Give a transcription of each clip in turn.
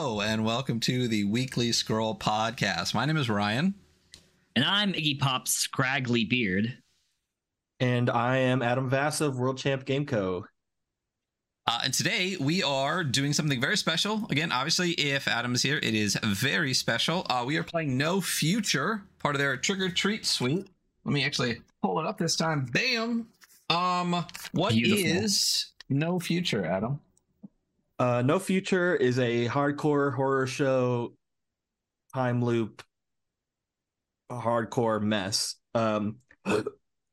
Hello, and welcome to the Weekly Scroll Podcast. My name is Ryan. And I'm Iggy Pop's scraggly beard. And I am Adam Vass of World Champ Gameco. Uh, and today we are doing something very special. Again, obviously, if Adam is here, it is very special. Uh, we are playing No Future, part of their Trick or Treat suite. Let me actually pull it up this time. Bam. Um, what Beautiful. is No Future, Adam? Uh, no Future is a hardcore horror show, time loop, a hardcore mess. Um,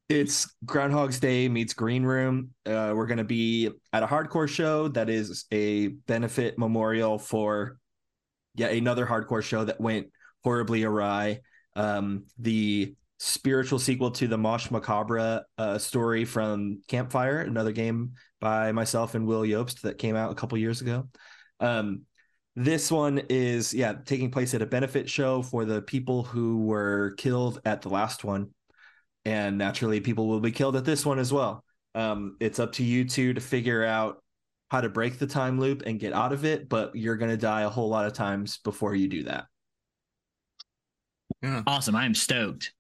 it's Groundhog's Day meets Green Room. Uh, we're going to be at a hardcore show that is a benefit memorial for yet another hardcore show that went horribly awry. Um, the spiritual sequel to the Mosh Macabre uh, story from Campfire, another game by myself and Will Jobst that came out a couple years ago. Um, this one is, yeah, taking place at a benefit show for the people who were killed at the last one. And naturally, people will be killed at this one as well. Um, it's up to you two to figure out how to break the time loop and get out of it, but you're going to die a whole lot of times before you do that. Yeah. Awesome. I'm stoked.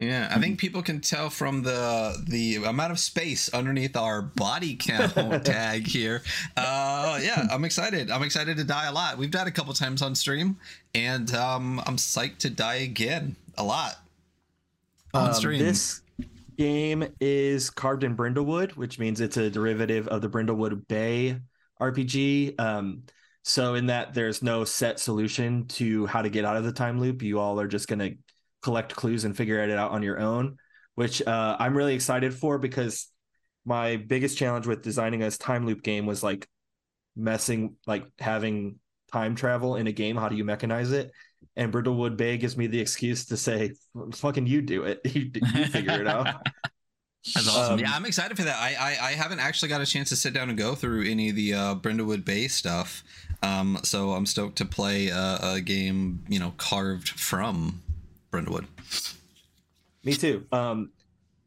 Yeah, I think people can tell from the the amount of space underneath our body count tag here. Uh, yeah, I'm excited. I'm excited to die a lot. We've died a couple times on stream, and um, I'm psyched to die again a lot on Um, stream. This game is carved in Brindlewood, which means it's a derivative of the Brindlewood Bay RPG. Um, so in that there's no set solution to how to get out of the time loop. You all are just gonna collect clues and figure it out on your own, which uh, I'm really excited for because my biggest challenge with designing a time loop game was like messing like having time travel in a game. How do you mechanize it? And Brindlewood Bay gives me the excuse to say, "Fucking you do it. You, you figure it out." That's awesome. Um, yeah, I'm excited for that. I, I I haven't actually got a chance to sit down and go through any of the uh, Brindlewood Bay stuff. Um, so I'm stoked to play a, a game, you know, carved from Brindlewood. Me too. Um,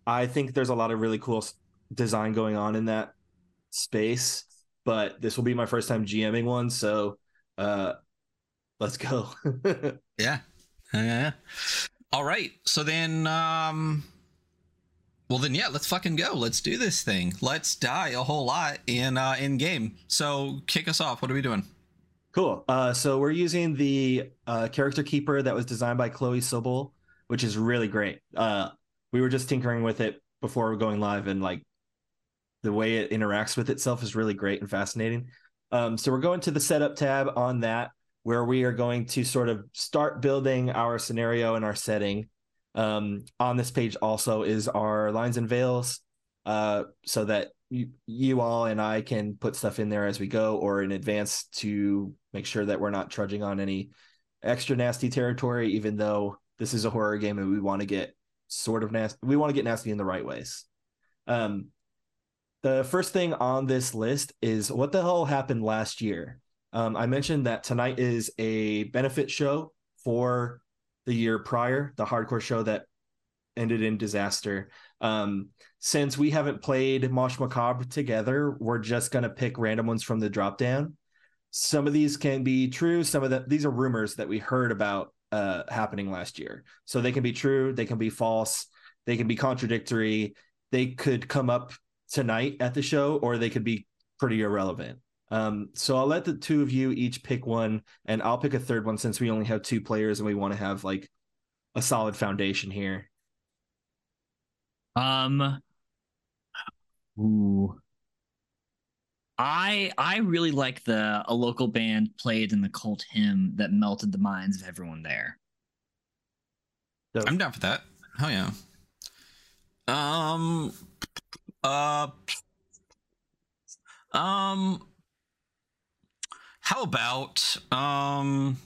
I think there's a lot of really cool design going on in that space, but this will be my first time GMing one, so uh, let's go. Yeah. Yeah. All right. So then, um, well then, yeah, let's fucking go. Let's do this thing. Let's die a whole lot in uh, in game. So kick us off. What are we doing? Cool. Uh, so we're using the uh, character keeper that was designed by Chloe Sobel, which is really great. Uh, we were just tinkering with it before going live, and like the way it interacts with itself is really great and fascinating. Um, so we're going to the setup tab on that, where we are going to sort of start building our scenario and our setting. Um, on this page also is our lines and veils, uh, so that you, you all and I can put stuff in there as we go or in advance to make sure that we're not trudging on any extra nasty territory, even though this is a horror game and we want to get sort of nasty. We want to get nasty in the right ways. Um, the first thing on this list is what the hell happened last year. Um, I mentioned that tonight is a benefit show for the year prior, the hardcore show that ended in disaster. Um, since we haven't played Mosh Macabre together, we're just gonna pick random ones from the drop down. Some of these can be true. Some of the these are rumors that we heard about uh, happening last year. So they can be true. They can be false. They can be contradictory. They could come up tonight at the show, or they could be pretty irrelevant. Um, so I'll let the two of you each pick one, and I'll pick a third one since we only have two players and we want to have like a solid foundation here. Um Ooh. I I really like the a local band played in the cult hymn that melted the minds of everyone there. So, I'm down for that. Hell yeah. Um. Uh. Um. How about um.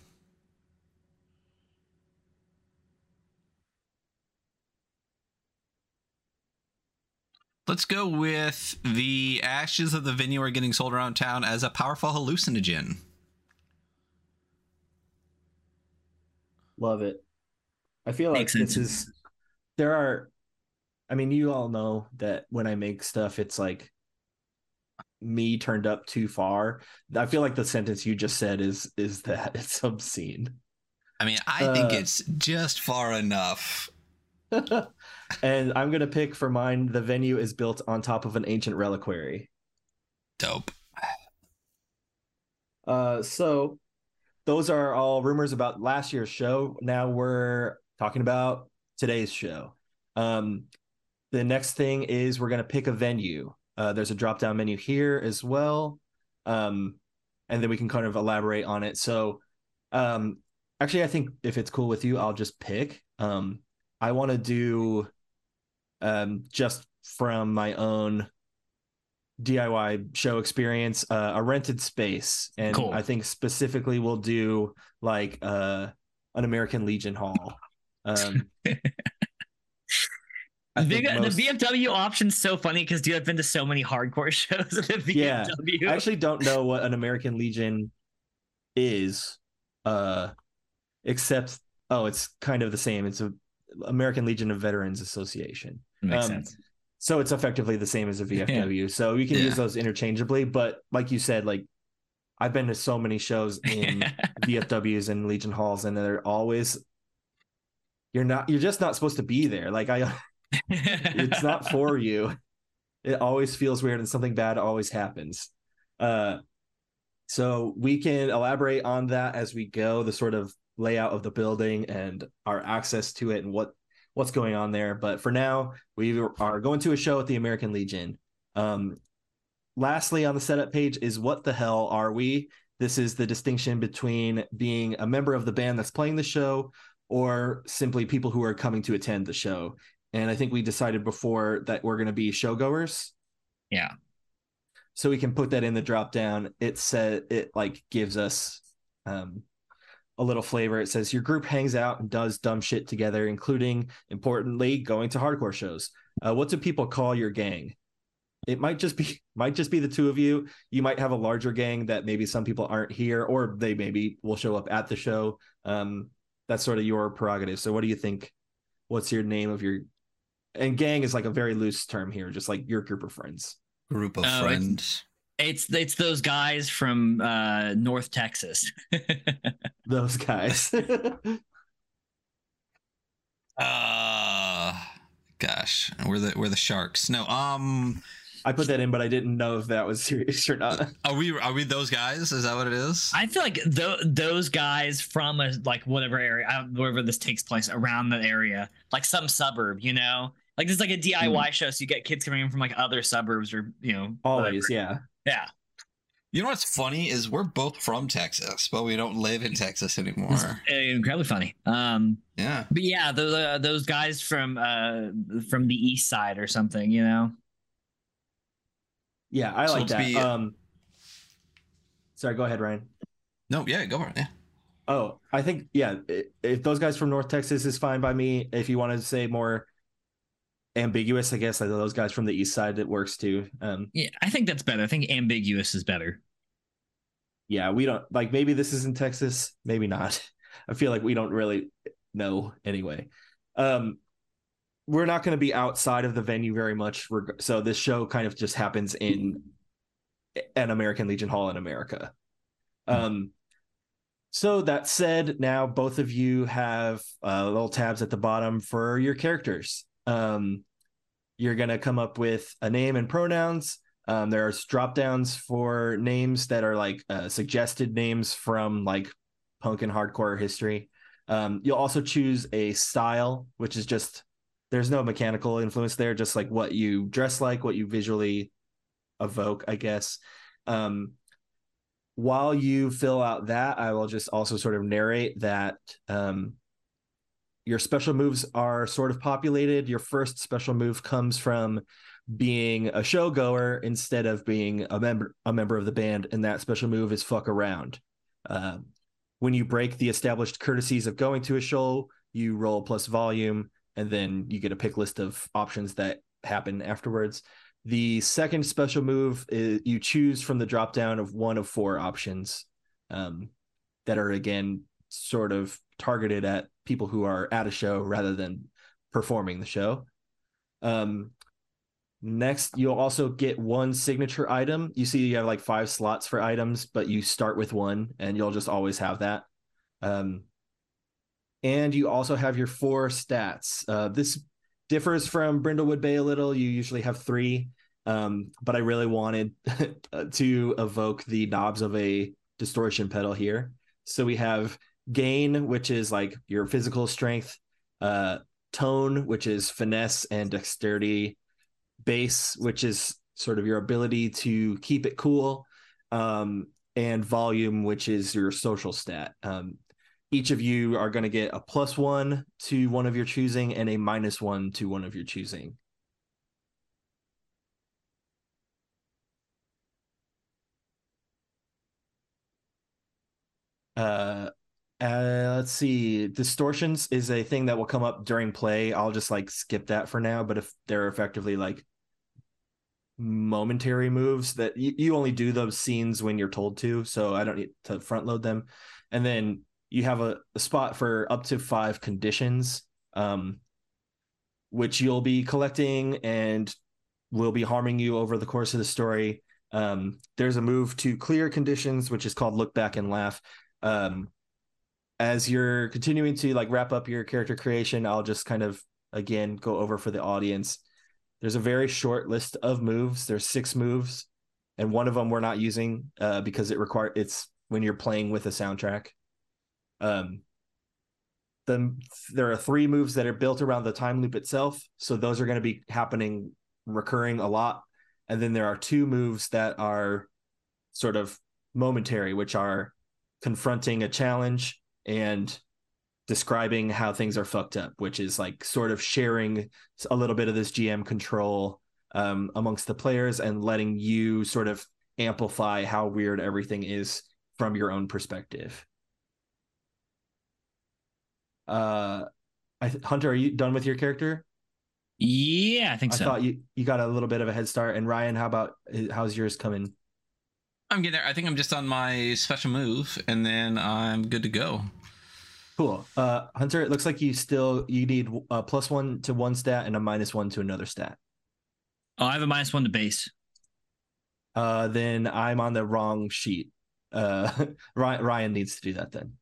Let's go with the ashes of the venue are getting sold around town as a powerful hallucinogen. Love it. I feel like Makes this sense. is there are I mean you all know that when I make stuff it's like me turned up too far. I feel like the sentence you just said is is that it's obscene. I mean, I think Uh, it's just far enough. and I'm gonna pick for mine. The venue is built on top of an ancient reliquary. Dope. Uh, so those are all rumors about last year's show. Now we're talking about today's show. Um, the next thing is we're gonna pick a venue. Uh, there's a drop down menu here as well, um, and then we can kind of elaborate on it. So, um, actually, I think if it's cool with you, I'll just pick. Um, I want to do, um, just from my own DIY show experience, uh, a rented space, and Cool. I think specifically we'll do like uh, an American Legion Hall. Um, I The, think the most- VFW option's so funny because dude, I've been to so many hardcore shows at the Yeah, I actually don't know what an American Legion is, uh, except oh, it's kind of the same. It's a American Legion of Veterans Association. Makes um, sense. So it's effectively the same as a VFW. So you can Yeah. use those interchangeably. But like you said, like I've been to so many shows in VFWs and Legion halls, and they're always you're not you're just not supposed to be there. Like I it's not for you. It always feels weird and something bad always happens. Uh so we can elaborate on that as we go, the sort of layout of the building and our access to it and what what's going on there. But for now, we are going to a show at the American Legion. Um lastly on the setup page is what the hell are we? This is the distinction between being a member of the band that's playing the show or simply people who are coming to attend the show. And I think we decided before that we're going to be showgoers. yeah. So we can put that in the drop down. It said it like gives us um, a little flavor. It says your group hangs out and does dumb shit together, including importantly going to hardcore shows. Uh, what do people call your gang? It might just be might just be the two of you. You might have a larger gang that maybe some people aren't here, or they maybe will show up at the show. Um, that's sort of your prerogative. So what do you think? What's your name of your and gang is like a very loose term here, just like your group of friends. Group of Oh, it's- friends. It's it's those guys from uh, North Texas. Those guys. Uh gosh, we're the we're the sharks. No, um, I put that in, but I didn't know if that was serious or not. are we are we those guys? Is that what it is? I feel like th- those guys from a like whatever area, I don't, wherever this takes place around the area, like some suburb, you know, like this is like a DIY show, so you get kids coming in from like other suburbs or you know, Always, whatever. yeah. Yeah. You know what's funny is we're both from Texas, but we don't live in Texas anymore. It's incredibly funny. Um, Yeah. but yeah, those uh, those guys from uh from the east side or something, you know. Yeah, I like to that. be- Um Sorry, go ahead, Ryan. No, yeah, go for it. Yeah. Oh, I think yeah, if those guys from North Texas is fine by me. If you want to say more ambiguous, I guess like those guys from the east side it works too. Um Yeah, I think that's better. I think ambiguous is better. yeah, we don't like maybe this is in Texas, maybe not. I feel like we don't really know anyway. Um we're not going to be outside of the venue very much reg- so this show kind of just happens in an American Legion Hall in America. Um so that said, now both of you have uh, little tabs at the bottom for your characters. Um, you're going to come up with a name and pronouns. Um, there's drop downs for names that are like uh, suggested names from like punk and hardcore history. Um, you'll also choose a style, which is just there's no mechanical influence there, just like what you dress like, what you visually evoke, I guess. Um, while you fill out that, I will just also sort of narrate that um, your special moves are sort of populated. Your first special move comes from being a showgoer instead of being a member a member of the band, and that special move is fuck around. Um, when you break the established courtesies of going to a show, you roll plus volume, and then you get a pick list of options that happen afterwards. The second special move is you choose from the drop down of one of four options um, that are again sort of targeted at people who are at a show rather than performing the show. Um, Next, you'll also get one signature item. You see, you have like five slots for items, but you start with one, and you'll just always have that. Um, and you also have your four stats. Uh, this differs from Brindlewood Bay a little. You usually have three, um, but I really wanted to evoke the knobs of a distortion pedal here. So we have gain, which is like your physical strength, uh, tone, which is finesse and dexterity, bass, which is sort of your ability to keep it cool, um, and volume, which is your social stat. Um, each of you are going to get a plus one to one of your choosing and a minus one to one of your choosing. Uh, uh, let's see. Distortions is a thing that will come up during play. I'll just like skip that for now. But if they're effectively like momentary moves that you, you only do those scenes when you're told to, so I don't need to front load them. And then you have a, a spot for up to five conditions, um, which you'll be collecting and will be harming you over the course of the story. Um, there's a move to clear conditions, which is called look back and laugh. Um, as you're continuing to like wrap up your character creation, I'll just kind of again go over for the audience. There's a very short list of moves. There's six moves, and one of them we're not using uh, because it require it's when you're playing with a soundtrack. Um, then there are three moves that are built around the time loop itself, so those are going to be happening recurring a lot. And then there are two moves that are sort of momentary, which are confronting a challenge and describing how things are fucked up, which is like sort of sharing a little bit of this GM control um, amongst the players and letting you sort of amplify how weird everything is from your own perspective. Uh, I th- Hunter, are you done with your character? Yeah, I think so. I so. thought you you got a little bit of a head start. And Ryan, how about how's yours coming? I'm getting there. I think I'm just on my special move, and then I'm good to go. Cool. Uh, Hunter, it looks like you still you need a plus one to one stat and a minus one to another stat. oh, I have a minus one to bass. Uh, then I'm on the wrong sheet. Uh, Ryan, Ryan needs to do that then.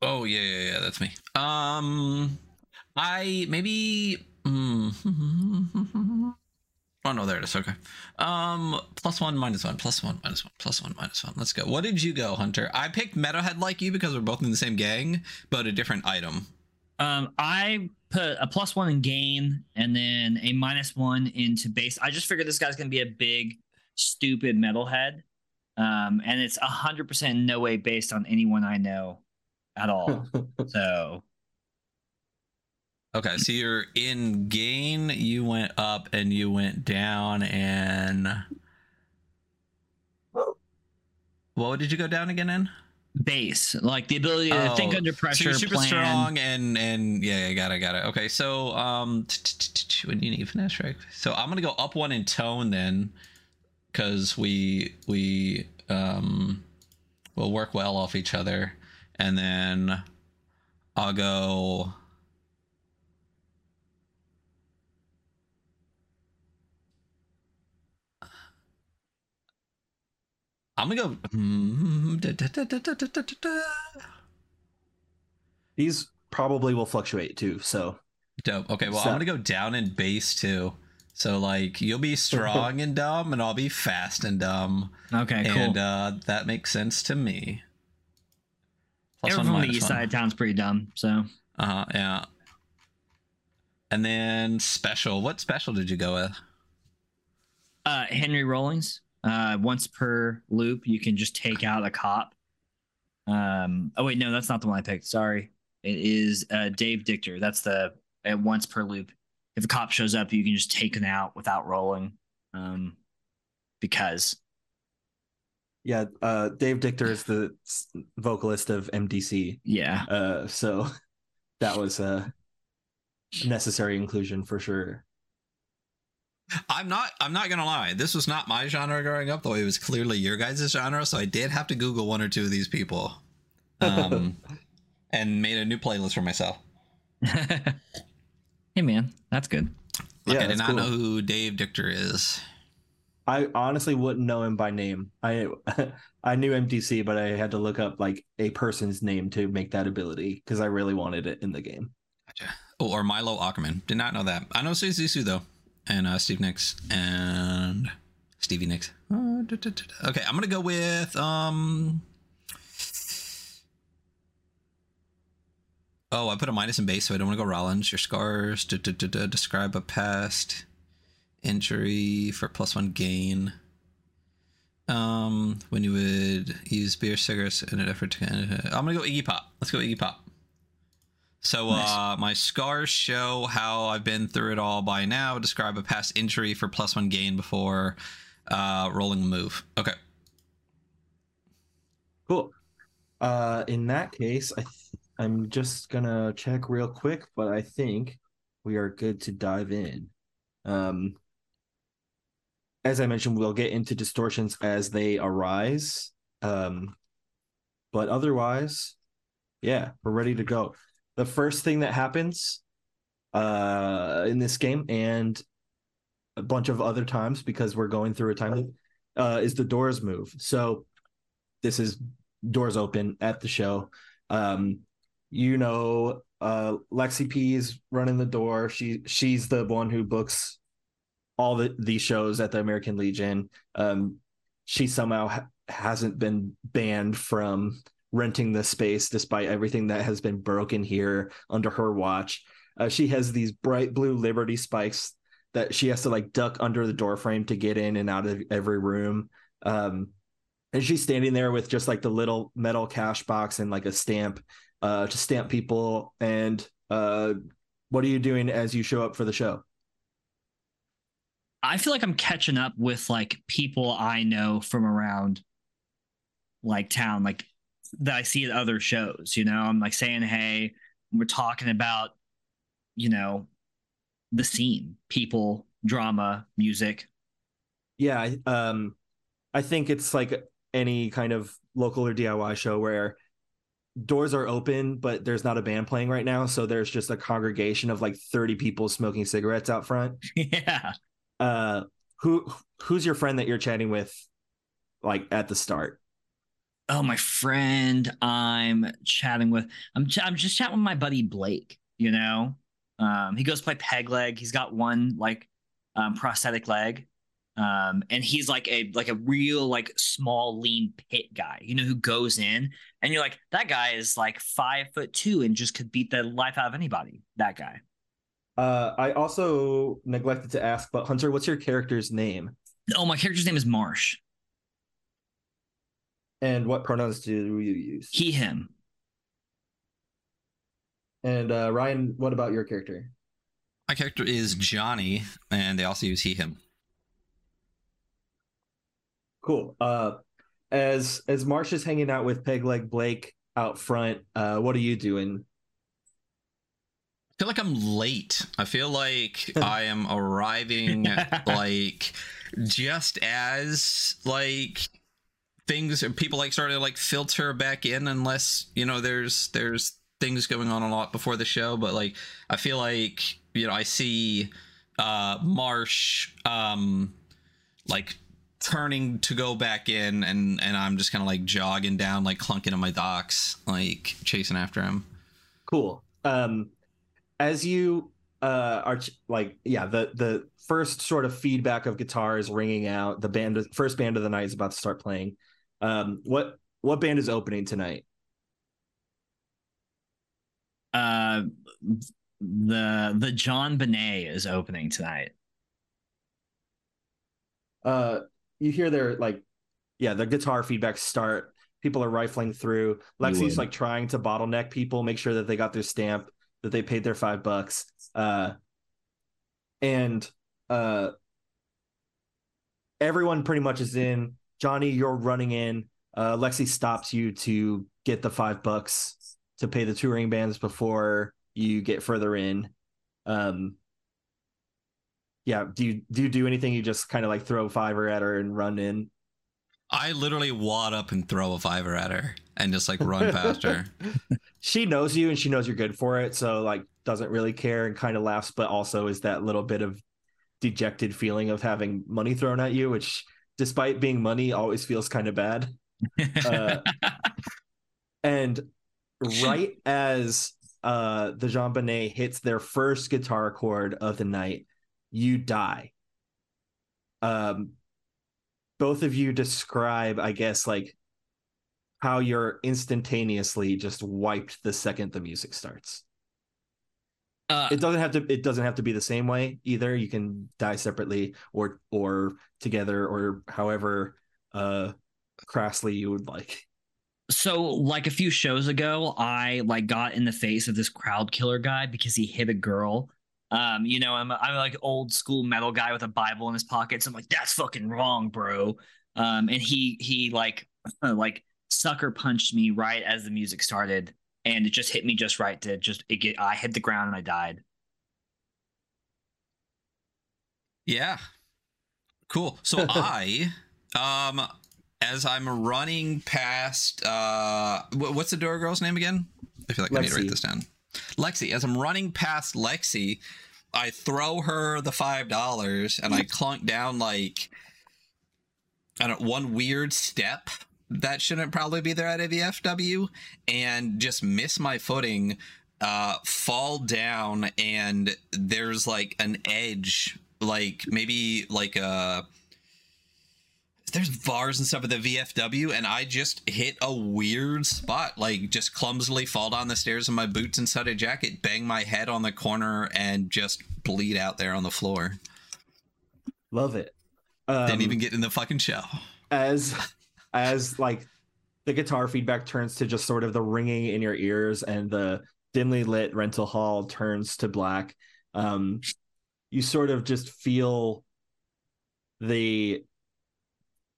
Oh yeah, yeah, yeah. That's me. Um, I maybe. mm, oh no, there it is. Okay. Um, plus one, minus one, plus one, minus one, plus one, minus one. Let's go. What did you go, Hunter? I picked Metalhead like you because we're both in the same gang, but a different item. Um, I put a plus one in gain and then a minus one into bass. I just figured this guy's gonna be a big, stupid metalhead. Um, and it's a hundred percent no way based on anyone I know at all. so Okay, so you're in gain. You went up and you went down, and what did you go down again in? bass, like the ability to think Oh, under So pressure, you're super plan. strong and and yeah, yeah, got it, got it. Okay, so um, when you need finesse, right? So I'm gonna go up one in tone then, because we we um will work well off each other, and then I'll go. I'm gonna go. These probably will fluctuate too. So Dope. Okay, well, So- I'm gonna go down in bass too. So like you'll be strong and dumb, and I'll be fast and dumb, Okay, cool. and uh, that makes sense to me. Plus Everyone one, from the east one. side of town's pretty dumb. So Uh huh. Yeah. And then special. What special did you go with? uh Henry Rollins. Uh once per loop you can just take out a cop. Um oh wait, no, that's not the one I picked. Sorry. It is uh Dave Dictor. That's the at once per loop. If a cop shows up, you can just take it out without rolling. Um because yeah, uh, Dave Dictor is the vocalist of MDC. yeah. Uh, so that was a necessary inclusion for sure. I'm not. I'm not gonna lie. This was not my genre growing up, though. It was clearly your guys' genre. So I did have to Google one or two of these people, um, and made a new playlist for myself. hey man, that's good. Okay, Yeah, I did not cool. know who Dave Dictor is. I honestly wouldn't know him by name. I I knew MDC, but I had to look up like a person's name to make that ability because I really wanted it in the game. Gotcha. Oh, or Milo Aukerman. Did not know that. I know Siouxsie though, and uh, Steve Nicks and Stevie Nicks. Okay, I'm gonna go with um. Oh, I put a minus in bass, so I don't want to go Rollins. Your scars. Describe a past injury for plus one gain. Um, when you would use beer, cigarettes in an effort to. I'm gonna go Iggy Pop. Let's go Iggy Pop. So Nice. uh, my scars show how I've been through it all by now. Describe a past injury for plus one gain before uh, rolling a move. Okay. Cool. Uh, in that case, I th- I'm just gonna check real quick, but I think we are good to dive in. Um, as I mentioned, we'll get into distortions as they arise. Um, but otherwise, yeah, we're ready to go. The first thing that happens uh in this game and a bunch of other times because we're going through a time loop, uh is the doors move. So this is doors open at the show. Um you know uh Lexi P is running the door. She she's the one who books all the these shows at the American Legion. Um she somehow ha- hasn't been banned from renting the space despite everything that has been broken here under her watch. Uh, she has these bright blue Liberty spikes that she has to like duck under the door frame to get in and out of every room. Um, and she's standing there with just like the little metal cash box and like a stamp uh, to stamp people. And uh, what are you doing as you show up for the show? I feel like I'm catching up with like people I know from around like town, like that I see at other shows. You know, I'm like saying, hey, we're talking about, you know, the scene, people, drama, music. Yeah, I- um, I think it's like any kind of local or DIY show where doors are open, but there's not a band playing right now, so there's just a congregation of like 30 people smoking cigarettes out front. yeah. Uh, who who's your friend that you're chatting with, like at the start? Oh, my friend, I'm chatting with. I'm ch- I'm just chatting with my buddy Blake. You know, um, he goes play peg leg. He's got one like um, prosthetic leg, um, and he's like a like a real like small lean pit guy. You know, who goes in and you're like, that guy is like five foot two and just could beat the life out of anybody. That guy. Uh, I also neglected to ask, but Hunter, what's your character's name Oh, my character's name is Marsh. And what pronouns do you use? He him. And uh, Ryan, what about your character? My character is Johnny, and they also use he him. Cool. Uh, as as Marsh is hanging out with Pegleg Blake out front, uh, what are you doing? I feel like I'm late. I feel like I am arriving like just as like things people like started to like filter back in unless you know there's there's things going on a lot before the show. But like i feel like you know i see uh marsh um like turning to go back in and and i'm just kind of like jogging down like clunking on my Docs like chasing after him. Cool. Um, as you uh are like yeah the the first sort of feedback of guitars ringing out. The band first band of the night is about to start playing um what what band is opening tonight? Uh, the the JonBenét is opening tonight. uh you hear their like yeah the guitar feedback start. People are rifling through. Lexi's like trying to bottleneck people make sure that they got their stamp that they paid their five bucks. Uh and uh everyone pretty much is in johnny you're running in. Uh lexi stops you to get the five bucks to pay the touring bands before you get further in. Um yeah do you do you do anything? You just kind of like throw a fiver at her and run in? I literally wad up and throw a fiver at her and just like run past her. She knows you and she knows you're good for it so like doesn't really care and kind of laughs but also is that little bit of dejected feeling of having money thrown at you, which, despite being money, always feels kind of bad. Uh, and right as uh, the JonBenét hits their first guitar chord of the night, you die. Um, both of you describe, I guess, like how you're instantaneously just wiped the second the music starts. Uh, It doesn't have to. It doesn't have to be the same way either. You can die separately or or together or however uh crassly you would like. so like a few shows ago i like got in the face of this crowd killer guy because he hit a girl um you know i'm i'm like old school metal guy with a bible in his pocket so i'm like that's fucking wrong bro um and he he like like sucker punched me right as the music started and it just hit me just right to just it get i hit the ground and i died Yeah. Cool. So I, um, as I'm running past, uh, wh- what's the door girl's name again? I feel like I need to write this down. Lexi. As I'm running past Lexi, I throw her the five dollars and I clunk down like I don't one weird step that shouldn't probably be there at a VFW and just miss my footing, uh, fall down and there's like an edge, like maybe like a there's bars and stuff at the VFW, and I just hit a weird spot, like just clumsily fall down the stairs in my boots inside a jacket, bang my head on the corner, and just bleed out there on the floor. Love it. Um, Didn't even get in the fucking show. as as like the guitar feedback turns to just sort of the ringing in your ears and the dimly lit rental hall turns to black um you sort of just feel the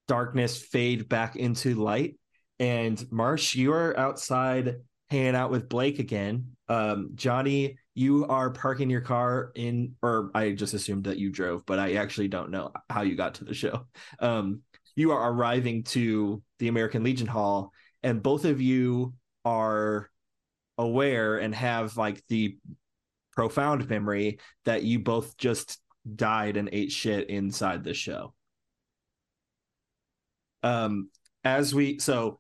darkness fade back into light. And marsh you are outside hanging out with blake again. Um johnny you are parking your car in or i just assumed that you drove but i actually don't know how you got to the show. Um you are arriving to the American Legion Hall, and both of you are aware and have like the profound memory that you both just died and ate shit inside the show. Um, as we so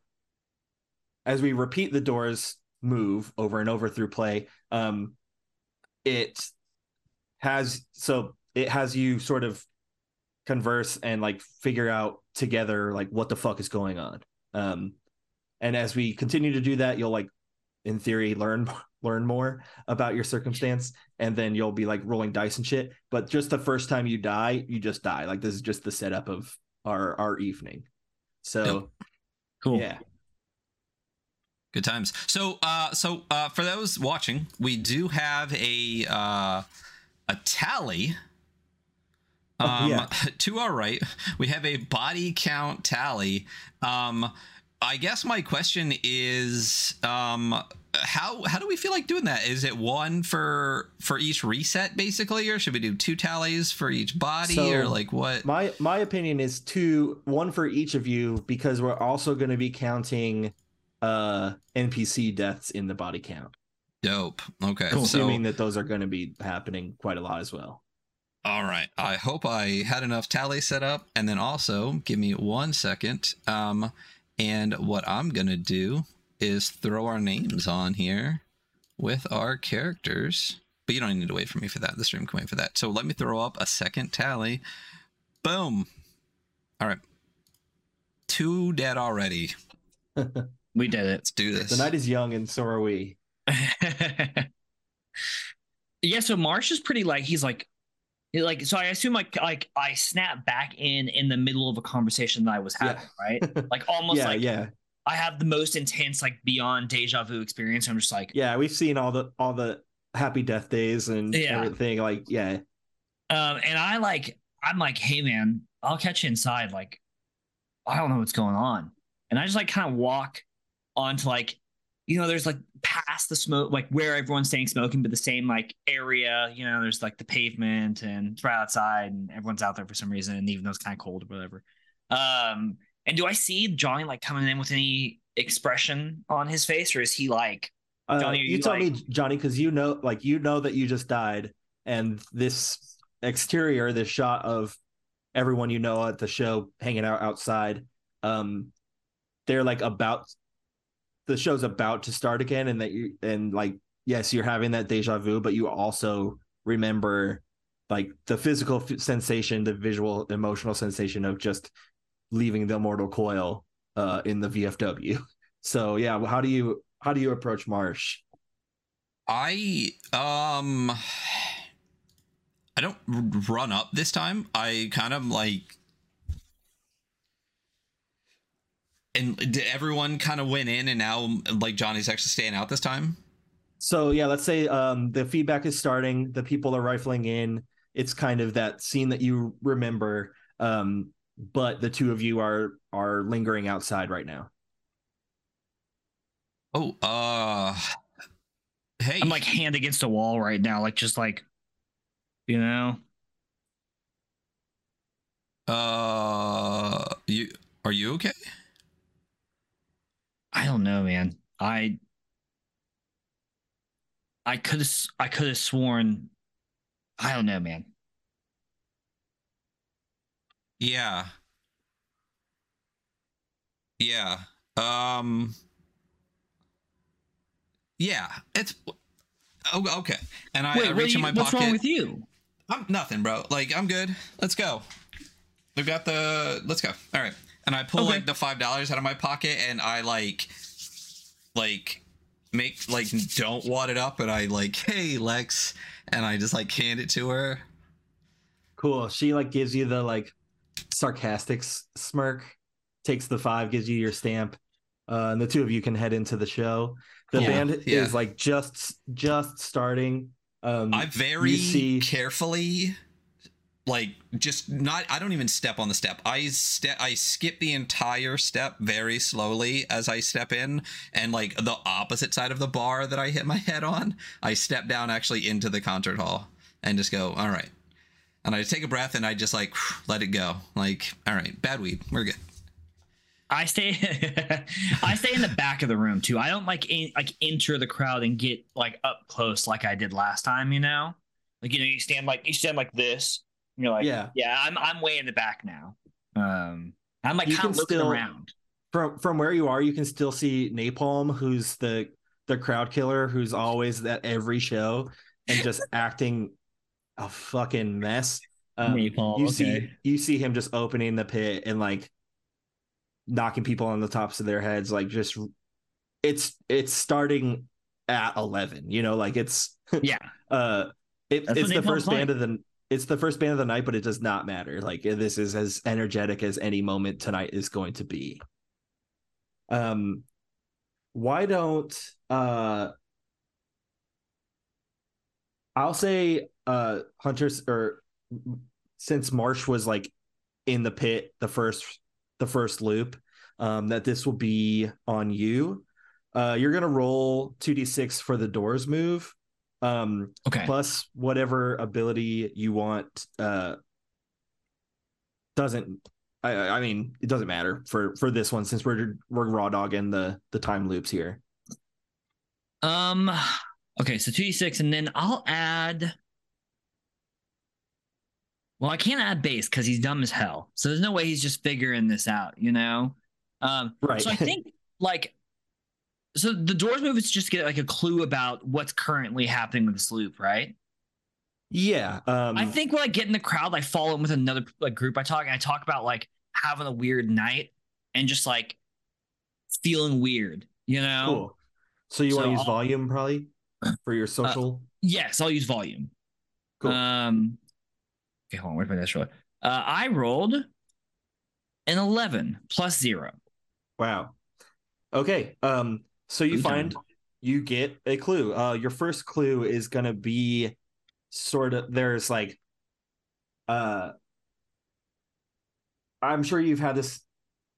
as we repeat the doors move over and over through play, um, it has so it has you sort of converse and like figure out together like what the fuck is going on? Um and as we continue to do that you'll like in theory learn learn more about your circumstance and then you'll be like rolling dice and shit. But just the first time you die you just die. Like this is just the setup of our our evening. So cool. yeah. Good times. So, uh, so uh, for those watching, we do have a uh, a tally. Oh, Um, yeah. To our right, we have a body count tally. Um, I guess my question is, um, how how do we feel like doing that? Is it one for for each reset, basically, or should we do two tallies for each body, So, or like what? my my opinion is two one for each of you because we're also going to be counting uh npc deaths in the body count Dope. Okay. Cool. So, assuming that those are going to be happening quite a lot as well All right. I hope I had enough tally set up. And then also, give me one second. Um, and what I'm going to do is throw our names on here with our characters. But you don't need to wait for me for that. The stream can wait for that. So let me throw up a second tally. Boom. All right. Two dead already. we did it Let's do this. the night is young and so are we yeah so marsh is pretty like he's like he- like so i assume like like i snap back in in the middle of a conversation that i was having right? Like almost yeah like yeah. I have the most intense like beyond deja vu experience. I'm just like yeah we've seen all the all the happy death days and Yeah. everything like yeah. Um and i like i'm like hey man i'll catch you inside like i don't know what's going on. And i just like kind of walk onto like you know there's like past the smoke like where everyone's staying smoking but the same like area you know there's like the pavement and it's right outside and everyone's out there for some reason and even though it's kind of cold or whatever um and do i see johnny like coming in with any expression on his face or is he like uh, Johnny, are you, you tell me johnny because you know like you know that you just died and this exterior, this shot of everyone you know at the show hanging out outside. Um, they're like about the show's about to start again, and that you and like yes, you're having that deja vu, but you also remember like the physical f- sensation, the visual, emotional sensation of just leaving the immortal coil uh, in the VFW. So yeah, how do you how do you approach Marsh? I um I don't run up this time. I kind of like and did everyone kind of went in and now like Johnny's actually staying out this time? So yeah, let's say um, the feedback is starting. The people are rifling in. It's kind of that scene that you remember, um, but the two of you are are lingering outside right now. Oh, uh Hey. I'm like hand against a wall right now, like just like you know. Uh you are you okay? I don't know, man. I I could have I could have sworn I don't know, man. Yeah. Yeah. Um Yeah, it's oh, okay. And I, Wait, I reach you- in my what's pocket. wrong with you? I'm nothing, bro. Like I'm good. Let's go. We've got the. Let's go. All right. And I pull Okay. like the five dollars out of my pocket, and I like, like, make like don't wad it up, and I like, hey Lex, and I just like hand it to her. Cool. She like gives you the like sarcastic s- smirk, takes the five, gives you your stamp, uh, and the two of you can head into the show. The Cool. band Yeah. is like just just starting. Um, I very see- carefully, like, just not. I don't even step on the step. I step. I skip the entire step very slowly as I step in, and like the opposite side of the bar that I hit my head on, I step down actually into the concert hall and just go. All right. And I take a breath and I just like let it go. Like, all right, bad weed, we're good. I stay I stay in the back of the room too. I don't like in, like enter the crowd and get like up close like I did last time, you know? Like you know, you stand like you stand like this. And you're like, Yeah. yeah, I'm I'm way in the back now. Um I'm like You kind of can looking still- around. from from where you are, you can still see Napalm, who's the the crowd killer, who's always at every show and just acting a fucking mess. Um, Napalm, you okay. see you see him just opening the pit and like knocking people on the tops of their heads, like just it's it's starting at eleven. You know, like it's Yeah. uh it, it's the first band of the it's the first band of the night, but it does not matter. Like this is as energetic as any moment tonight is going to be. Um why don't uh I'll say uh Hunters or since Marsh was like in the pit the first the first loop, um that this will be on you. Uh you're gonna roll 2d6 for the doors move. Um Okay. plus whatever ability you want uh doesn't I I mean it doesn't matter for for this one since we're we're raw dogging the the time loops here. Um okay, so 2d6 and then I'll add Well, I can't add bass because he's dumb as hell. So there's no way he's just figuring this out, you know? Um Right. So I think like so the doors move is just get like a clue about what's currently happening with this loop, right? yeah. Um I think when I get in the crowd, I follow in with another like group I talk and I talk about like having a weird night and just like feeling weird, you know? cool. So you So want to use I'll- volume probably for your social? Yes, I'll use volume. cool. Um okay, hold on, where's my dice roller? Uh I rolled an 11 plus zero. wow. Okay. Um so you find you get a clue. Uh your first clue is going to be sort of there's like uh I'm sure you've had this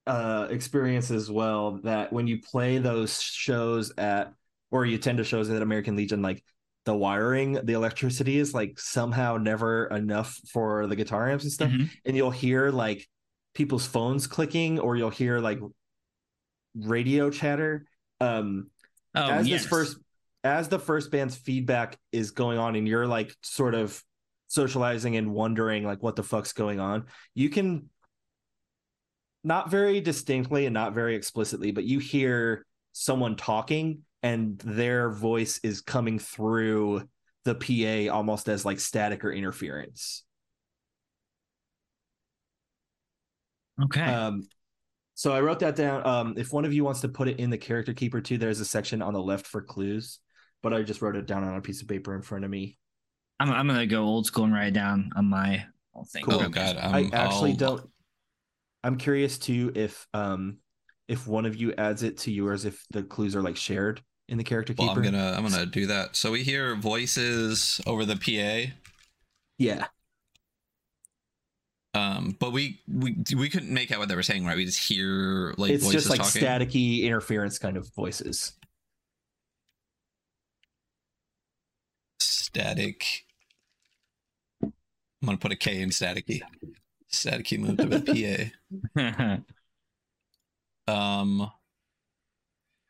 uh experience as well that when you play those shows at or you attend to shows at American Legion like the wiring the electricity is like somehow never enough for the guitar amps and stuff Mhm. and you'll hear like people's phones clicking or you'll hear like radio chatter um Oh, as yes. this first as the first band's feedback is going on and you're like sort of socializing and wondering like what the fuck's going on, you can not very distinctly and not very explicitly, but you hear someone talking and their voice is coming through the PA almost as like static or interference. Okay. Um, so I wrote that down. Um, if one of you wants to put it in the character keeper too, there's a section on the left for clues, but I just wrote it down on a piece of paper in front of me. I'm I'm gonna go old school and write it down on my whole thing. Cool. Oh god, I I'm, actually I'll- don't. I'm curious too if um if one of you adds it to yours if the clues are like shared in the character keeper. Well, keeper. I'm gonna I'm gonna do that. So we hear voices over the PA, Yeah. Um, but we we we couldn't make out what they were saying, right? We just hear like it's voices just like talking. staticky interference kind of voices. Static. I'm gonna put a K in staticky. Staticky moved to the PA. Um,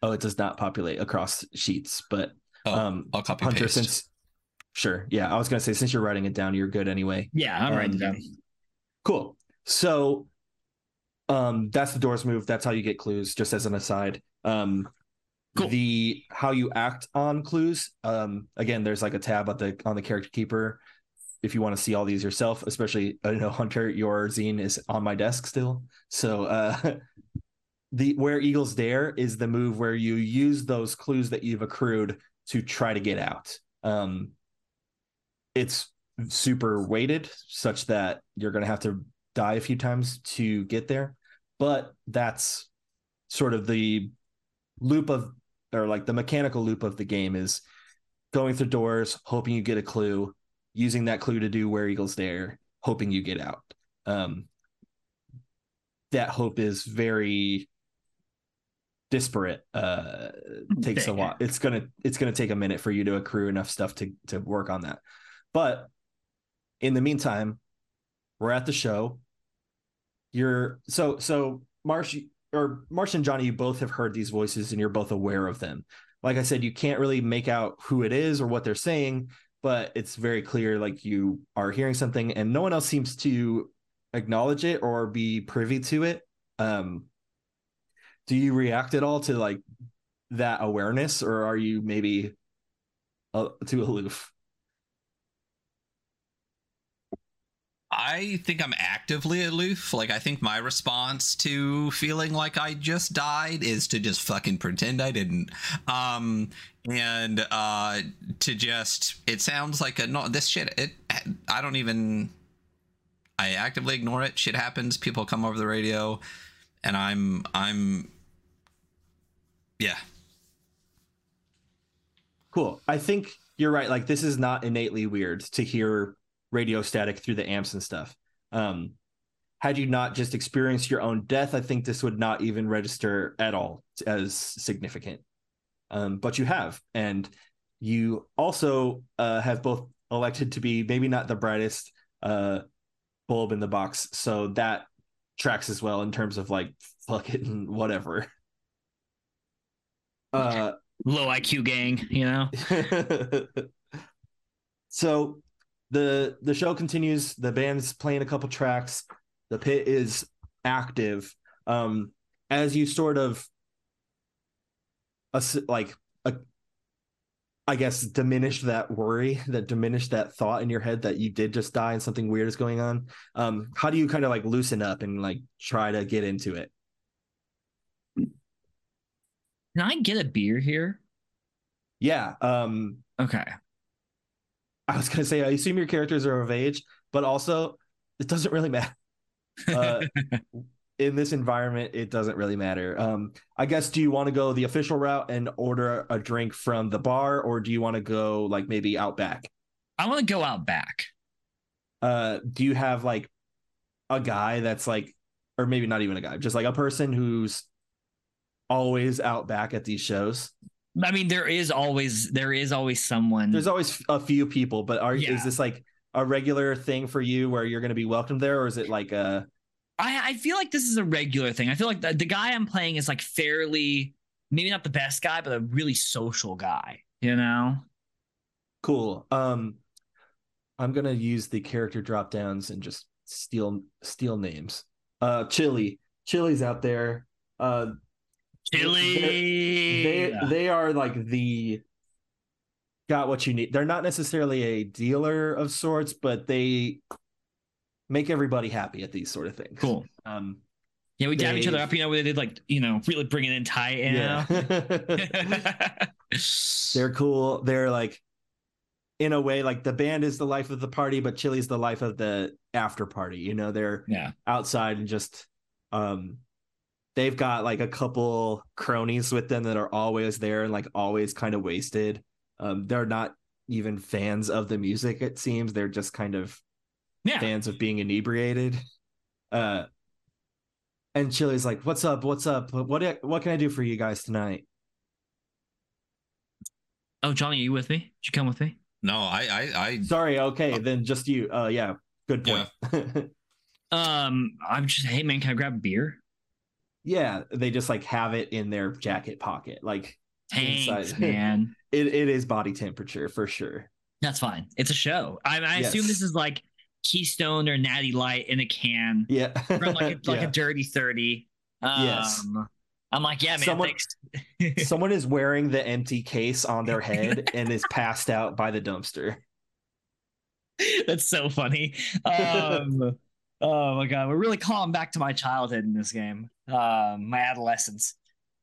Oh, it does not populate across sheets, but oh, um I'll copy Hunter, paste. since sure, yeah, I was gonna say since you're writing it down, you're good anyway. yeah, I'm writing it Um, down. Cool. So um that's the doors move. That's how you get clues, just as an aside. Um Cool. the how you act on clues. Um again, there's like a tab at the on the character keeper if you want to see all these yourself, especially I know Hunter, your zine is on my desk still. So uh the where Eagles dare is the move where you use those clues that you've accrued to try to get out. Um it's super weighted such that you're going to have to die a few times to get there. But that's sort of the loop of or like the mechanical loop of the game is going through doors hoping you get a clue using that clue to do where eagles dare hoping you get out. Um that hope is very disparate uh takes a while. It's gonna it's gonna take a minute for you to accrue enough stuff to to work on that. But in the meantime, we're at the show. You're so so Marsh or Marsh and Johnny, you both have heard these voices and you're both aware of them. Like I said, you can't really make out who it is or what they're saying, but it's very clear like you are hearing something and no one else seems to acknowledge it or be privy to it. Um do you react at all to like that awareness or are you maybe uh, too aloof? I think I'm actively aloof. Like I think my response to feeling like I just died is to just fucking pretend I didn't. Um and uh to just it sounds like a no this shit it I don't even I actively ignore it. Shit happens, people come over the radio and I'm I'm yeah. Cool. I think you're right. Like this is not innately weird to hear radio static through the amps and stuff. Um, had you not just experienced your own death, I think this would not even register at all as significant. Um, but you have, and you also uh, have both elected to be maybe not the brightest uh, bulb in the box, so that tracks as well in terms of like fuck it and whatever. Uh, Low IQ gang, you know. so the the show continues the band's playing a couple tracks the pit is active um as you sort of ass- like a, i guess diminish that worry that diminish that thought in your head that you did just die and something weird is going on um how do you kind of like loosen up and like try to get into it Can I get a beer here? yeah um Okay. I was gonna say I assume your characters are of age, but also it doesn't really matter. Uh, in this environment, it doesn't really matter. Um, I guess do you want to go the official route and order a drink from the bar, or do you want to go like maybe out back? I want to go out back. Uh, do you have like a guy that's like, or maybe not even a guy, just like a person who's always out back at these shows? I mean, there is always there is always someone. There's always a few people, but are Yeah. is this like a regular thing for you where you're going to be welcomed there, or is it like a I I feel like this is a regular thing. I feel like the, the guy I'm playing is like fairly maybe not the best guy, but a really social guy. You know. Cool. Um, I'm gonna use the character drop downs and just steal steal names. Uh, Chili, Chili's out there. Uh, Chili. they they are like the got what you need. They're not necessarily a dealer of sorts, but they make everybody happy at these sort of things. cool. Um, Yeah, we dab each other up. You know, we did like you know really bring it in tight. You yeah, know? they're cool. They're like, in a way, like the band is the life of the party, but Chili's the life of the after party. You know, they're yeah. outside and just um they've got like a couple cronies with them that are always there and like always kind of wasted. Um they're not even fans of the music it seems. They're just kind of Yeah. fans of being inebriated. Uh and Chili's like what's up? What's up? What what can i do for you guys tonight? Oh, Johnny, are you with me? Did you come with me? No, I, I, I sorry okay then just you. Uh yeah good point. Um, I'm just hey man, can I grab a beer? Yeah they just like have it in their jacket pocket like Thanks, Inside. man. it, it is body temperature for sure That's fine. It's a show. I, I assume this is like Keystone or Natty Light in a can yeah from like a, like Yeah. a dirty thirty. Um, Yes. I'm like, yeah, man. Someone- Someone is wearing the empty case on their head and is passed out by the dumpster. That's so funny. Um, oh my god, we're really calling back to my childhood in this game. Um, my adolescence.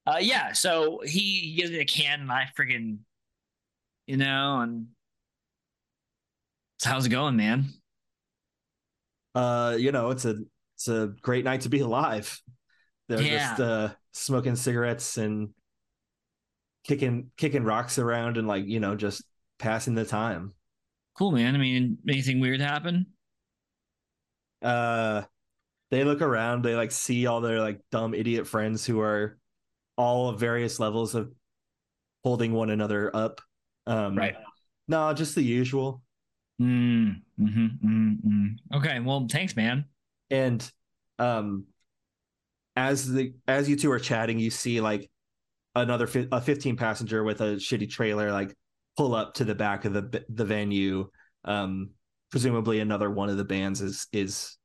Uh, yeah. So he, gives me a can, and I friggin', you know, and so how's it going, man? Uh, you know, it's a it's a great night to be alive. They're Yeah. just uh smoking cigarettes and kicking kicking rocks around and like, you know, just passing the time. Cool, man. I mean, anything weird happen? Uh they look around, they like see all their like dumb idiot friends who are all of various levels of holding one another up. Um Right. No, just the usual. Mm, mm-hmm, mm, mm. Okay. Well, thanks, man. and um as the as you two are chatting you see like another fi- a 15 passenger with a shitty trailer like pull up to the back of the the venue um presumably another one of the bands is is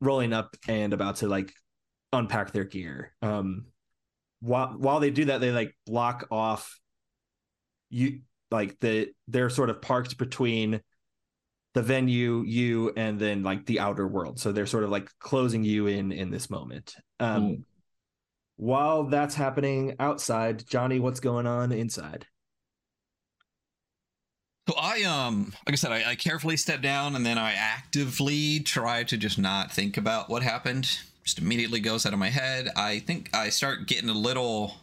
rolling up and about to like unpack their gear. Um while while they do that they like block off you like the they're sort of parked between the venue you and then like the outer world. So they're sort of like closing you in in this moment. Um Cool. while that's happening outside johnny what's going on inside So I um like I said, I, I carefully step down and then I actively try to just not think about what happened. Just immediately goes out of my head. I think I start getting a little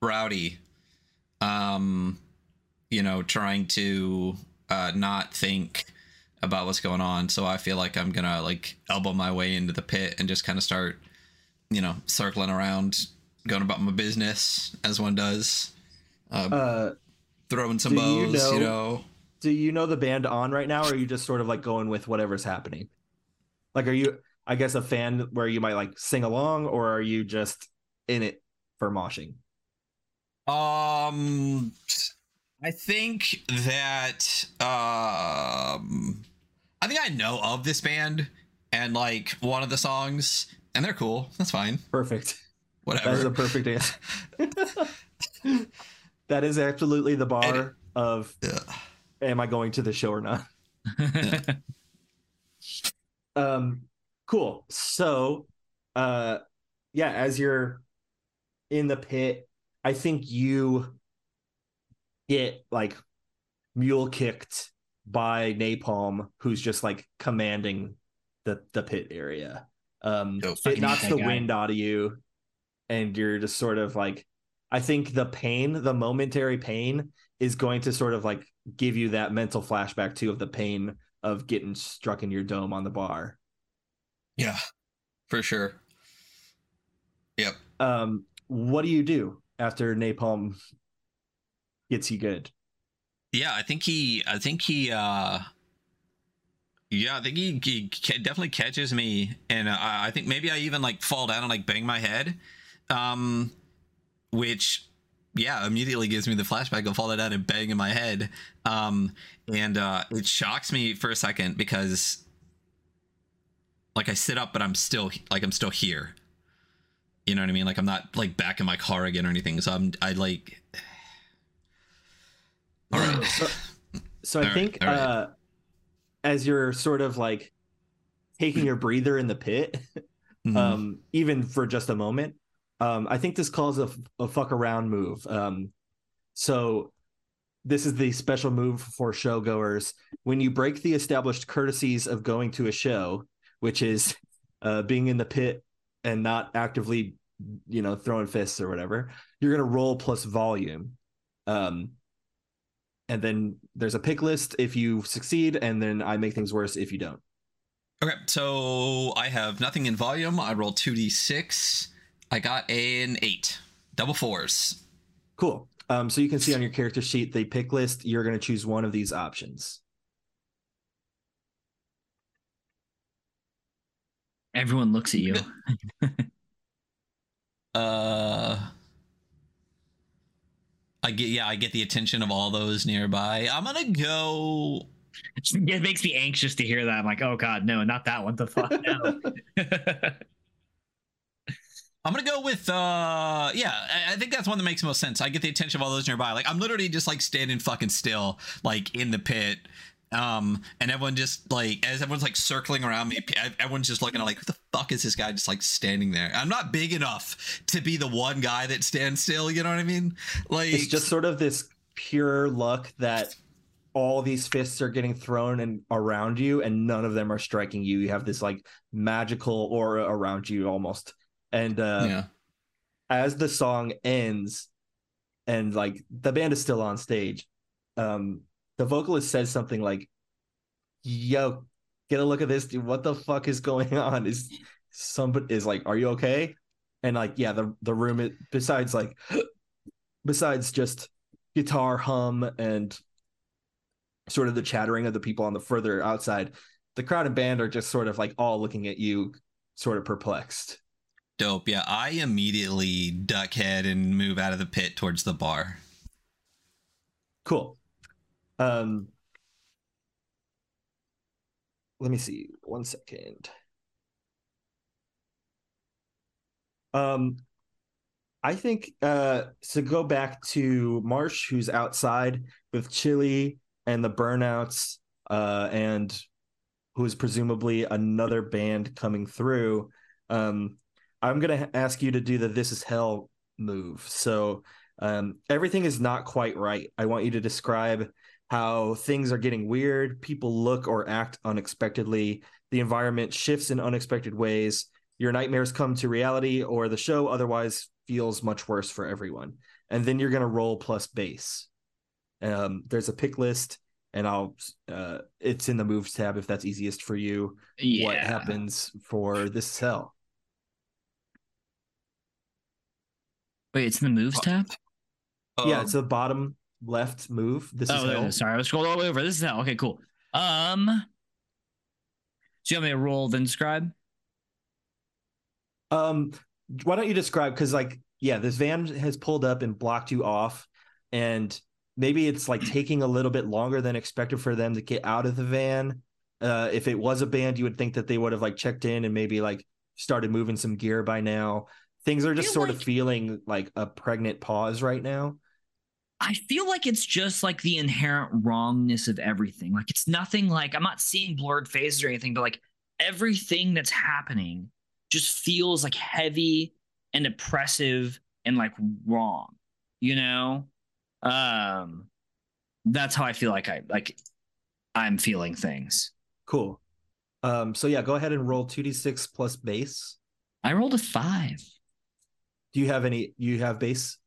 rowdy. Um, you know, trying to uh not think about what's going on. So I feel like I'm gonna like elbow my way into the pit and just kind of start, you know, circling around, going about my business as one does. Uh, uh throwing some do you bows, you know- know. Do you know the band on right now or are you just sort of like going with whatever's happening like are you i guess a fan where you might like sing along or are you just in it for moshing Um, I think that um, I think I know of this band and like one of the songs, and they're cool. That's fine. perfect Whatever. That is a perfect answer. that is absolutely the bar And- of Yeah. Am I going to the show or not? Um cool. So uh yeah, as you're in the pit, I think you get like mule kicked by Napalm, who's just like commanding the the pit area. Um Oh, it knocks the guy. wind out of you, and you're just sort of like I think the pain, the momentary pain, is going to sort of like give you that mental flashback too of the pain of getting struck in your dome on the bar. yeah, for sure. Yep. Um, what do you do after Napalm gets you good? Yeah, I think he. I think he. uh Yeah, I think he, he definitely catches me, and uh, I think maybe I even like fall down and like bang my head, um, which yeah, immediately gives me the flashback of falling down and bang in my head. Um, and uh, it shocks me for a second because, like, I sit up, but I'm still like I'm still here. You know what I mean? Like I'm not like back in my car again or anything. So I'm I like. All right. So, so I All think right. uh, as you're sort of like taking your breather in the pit, Mhm. um, even for just a moment, um, I think this calls a, a fuck around move. Um, so this is the special move for showgoers. When you break the established courtesies of going to a show, which is uh, being in the pit and not actively, you know, throwing fists or whatever, you're going to roll plus volume. Um, and then there's a pick list if you succeed, and then I make things worse if you don't. Okay, so I have nothing in volume. I roll 2d6. I got an 8. Double fours. Cool. Um, so you can see on your character sheet the pick list. You're going to choose one of these options. Everyone looks at you. Uh I get yeah, I get the attention of all those nearby. I'm gonna go it makes me anxious to hear that. I'm like, oh god, no, not that one. The fuck no. I'm gonna go with uh yeah, I, I think that's one that makes most sense. I get the attention of all those nearby. Like I'm literally just like standing fucking still, like in the pit. Um, and everyone just like as everyone's like circling around me, everyone's just looking at like, who the fuck is this guy just like standing there? I'm not big enough to be the one guy that stands still, you know what I mean? Like It's just sort of this pure luck that all these fists are getting thrown and around you, and none of them are striking you. You have this like magical aura around you almost. And uh, yeah. as the song ends, and like the band is still on stage, um, the vocalist says something like, "Yo, get a look at this, dude. What the fuck is going on? Is somebody is like, are you okay?" And like, yeah, the the room it, besides like, besides just guitar hum and sort of the chattering of the people on the further outside, the crowd and band are just sort of like all looking at you, sort of perplexed. Dope. Yeah, I immediately duck head and move out of the pit towards the bar. Cool. Um, let me see. One second. Um, I think uh, so. go back to Marsh, who's outside with Chili and the Burnouts, uh, and who is presumably another band coming through. Um, I'm gonna ask you to do the "This Is Hell" move. So um, everything is not quite right. I want you to describe how things are getting weird, people look or act unexpectedly, the environment shifts in unexpected ways, your nightmares come to reality, or the show otherwise feels much worse for everyone. And then you're going to roll plus bass. Um, there's a pick list, and I'll, uh, it's in the moves tab if that's easiest for you. yeah. What happens for this cell? Wait, it's in the moves tab? yeah, Um, it's the bottom left move. This is Oh, hell. no, sorry, I was scrolled all the way over. This is hell. Okay, cool. Um, so you want me to roll then describe? Um, why don't you describe? Because like, yeah, this van has pulled up and blocked you off, and maybe it's like taking a little bit longer than expected for them to get out of the van. Uh, if it was a band, you would think that they would have like checked in and maybe like started moving some gear by now. Things are just sort of feeling like a pregnant pause right now. I feel like it's just like the inherent wrongness of everything. Like it's nothing like I'm not seeing blurred phases or anything, but like everything that's happening just feels like heavy and oppressive and like wrong. You know? Um that's how I feel like I like I'm feeling things. Cool. Um, so yeah, go ahead and roll two d six plus bass. I rolled a five. Do you have any? You have bass.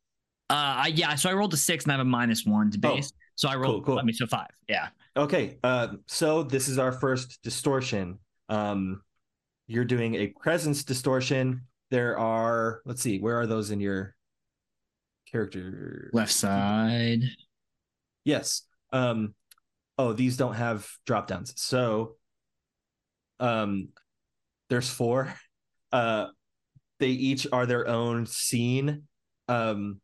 Uh, I, yeah. So I rolled a six and I have a minus one to bass. Oh, bass. so I rolled. cool. I mean, so five. Yeah. Okay, uh, so this is our first distortion. Um, you're doing a presence distortion. There are, let's see, where are those in your character? Left side. Yes. Um, oh, these don't have drop downs. So, um, there's four. Uh, they each are their own scene. Um,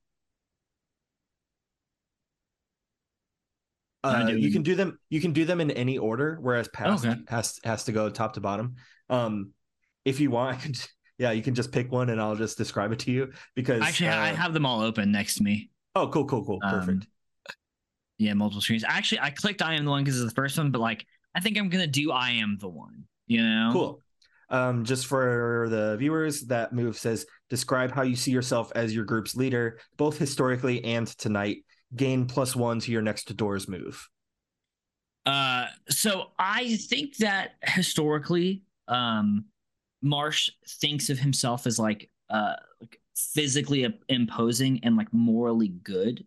uh, you can do them. You can do them in any order, whereas past okay. has has to go top to bottom. Um, if you want, I could. Yeah, you can just pick one, and I'll just describe it to you because actually, uh, I have them all open next to me. Oh, cool, cool, cool, um, perfect. Um, yeah, multiple screens. Actually, I clicked I am the one because it's the first one, but like I think I'm gonna do I am the one. You know, cool. Um, just for the viewers, that move says describe how you see yourself as your group's leader, both historically and tonight. Gain plus one to your next doors move. Uh, so I think that historically, um, Marsh thinks of himself as like uh like physically imposing and like morally good.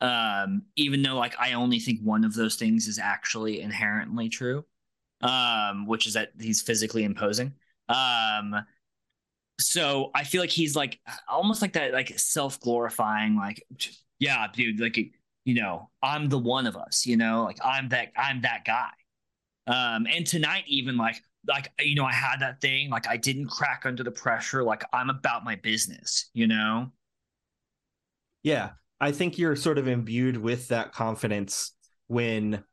Um, even though like I only think one of those things is actually inherently true, um, which is that he's physically imposing. Um, so I feel like he's like almost like that, like self glorifying, like, yeah, dude, like you know, I'm the one of us, you know, like I'm that I'm that guy. Um, and tonight even like like you know, I had that thing, like I didn't crack under the pressure, like I'm about my business, you know. Yeah, I think you're sort of imbued with that confidence when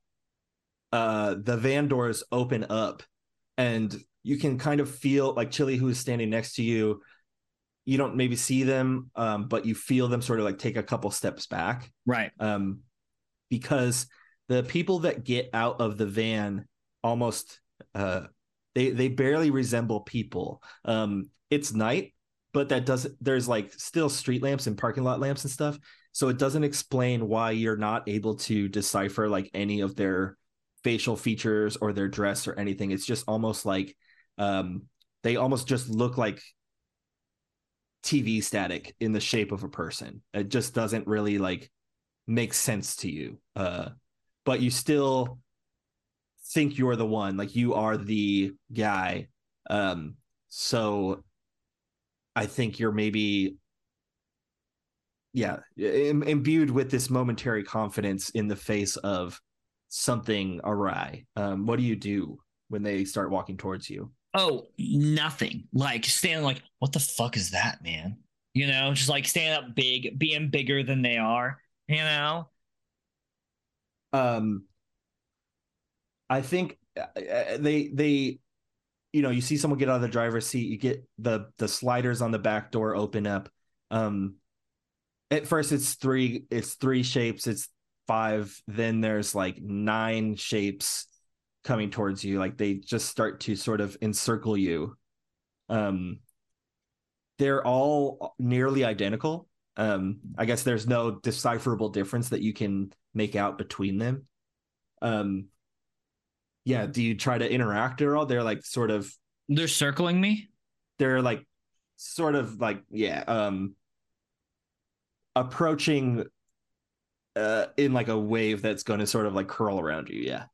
uh the van doors open up and you can kind of feel like Chili who's standing next to you. You don't maybe see them, um, but you feel them sort of like take a couple steps back. Right. um, because the people that get out of the van almost uh, they they barely resemble people. Um, it's night, but that doesn't. There's like still street lamps and parking lot lamps and stuff, so it doesn't explain why you're not able to decipher like any of their facial features or their dress or anything. It's just almost like um, they almost just look like TV static in the shape of a person. It just doesn't really like make sense to you. Uh, but you still think you're the one, like you are the guy. Um, so I think you're maybe, yeah, Im- imbued with this momentary confidence in the face of something awry. Um, what do you do when they start walking towards you? Oh, nothing. Like standing like, what the fuck is that, man? You know, just like standing up big, being bigger than they are, you know? um i think uh, uh, they they you know you see someone get out of the driver's seat you get the the sliders on the back door open up um at first it's three it's three shapes it's five then there's like nine shapes coming towards you like they just start to sort of encircle you. Um they're all nearly identical. Um i guess there's no decipherable difference that you can make out between them. Um yeah do you try to interact at all? They're like sort of They're circling me. they're like sort of like yeah um approaching uh in like a wave that's going to sort of like curl around you yeah.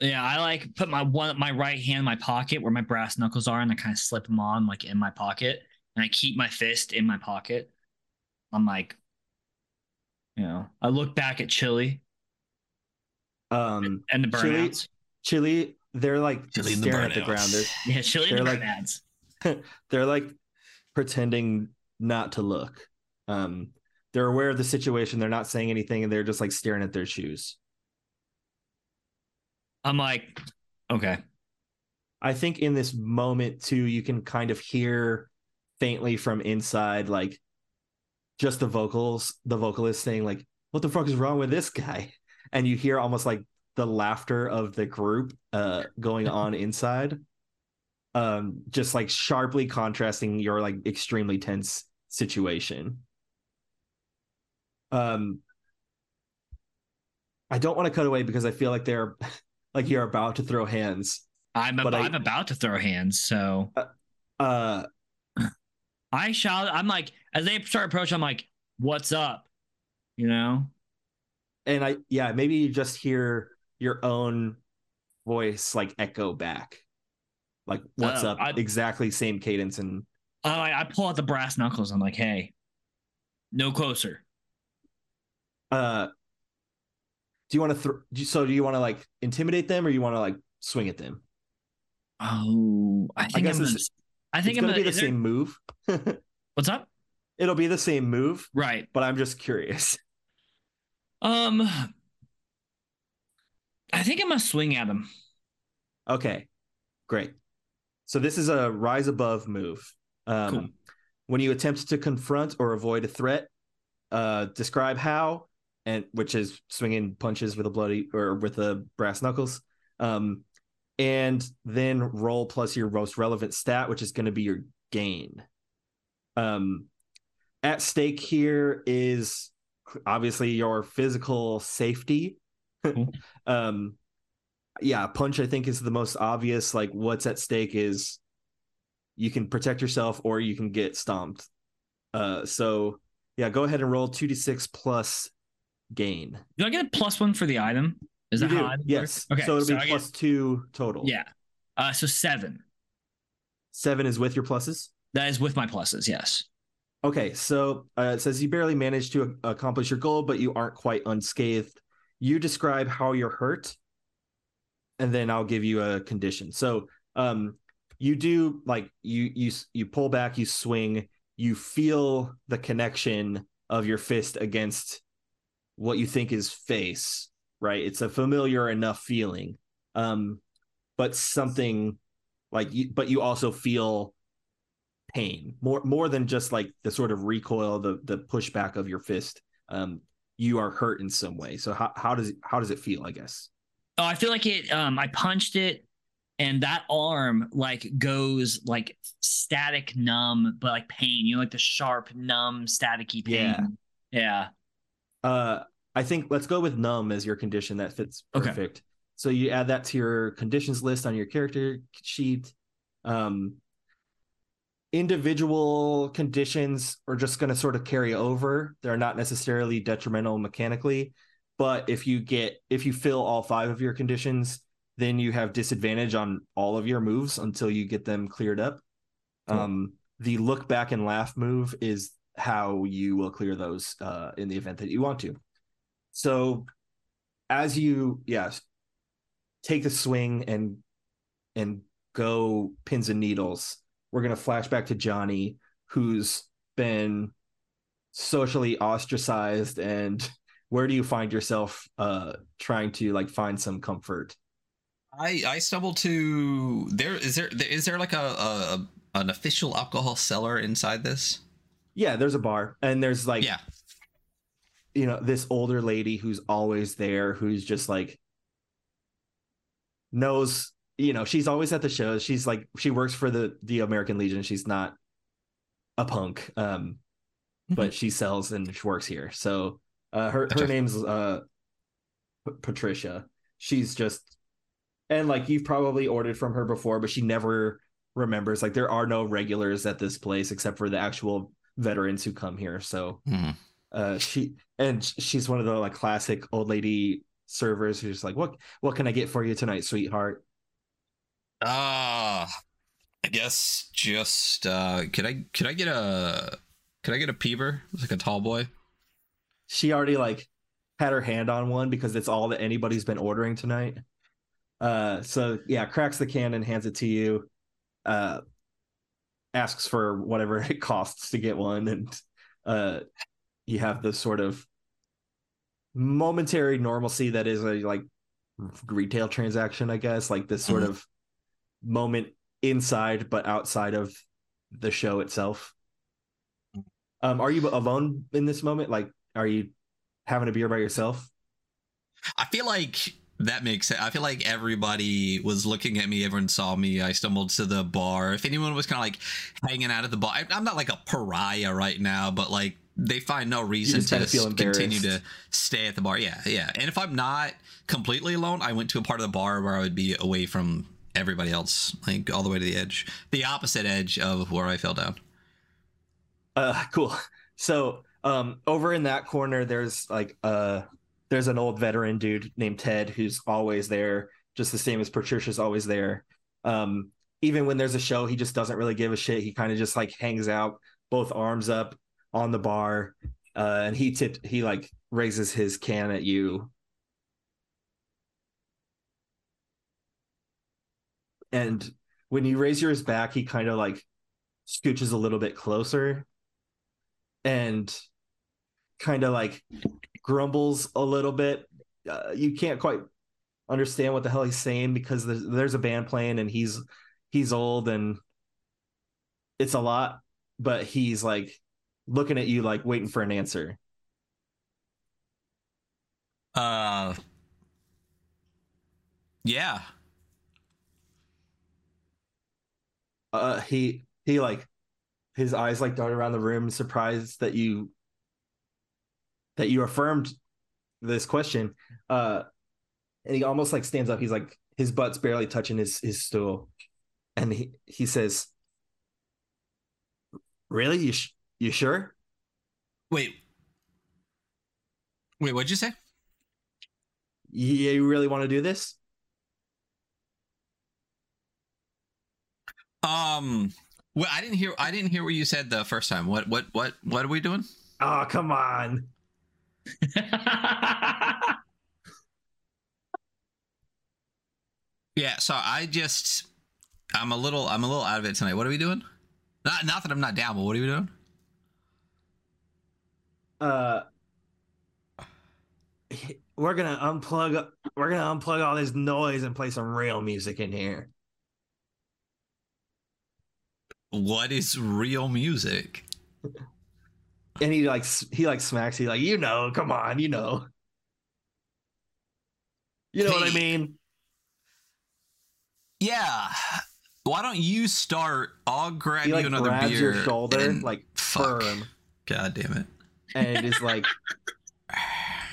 Yeah, I like put my one my right hand in my pocket where my brass knuckles are, and I kind of slip them on like in my pocket, and I keep my fist in my pocket. I'm like, you know, I look back at Chili. Um and the Chili- burnouts. chili they're like Chili and the staring at the ground. They're Yeah, Chili and the They're like- they're like pretending not to look. Um they're aware of the situation they're not saying anything and they're just like staring at their shoes I'm like, okay, I think in this moment too, you can kind of hear faintly from inside, like just the vocals, the vocalist saying, like, what the fuck is wrong with this guy? And you hear almost like the laughter of the group uh going on inside. Um, just like sharply contrasting your like extremely tense situation. Um I don't want to cut away because I feel like they're like you're about to throw hands. I'm But I- I'm about to throw hands, so Uh I shout. I'm like, as they start approaching, I'm like, what's up? You know? and I yeah, maybe you just hear your own voice like echo back. Like what's Uh, up? I- exactly same cadence and I I pull out the brass knuckles. I'm like, hey, no closer. Uh do you want to th- so do you want to like intimidate them or you want to like swing at them? Oh, I think I guess am gonna. I think it's I'm gonna be the is there- same move. What's up? It'll be the same move, Right. but I'm just curious. Um. I think I'm gonna swing at him. Okay, great. So this is a rise above move. Um, Cool. When you attempt to confront or avoid a threat, uh, describe how, and which is swinging punches with a bloody or with a brass knuckles. Um, and then roll plus your most relevant stat, which is going to be your gain. Um, at stake here is obviously your physical safety. Um, yeah, punch I think is the most obvious. Like what's at stake is you can protect yourself or you can get stomped. Uh, so yeah, go ahead and roll two d six plus gain. Do I get a plus one for the item? Is You that do, how yes. Okay. so it'll be I get- plus two total. yeah. Uh, so seven. seven is with your pluses. That is with my pluses. Yes. Okay, so uh, it says you barely managed to a- accomplish your goal, but you aren't quite unscathed. You describe how you're hurt, and then I'll give you a condition. So, um, you do like you you you pull back, you swing, you feel the connection of your fist against what you think is face. Right, it's a familiar enough feeling, um, but something like you, but you also feel pain more more than just like the sort of recoil the the pushback of your fist um you are hurt in some way so how, how does how does it feel i guess Oh, I feel like it. Um, I punched it, and that arm like goes like static numb, but like pain. You know, like the sharp, numb, staticky pain. Yeah. Yeah. uh i think let's go with numb as your condition that fits Okay. perfect. So you add that to your conditions list on your character sheet. Um individual conditions are just going to sort of carry over. They're not necessarily detrimental mechanically but if you get if you fill all five of your conditions then you have disadvantage on all of your moves until you get them cleared up. Um the look back and laugh move is how you will clear those uh in the event that you want to so as you yes take the swing and and go pins and needles we're going to flash back to johnny who's been socially ostracized and where do you find yourself uh trying to like find some comfort I I stumbled to there. Is there is there like a, a an official alcohol cellar inside this? yeah there's a bar and there's like yeah. You know this older lady who's always there who's just like knows you know she's always at the shows. She's like she works for the the american legion. She's not a punk um but she sells and she works here. So uh her her name's uh P- patricia. She's just and like you've probably ordered from her before but she never remembers. Like there are no regulars at this place except for the actual veterans who come here. So Hmm. Uh she and she's one of the like classic old lady servers who's like what what can i get for you tonight sweetheart Ah, I guess just uh, could I could I get a can I get a peeber? Like a tall boy. she already like had her hand on one because it's all that anybody's been ordering tonight uh so yeah cracks the can and hands it to you uh asks for whatever it costs to get one and uh you have this sort of momentary normalcy that is a like retail transaction i guess like this sort Mhm. of moment inside but outside of the show itself um are you alone in this moment like are you having a beer by yourself I feel like that makes sense. I feel like everybody was looking at me. Everyone saw me. I stumbled to the bar. If anyone was kind of like hanging out at the bar, I'm not like a pariah right now, but like they find no reason to continue to stay at the bar. Yeah, yeah. And if I'm not completely alone, I went to a part of the bar where I would be away from everybody else, like all the way to the edge, the opposite edge of where I fell down. Uh, cool. So, um, over in that corner, there's like uh, there's an old veteran dude named Ted who's always there, just the same as Patricia's always there. Um, even when there's a show, he just doesn't really give a shit. He kind of just like hangs out, both arms up on the bar, uh, and he tipped. He like raises his can at you. And when you raise yours back, he kind of like scooches a little bit closer and kind of like grumbles a little bit. Uh, you can't quite understand what the hell he's saying because there's, there's a band playing and he's he's old and it's a lot, but he's like looking at you like waiting for an answer. Uh. Yeah. Uh, he he like his eyes like dart around the room, surprised that you that you affirmed this question. Uh, and he almost like stands up. He's like his butt's barely touching his his stool, and he he says, "Really? You sh- you sure?" Wait. Wait, what'd you say? You, you really want to do this? Um. Well, I didn't hear. I didn't hear what you said the first time. What? What? What? What are we doing? Oh, come on. Yeah. So I just. I'm a little. I'm a little out of it tonight. What are we doing? Not. Not that I'm not down, but what are we doing? Uh, we're gonna unplug. We're gonna unplug all this noise and play some real music in here. What is real music? And he like he like smacks He like you know, come on, you know, you know what I mean. Yeah. Why don't you start? I'll grab He you like another grabs beer. your shoulder and- like fuck. firm God damn it. And is like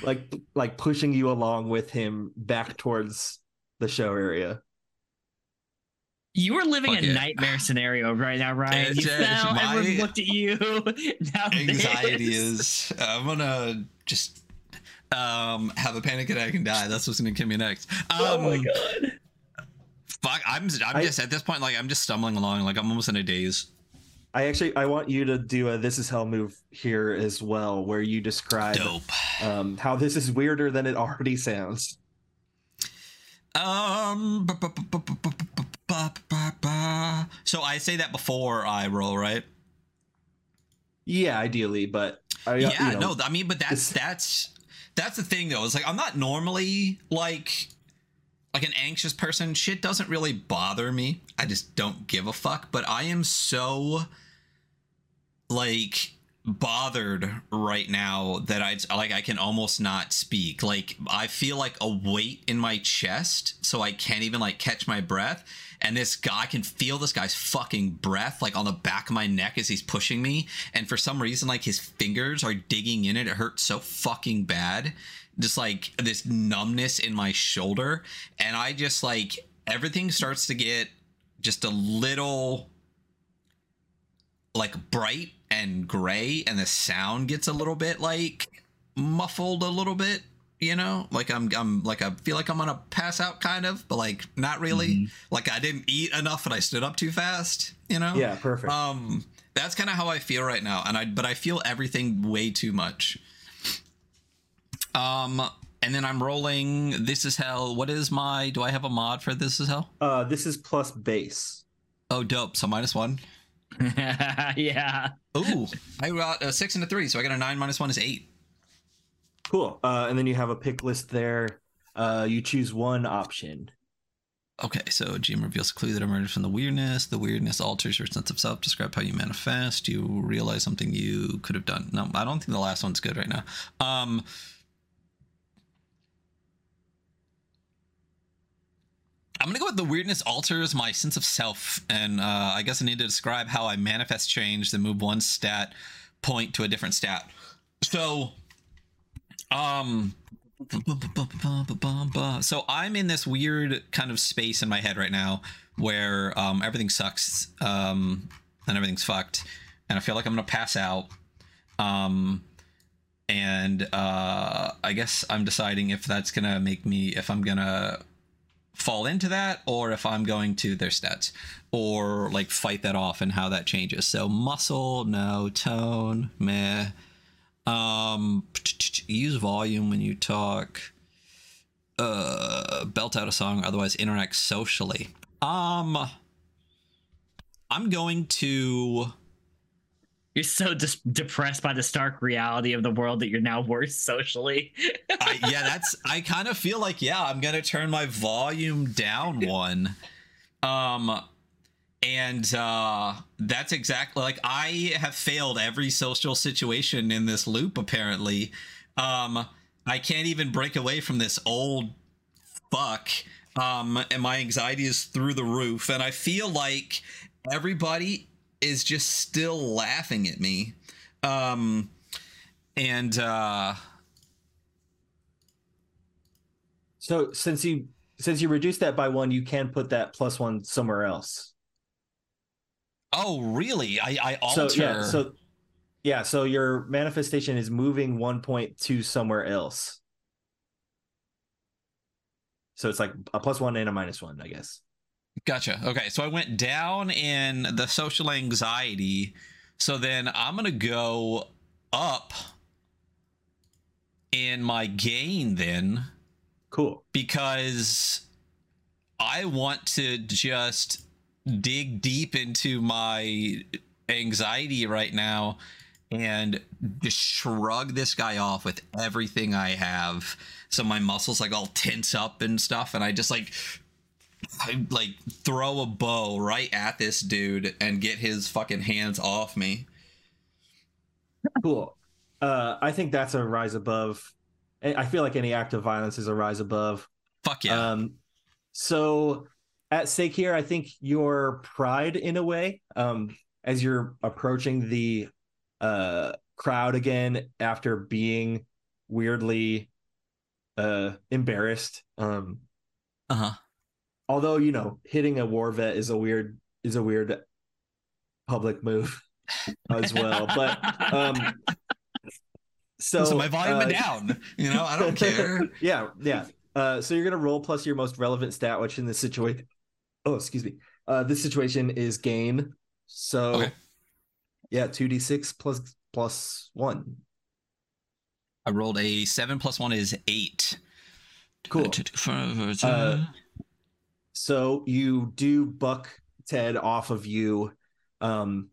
like like pushing you along with him back towards the show area. You are living Fuck a it. nightmare scenario right now, Ryan. It's You just now my everyone looked at you. Now Anxiety this. is. I'm gonna just um have a panic attack and die. That's what's gonna kill me next. Um, oh my god. Fuck. I'm. I'm I- just at this point. Like I'm just stumbling along. Like I'm almost in a daze. I actually I want you to do a this is hell move here as well, where you describe um, how this is weirder than it already sounds. Um. So I say that before I roll, right? Yeah, ideally, but I, yeah, you know, no, I mean, but that's that's that's the thing though. It's like I'm not normally like like an anxious person. Shit doesn't really bother me. I just don't give a fuck. But I am so like bothered right now that I like I can almost not speak. Like I feel like a weight in my chest, so I can't even like catch my breath. And this guy I can feel this guy's fucking breath like on the back of my neck as he's pushing me. And for some reason, like his fingers are digging in it. It hurts so fucking bad. Just like this numbness in my shoulder. And I just like everything starts to get just a little like bright and gray and the sound gets a little bit like muffled a little bit you know like i'm i'm like i feel like i'm gonna pass out kind of but like not really Mhm. like i didn't eat enough and i stood up too fast you know yeah, perfect. um that's kind of how i feel right now and i but i feel everything way too much um and then i'm rolling this is hell what is my do i have a mod for this is hell uh, this is plus bass. oh dope so minus one yeah. Ooh, I got a six and a three, so I got a nine minus one is eight. Cool. Uh, and then you have a pick list there. Uh, you choose one option. Okay, so GM reveals a clue that emerges from the weirdness. The weirdness alters your sense of self. Describe how you manifest. You realize something you could have done. No, I don't think the last one's good right now. Um, I'm gonna go with the weirdness alters my sense of self, and uh, I guess I need to describe how I manifest change, then move one stat point to a different stat. So, um, so I'm in this weird kind of space in my head right now where um, everything sucks um, and everything's fucked, and I feel like I'm gonna pass out. Um, and uh, I guess I'm deciding if that's gonna make me if I'm gonna fall into that or if I'm going to their stats or like fight that off and how that changes. So muscle, no, tone, meh. Um use volume when you talk. Uh belt out a song, otherwise interact socially. Um I'm going to You're so dis- depressed by the stark reality of the world that you're now worse socially. I yeah, that's. I kind of feel like yeah, I'm gonna turn my volume down one. Um, and uh that's exactly like i have failed every social situation in this loop apparently um i can't even break away from this old fuck um and my anxiety is through the roof and i feel like everybody is just still laughing at me um and uh So since you since you reduced that by one, you can put that plus one somewhere else. oh really i i alter So yeah, so yeah, so your manifestation is moving one point to somewhere else. So it's like a plus one and a minus one, I guess. Gotcha. Okay, so I went down in the social anxiety. So then I'm gonna go up in my gain then Cool. because I want to just dig deep into my anxiety right now and just shrug this guy off with everything I have. So my muscles like all tense up and stuff, and I just like I like throw a bow right at this dude and get his fucking hands off me. Cool. Uh, I think that's a rise above. I I feel like any act of violence is a rise above. Fuck yeah. Um, so at stake here, I think your pride, in a way, um, as you're approaching the uh, crowd again after being weirdly uh, embarrassed. Um, uh-huh. Although you know, hitting a war vet is a weird is a weird public move as well. But um, so, So, my volume uh, down. You know, I don't care. yeah, yeah. Uh, so you're gonna roll plus your most relevant stat, which in this situation, oh, excuse me. Uh, this situation is gain. So, Okay. yeah, two d six plus plus one. I rolled a seven plus one is eight. Cool. Uh, So you do buck Ted off of you, um,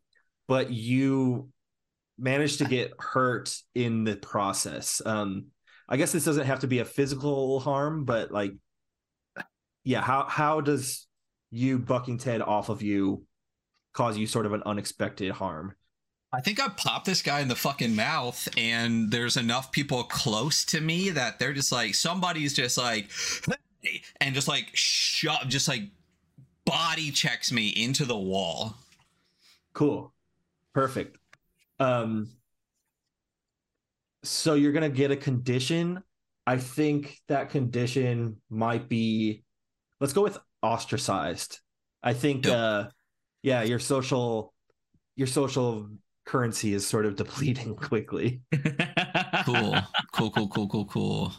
but you manage to get hurt in the process. Um, I guess this doesn't have to be a physical harm, but like, yeah, how how does you bucking Ted off of you cause you sort of an unexpected harm? I think I popped this guy in the fucking mouth, and there's enough people close to me that they're just like somebody's just like, and just like shove, just like body checks me into the wall. Cool. Perfect. Um so you're going to get a condition. I think that condition might be let's go with ostracized. I think Yep. uh yeah, your social your social currency is sort of depleting quickly. Cool, cool, cool, cool, cool, cool.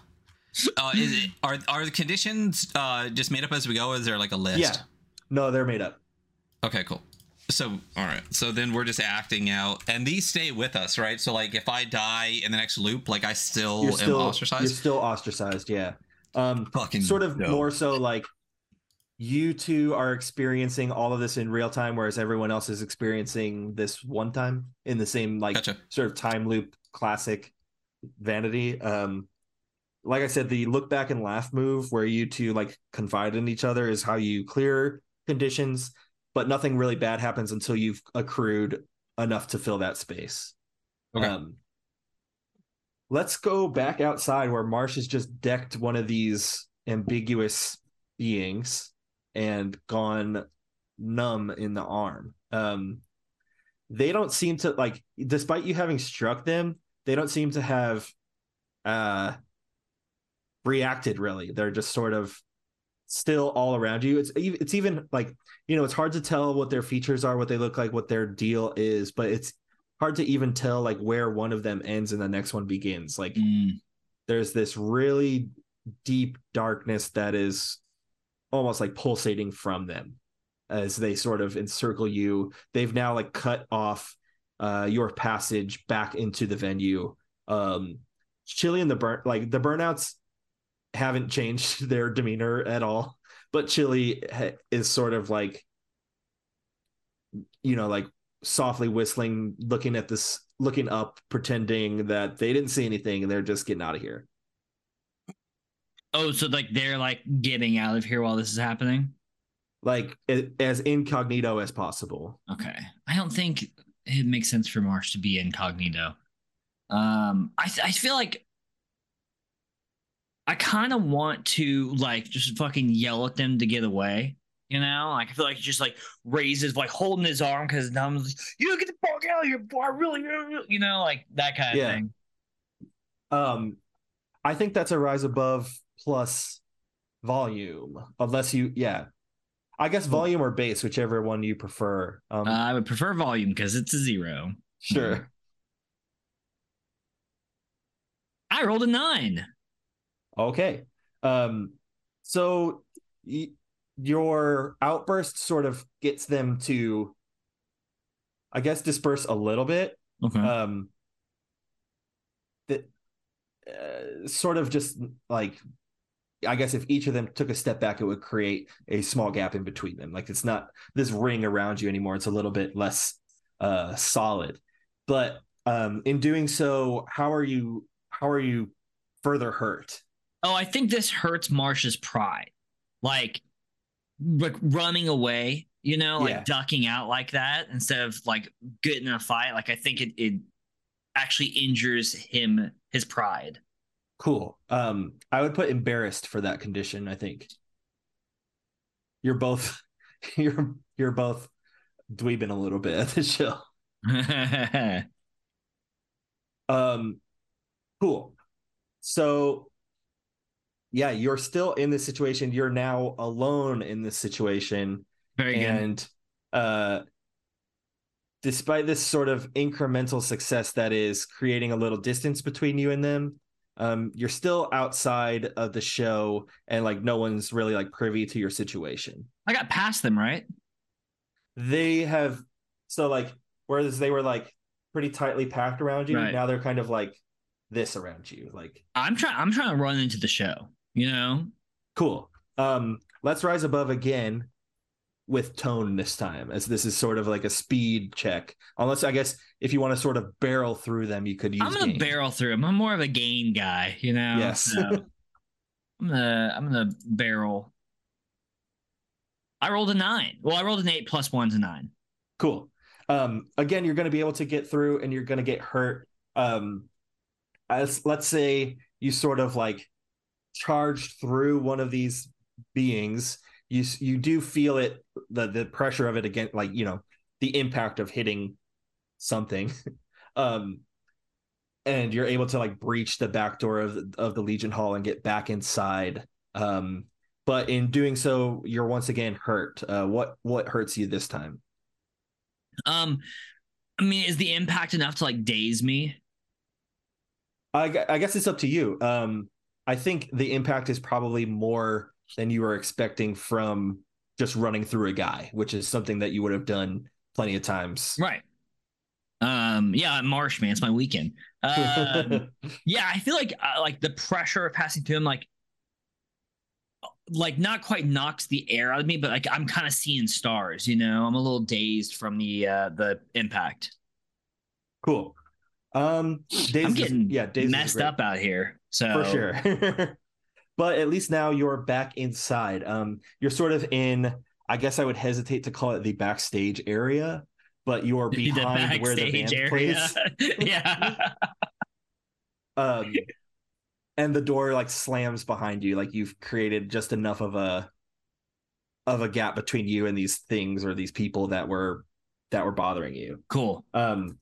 Uh, is it are are the conditions uh just made up as we go? Or is there like a list? Yeah. No, they're made up. Okay, cool. So, all right. So then we're just acting out, and these stay with us, right? So, like, if I die in the next loop, like, I still You're am still ostracized. you're still ostracized, yeah. Um Fucking sort of more so like you two are experiencing all of this in real time whereas everyone else is experiencing this one time in the same like Gotcha. sort of time loop classic vanity um like i said the look back and laugh move where you two like confide in each other is how you clear conditions but nothing really bad happens until you've accrued enough to fill that space Okay. um let's go back outside where marsh has just decked one of these ambiguous beings and gone numb in the arm um they don't seem to like despite you having struck them they don't seem to have uh reacted really. They're just sort of still all around you. It's it's even like you know it's hard to tell what their features are what they look like what their deal is but it's hard to even tell like where one of them ends and the next one begins. Like Mm, there's this really deep darkness that is almost like pulsating from them as they sort of encircle you. They've now like cut off uh your passage back into the venue. Um chili and the burn like the burnouts haven't changed their demeanor at all but chili is sort of like you know like softly whistling looking at this looking up pretending that they didn't see anything and they're just getting out of here Oh, so like they're like getting out of here while this is happening. like as incognito as possible. Okay, I don't think it makes sense for Marsh to be incognito. Um, I I feel like I kind of want to like just fucking yell at them to get away. You know, like I feel like he just like raises like holding his arm because numb's like, you get the fuck out of here, boy. I really, you know, like that kind of Yeah. thing. Um, I think that's a rise above plus volume, unless you, yeah. I guess volume or bass, whichever one you prefer. Um, Uh, I would prefer volume because it's a zero. sure. I rolled a nine. Okay. Um, so y- your outburst sort of gets them to, I guess, disperse a little bit. Okay. Um, that uh, sort of just like, I guess if each of them took a step back, it would create a small gap in between them. Like it's not this ring around you anymore. It's a little bit less uh, solid. But um, in doing so, how are you? How are you further hurt? Oh, I think this hurts Marsh's pride. Like, like running away, you know, like Yeah. ducking out like that instead of like getting in a fight. Like, I think it, it actually injures him, his pride. Cool. Um, I would put embarrassed for that condition. I think you're both you're you're both dweebing a little bit at the show. Um, cool. So, yeah, you're still in this situation. You're now alone in this situation, Very good. and uh, despite this sort of incremental success that is creating a little distance between you and them, um, you're still outside of the show, and like no one's really like privy to your situation. I got past them, right? They have so like whereas they were like pretty tightly packed around you, Right. now they're kind of like this around you, like. I'm trying. I'm trying to run into the show. You know. Cool. Um, let's rise above again with tone this time, as this is sort of like a speed check. Unless I guess if you want to sort of barrel through them, you could use. I'm gonna gain. barrel through him. I'm more of a gain guy, you know. Yes. So I'm gonna I'm gonna barrel. I rolled a nine. Well, I rolled an eight plus one's a nine. Cool. Um, again, you're going to be able to get through, and you're going to get hurt. Um, as let's say you sort of like charged through one of these beings, you you do feel it the the pressure of it again, like you know the impact of hitting something. um, and you're able to like breach the back door of of the Legion Hall and get back inside. Um, but in doing so, you're once again hurt. Uh, what what hurts you this time? Um, I mean, is the impact enough to like daze me? I, I guess it's up to you. Um, I think the impact is probably more than you were expecting from just running through a guy, which is something that you would have done plenty of times. Right. Um. Yeah, Marsh, man, it's my weekend. Um, yeah, I feel like uh, like the pressure of passing to him, like, like not quite knocks the air out of me, but like I'm kind of seeing stars. You know, I'm a little dazed from the uh the impact. cool. Um, Days I'm is- getting yeah, Days is messed up out here. So for sure. but at least now you're back inside. Um, you're sort of in. I guess I would hesitate to call it the backstage area, but you are The behind where the band backstage plays. yeah. um and the door like slams behind you like you've created just enough of a of a gap between you and these things or these people that were that were bothering you cool. um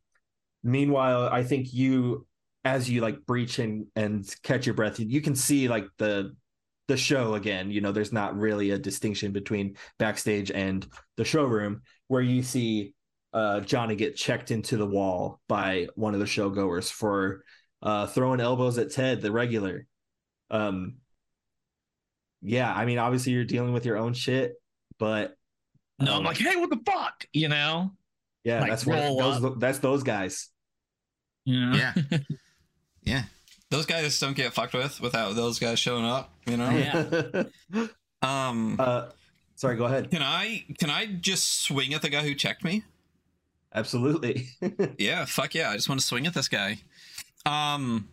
meanwhile i think you as you like breach and and catch your breath you can see like the the show again you know there's not really a distinction between backstage and the showroom where you see uh johnny get checked into the wall by one of the showgoers for uh throwing elbows at ted the regular um yeah i mean obviously you're dealing with your own shit but No, I'm um, like, hey, what the fuck? You know? yeah like, that's what those that's those guys You know? Yeah. Yeah. Those guys don't get fucked with without those guys showing up, you know? Yeah. Um uh sorry go ahead can I can I just swing at the guy who checked me? absolutely Yeah, fuck yeah. I just want to swing at this guy. Um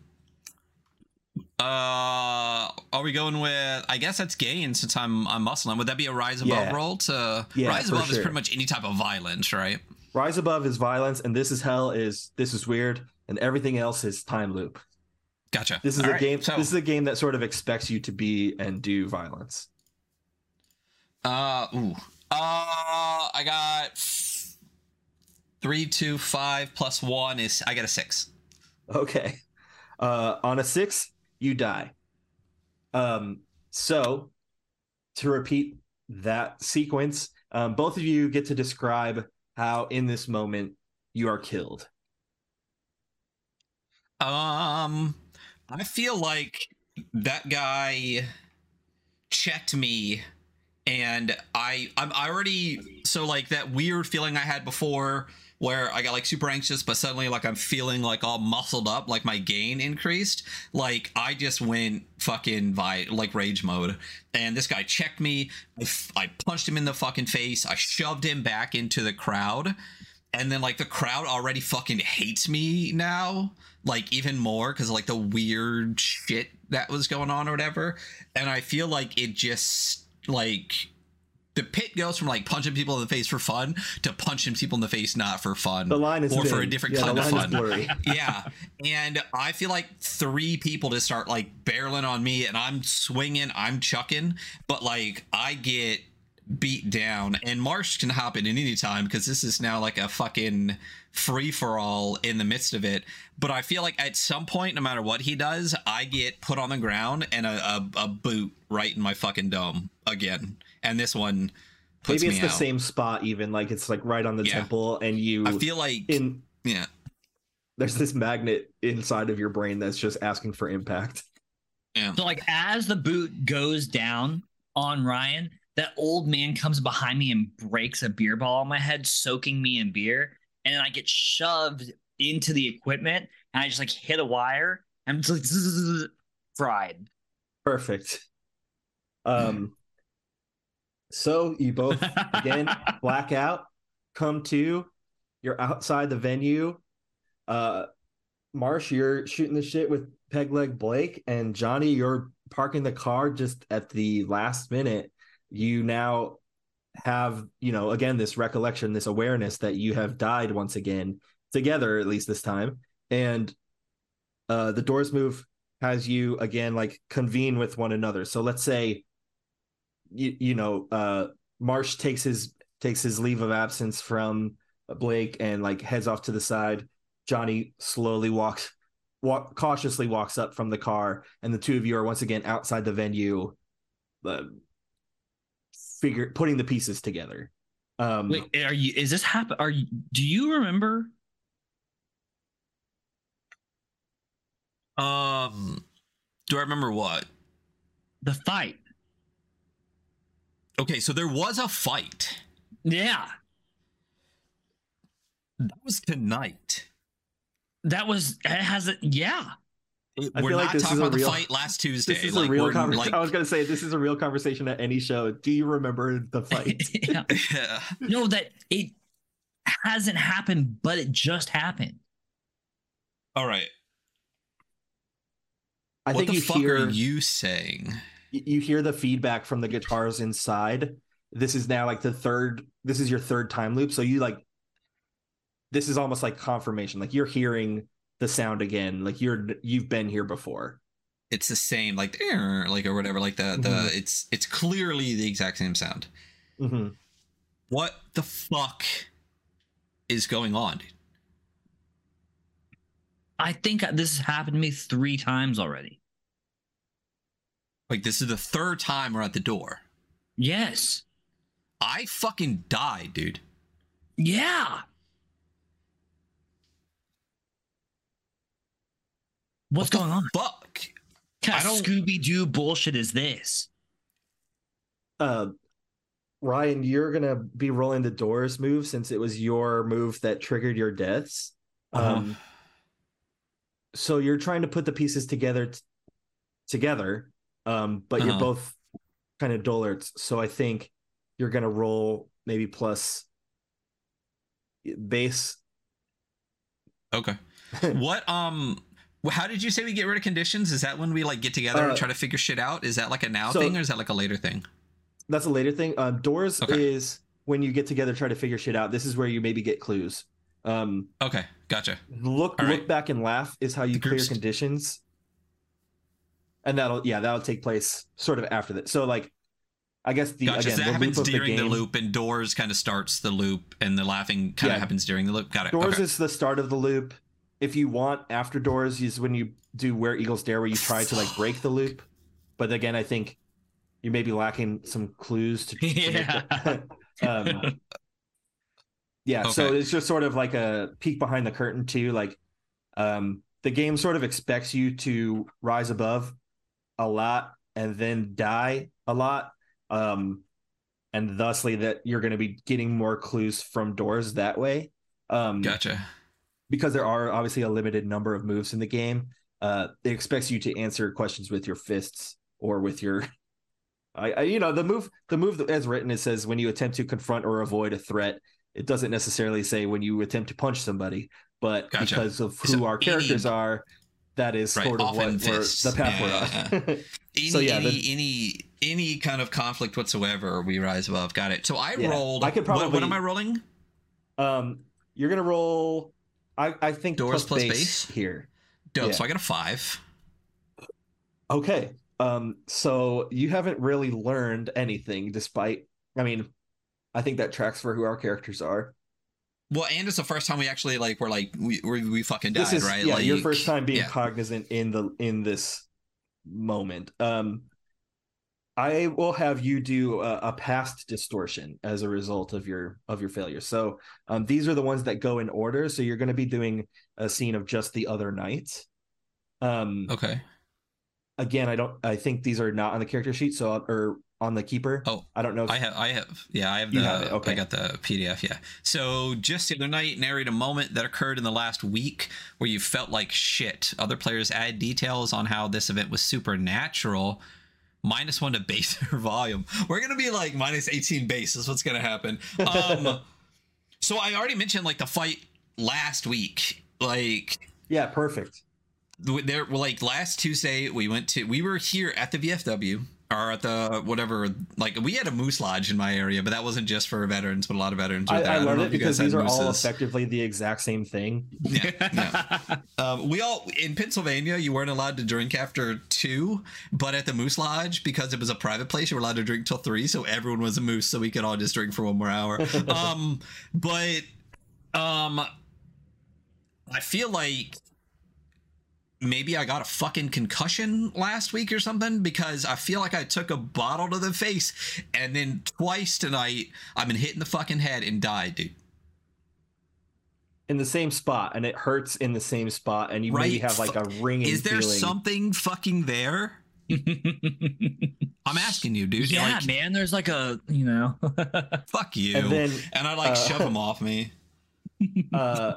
Uh, are we going with? I guess that's gain since I'm I'm muscling. Would that be a rise above Yeah. roll to? Yeah, rise for above is pretty much any type of violence, right? Rise above is violence, and this is hell. Is this is weird, and everything else is time loop. Gotcha. This is All a right, game. So, This is a game that sort of expects you to be and do violence. uh, ooh, uh, I got three, two, five plus one is I got a six. Okay. Uh, on a six, you die. Um, so to repeat that sequence, um, both of you get to describe how in this moment you are killed. Um, I feel like that guy checked me, and I I'm already so like that weird feeling I had before where I got like super anxious, but suddenly like I'm feeling like all muscled up, like my gain increased. Like I just went fucking vi like rage mode, and this guy checked me. I, I punched him in the fucking face. I shoved him back into the crowd and then like the crowd already fucking hates me now like even more because like the weird shit that was going on or whatever. And i feel like it just like the pit goes from like punching people in the face for fun to punching people in the face not for fun The line is or for a different Yeah, kind of fun. yeah. And i feel like three people just start like barreling on me and i'm swinging i'm chucking but like i get beat down and marsh can hop in at any time because this is now like a fucking free-for-all in the midst of it but i feel like at some point no matter what he does i get put on the ground and a, a, a boot right in my fucking dome again and this one puts Maybe it's me the out. same spot, even like it's like right on the Yeah. temple, and you i feel like in yeah there's this magnet inside of your brain that's just asking for impact. yeah So like as the boot goes down on Ryan, that old man comes behind me and breaks a beer ball on my head, soaking me in beer, and then I get shoved into the equipment and I just like hit a wire. I'm just like zzz, fried. Perfect. Um. So you both again blackout come to you're outside the venue uh marsh you're shooting the shit with Pegleg blake and johnny you're parking the car just at the last minute you now have you know again this recollection this awareness that you have died once again together at least this time. And uh the doors move has you again like convene with one another. So let's say you, you know uh marsh takes his takes his leave of absence from blake and like heads off to the side. Johnny slowly walks walk cautiously walks up from the car and the two of you are once again outside the venue. Uh, figure putting the pieces together um Wait, are you? Is this happen? Are you? Do you remember? um do i remember what The fight. okay so there was a fight Yeah, that was tonight that was. It has it. Yeah. It- I we're feel like not this talking is a about the fight last Tuesday. this is like, a real we're, conversation like- i was gonna say this is a real conversation at any show do you remember the fight yeah. yeah. No, that it hasn't happened, but it just happened. All right. i what think the you fuck hear are you saying? you hear the feedback from the guitars inside. This is now like the third. This is your third time loop. So you like. This is almost like confirmation. Like you're hearing the sound again. Like you're you've been here before. It's the same, like like or whatever. Like the the Mhm. it's it's clearly the exact same sound. hmm What the fuck is going on? I think this has happened to me three times already. Like this is the third time we're at the door. Yes. I fucking died, dude. Yeah. What's What going the on? Fuck. What kind of Scooby Doo bullshit is this? Uh, Ryan, you're gonna be rolling the doors move since it was your move that triggered your deaths. Uh-huh. Um, so you're trying to put the pieces together t- together, um, but you're Uh-huh. both kind of dullards. So I think you're gonna roll maybe plus bass. Okay. what um Well, how did you say we get rid of conditions? Is that when we like get together Uh, and try to figure shit out? Is that like a now so- thing or is that like a later thing? That's a later thing. Uh, doors Okay. is when you get together, try to figure shit out. This is where you maybe get clues. Um, Okay, gotcha. look look back and laugh is how you The clear groups- conditions and that'll yeah that'll take place sort of after that so like i guess the Gotcha. again so that happens of the during the, loop, and doors kind of starts the loop, and the laughing kind of happens during the loop. Got it. doors okay. is the start of the loop if you want after doors is when you do where eagles dare where you try to like break the loop but again i think you may be lacking some clues to, to Yeah. um, yeah so it's just sort of like a peek behind the curtain too like um the game sort of expects you to rise above a lot and then die a lot um and thusly that you're going to be getting more clues from doors that way um Gotcha. Because there are obviously a limited number of moves in the game uh it expects you to answer questions with your fists or with your I, I you know the move the move that as written it says when you attempt to confront or avoid a threat it doesn't necessarily say when you attempt to punch somebody but Gotcha. because of who So our characters any- are that is Right, sort of what the path Yeah, we're on Any So, yeah, any the- any any kind of conflict whatsoever, we rise above. Got it. So I Yeah, rolled. I could what- What, am I rolling? um you're gonna roll i i think Doors plus bass, bass? here Dope. Yeah. So I got a five. Okay. Um, so you haven't really learned anything despite I mean, I think that tracks for who our characters are. Well, and it's the first time we actually like we're like we we, we fucking died, this is right? yeah, your first time being yeah. cognizant in the in this moment. Um I will have you do a, a past distortion as a result of your of your failure. So um, these are the ones that go in order. So you're going to be doing a scene of just the other night. Um, Okay. again, I don't. I think these are not on the character sheet. So or on the keeper. Oh, I don't know. If, I have, I have, yeah, I have You the, have it, okay. I got the PDF, yeah. So just the other night, narrate a moment that occurred in the last week where you felt like shit. Other players add details on how this event was supernatural. Minus one to bass or volume. We're gonna be like minus eighteen bass. Is what's gonna happen. Um, so I already mentioned like the fight last week. Like yeah, perfect. there like last tuesday we went to we were here at the vfw or at the whatever like we had a moose lodge in my area but that wasn't just for veterans but a lot of veterans were I, there I don't love it because these are all effectively the exact same thing. yeah, yeah. Um, we all in pennsylvania you weren't allowed to drink after two but at the moose lodge because it was a private place you were allowed to drink till three so everyone was a moose so we could all just drink for one more hour um but um i feel like maybe I got a fucking concussion last week or something because I feel like I took a bottle to the face and then twice tonight I've been hitting the fucking head and died, dude. in the same spot, and it hurts in the same spot, and you maybe have like a ringing Is there feeling. something fucking there? I'm asking you, dude. yeah, like, man. There's like a you know. fuck you. And then, and I like uh, shove him off me. uh,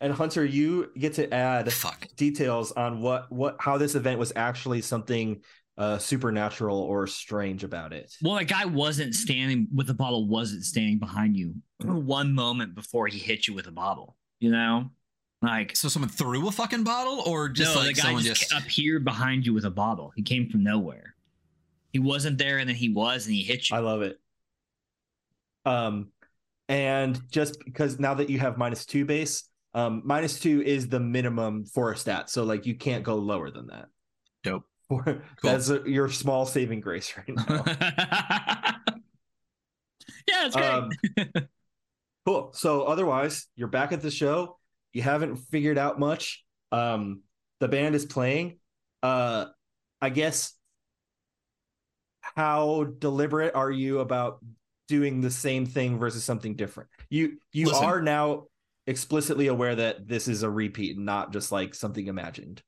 and Hunter, you get to add Fuck. details on what what how this event was actually something uh, supernatural or strange about it. well, that guy wasn't standing with the bottle. Wasn't standing behind you one moment before he hit you with a bottle. You know, like So someone threw a fucking bottle or just no, like the guy someone just, just, appeared behind you with a bottle. He came from nowhere. He wasn't there, and then he was, and he hit you. I love it. Um, and just because now that you have minus two bass, um, minus two is the minimum for a stat, so like you can't go lower than that. Dope. For, That's a, your small saving grace right now. yeah, it's great. Um, cool. So otherwise, you're back at the show. You haven't figured out much. Um, the band is playing. Uh, I guess. How deliberate are you about doing the same thing versus something different? You you Listen. are now explicitly aware that this is a repeat, and not just like something imagined.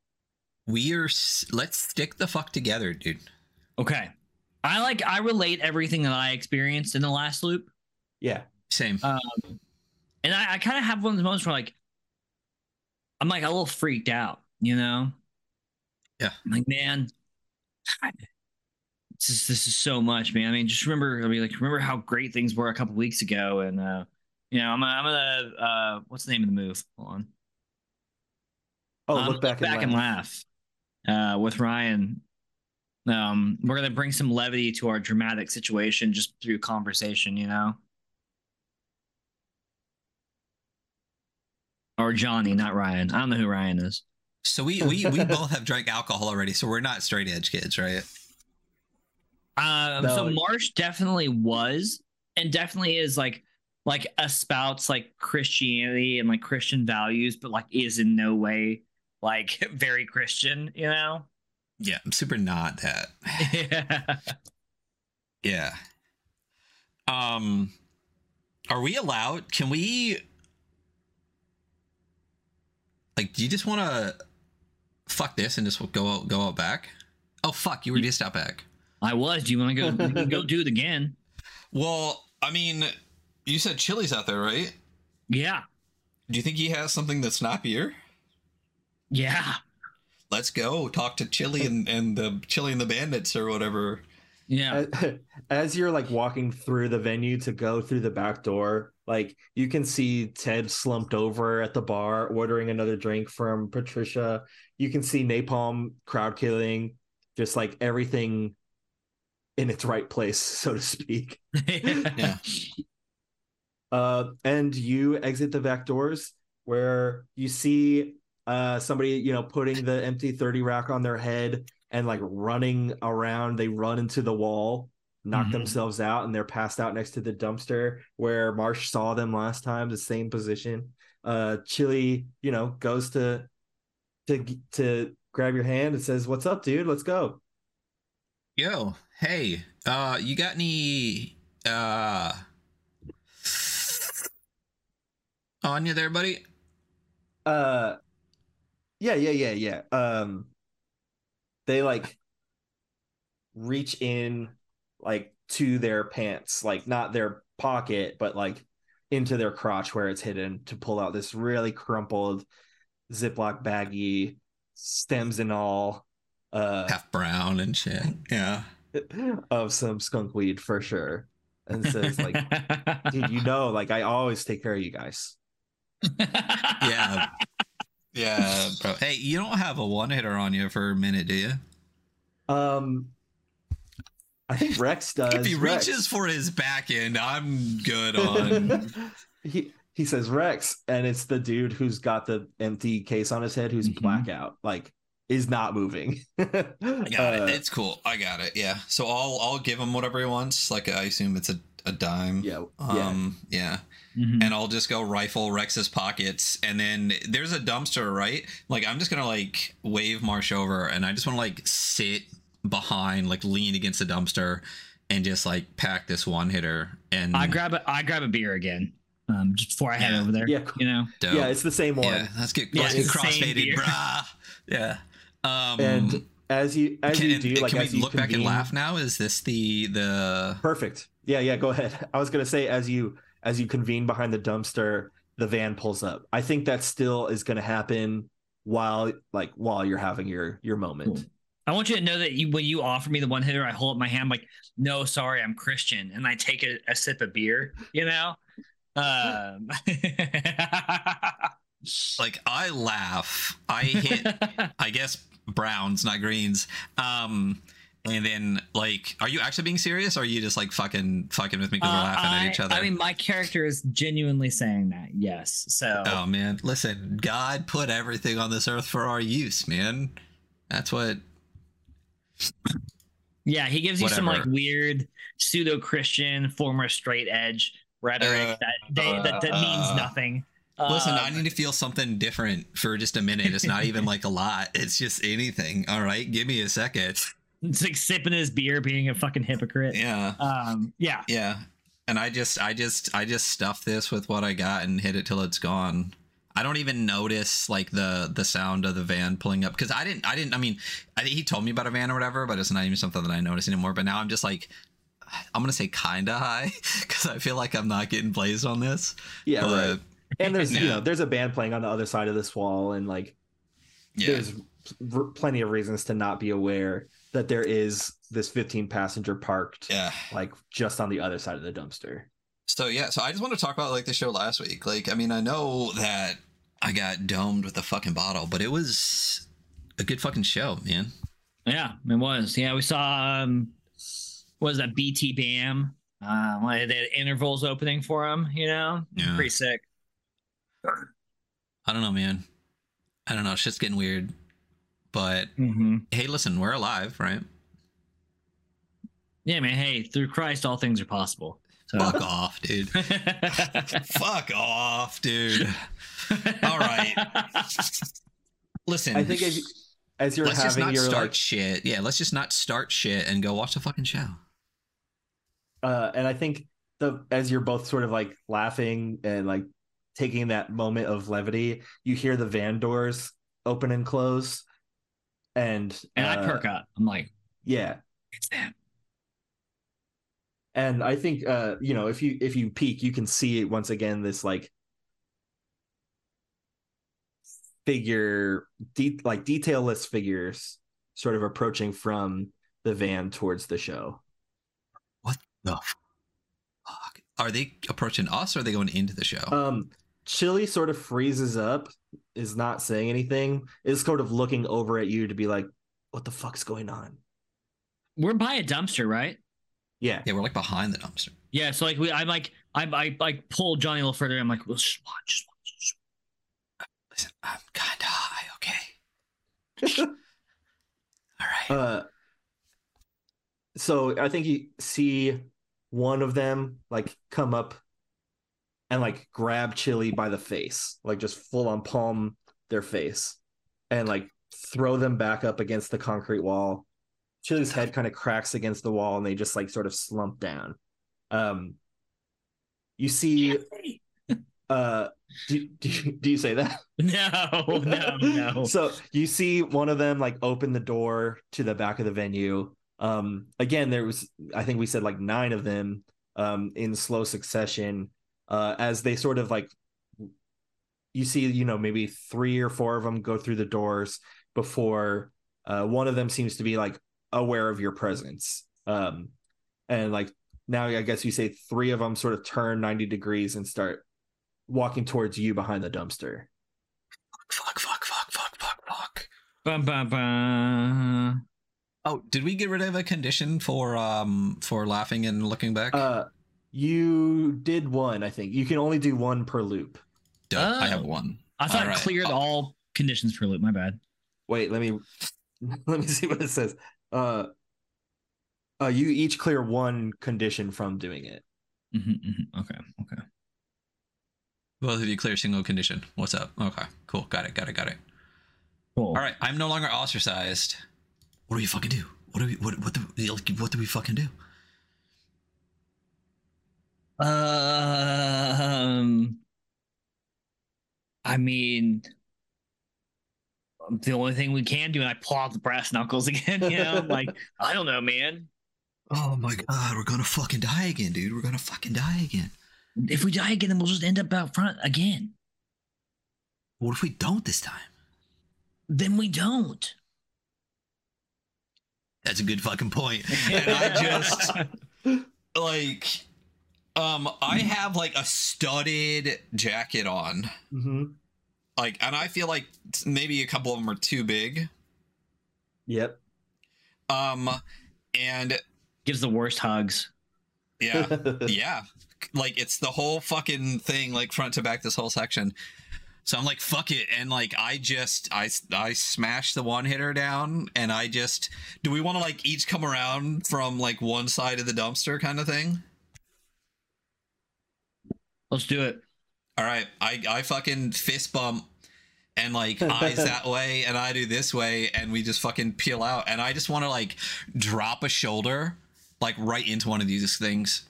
we are let's stick the fuck together, dude. okay, I like I relate everything that I experienced in the last loop. Yeah. Same. Um, and I, I kind of have one of those moments where like I'm like a little freaked out, you know? Yeah. I'm like, man, this is this is so much, man. I mean, just remember, I mean, like, remember how great things were a couple weeks ago, and uh, you know, I'm I'm gonna uh, what's the name of the move? Hold on. Oh, Um, look back, back and, laugh. laugh uh, with Ryan. Um, we're gonna bring some levity to our dramatic situation just through conversation, you know. Or Johnny, not Ryan. I don't know who Ryan is. So we we we both have drank alcohol already, so we're not straight edge kids, right? Um, so Marsh definitely was, and definitely is like like espouts like Christianity and like Christian values, but like is in no way like very Christian, you know. Yeah, I'm super not that. yeah. Yeah. Um are we allowed can we like do you just want to fuck this and just go out go out back? Oh fuck, you were just out back. I was. Do you want to go go do it again? Well, I mean, you said Chili's out there, right? Yeah. Do you think he has something that's not beer? Yeah. Let's go talk to Chili and, and the Chili and the Bandits or whatever. Yeah. As, as you're like walking through the venue to go through the back door, like you can see Ted slumped over at the bar ordering another drink from Patricia. You can see Napalm crowd killing, just like everything in its right place, so to speak. Yeah. Uh, and you exit the back doors where you see uh, somebody, you know, putting the empty 30 rack on their head and like running around. They run into the wall, knock Mhm. themselves out, and they're passed out next to the dumpster where Marsh saw them last time, the same position. Uh, Chili, you know, goes to to to grab your hand and says, "What's up, dude? Let's go." Yo, hey, uh, you got any uh on you there, buddy? Uh yeah, yeah, yeah, yeah. Um they like reach in like to their pants, like not their pocket, but like into their crotch where it's hidden to pull out this really crumpled Ziploc baggie, stems and all, uh Half brown and shit. Yeah. of some skunk weed for sure. And says like, dude, you know, like I always take care of you guys. Yeah. Yeah, bro. Hey, you don't have a one hitter on you for a minute, do you? Um I think Rex does. if he Rex. reaches for his back end, I'm good on. he he says Rex, and it's the dude who's got the empty case on his head, who's Mhm. blackout, like is not moving. I got Uh, it. It's cool. I got it. Yeah. So I'll I'll give him whatever he wants. Like I assume it's a, a dime. yeah, yeah. Um. Yeah. Mhm. and I'll just go rifle Rex's pockets, and then there's a dumpster, right? Like I'm just gonna like wave Marsh over, and I just want to like sit behind, like lean against the dumpster, and just like pack this one hitter. And I grab a I grab a beer again. Um, just before I head Yeah. over there. Yeah. You know. dope. yeah, it's the same one. yeah. Let's get Yeah, let's get it's the same crossfaded, brah. Yeah. Um. And as you as can, you do, like can as we you look back and laugh now? Is this the the? Perfect. Yeah, yeah. Go ahead. I was gonna say as you as you convene behind the dumpster, the van pulls up. I think that still is gonna happen while like while you're having your your moment. Cool. I want you to know that you, when you offer me the one hitter, I hold up my hand like, no, sorry, I'm Christian, and I take a, a sip of beer. You know. Um, Like I laugh. I hit I guess browns, not greens. Um, and then like, are you actually being serious, or are you just like fucking fucking with me because we're Uh, laughing I, at each other? I mean, my character is genuinely saying that. Yes. So. oh man, listen, God put everything on this earth for our use, man. That's what. Yeah, he gives you some like weird pseudo Christian, former straight edge rhetoric Uh, that they that, that means uh, nothing. Listen, Um, I need to feel something different for just a minute. It's not even like a lot. It's just anything. All right, give me a second. It's like sipping his beer, being a fucking hypocrite. Yeah, Um, yeah. yeah. And I just, I just, I just stuff this with what I got and hit it till it's gone. I don't even notice like the the sound of the van pulling up because I didn't, I didn't. I mean, I think he told me about a van or whatever, but it's not even something that I notice anymore. But now I'm just like, I'm gonna say kinda high because I feel like I'm not getting blazed on this. Yeah, Uh, right. And there's you know there's a band playing on the other side of this wall, and like Yeah. there's r- plenty of reasons to not be aware that there is this 15 passenger parked Yeah. like just on the other side of the dumpster. So yeah, so I just want to talk about like the show last week. Like, I mean, I know that I I got domed with a fucking bottle, but it was a good fucking show, man. Yeah, it was. Yeah, we saw um what was that BTBAM? Uh like they had intervals opening for him, you know? Yeah. Pretty sick. I don't know, man. I don't know. it's just getting weird. But Mm-hmm. hey, listen, we're alive, right? Yeah, man. Hey, through Christ all things are possible. So Fuck off, dude. Fuck off, dude. All right. Listen, I think as, as you're let's just having not your start like, shit. Yeah, let's just not start shit and go watch the fucking show. uh, and I think the as you're both sort of like laughing and like taking that moment of levity, you hear the van doors open and close, and and I uh, perk up. I'm like, Yeah, it's them. and I think uh, you know if you if you peek, you can see once again this like figure, de- like detailless figures, sort of approaching from the van towards the show. What the fuck? Are they approaching us or are they going into the show? Um, Chili sort of freezes up, is not saying anything, is sort of looking over at you to be like, "What the fuck's going on?" We're by a dumpster, right? Yeah, yeah, we're like behind the dumpster. Yeah. So like we, I'm like, I, I like pull Johnny a little further. I'm like, well, just watch, just watch. Just Listen, I'm kind of high, okay? All right. Uh, so I think you see one of them like come up and like grab Chili by the face, like just full on palm their face, and like throw them back up against the concrete wall. Chili's head kind of cracks against the wall, and they just like sort of slump down. Um, you see, uh, do, do, you- do you say that? No, no, no. So you see one of them like open the door to the back of the venue. Um, again, there was I think we said like nine of them um, in slow succession uh, as they sort of like you see you know maybe three or four of them go through the doors before uh, one of them seems to be like aware of your presence um, and like now I guess you say three of them sort of turn 90 degrees and start walking towards you behind the dumpster. Fuck, fuck, fuck, fuck, fuck, fuck. Bum, bum, bum. Oh, did we get rid of a condition for um for laughing and looking back? Uh, you did one, I think. You can only do one per loop. Duh, I have oh. one. I thought Alright. it cleared Oh. all conditions per loop. My bad. Wait, let me let me see what it says. Uh, uh, you each clear one condition from doing it. Mhm, mhm. Okay, okay. Both of you clear single condition. What's up? Okay, cool. Got it. Got it. Got it. Cool. All right, I'm no longer ostracized. What do we fucking do? What do we what what do like, what do we fucking do? Um, I mean, the only thing we can do, and I pull out the brass knuckles again. You know, like I don't know, man. Oh my god, we're gonna fucking die again, dude. We're gonna fucking die again. If we die again, then we'll just end up out front again. What if we don't this time? Then we don't. That's a good fucking point. And I just like um I have like a studded jacket on. Mm-hmm. Like and I feel like maybe a couple of them are too big. Yep. Um and gives the worst hugs. yeah. yeah like it's the whole fucking thing like front to back this whole section so i'm like fuck it and like i just i i smash the one hitter down and i just do we want to like each come around from like one side of the dumpster kind of thing Let's do it. all right i i fucking fist bump and like eyes that way and i do this way and we just fucking peel out and i just want to like drop a shoulder like right into one of these things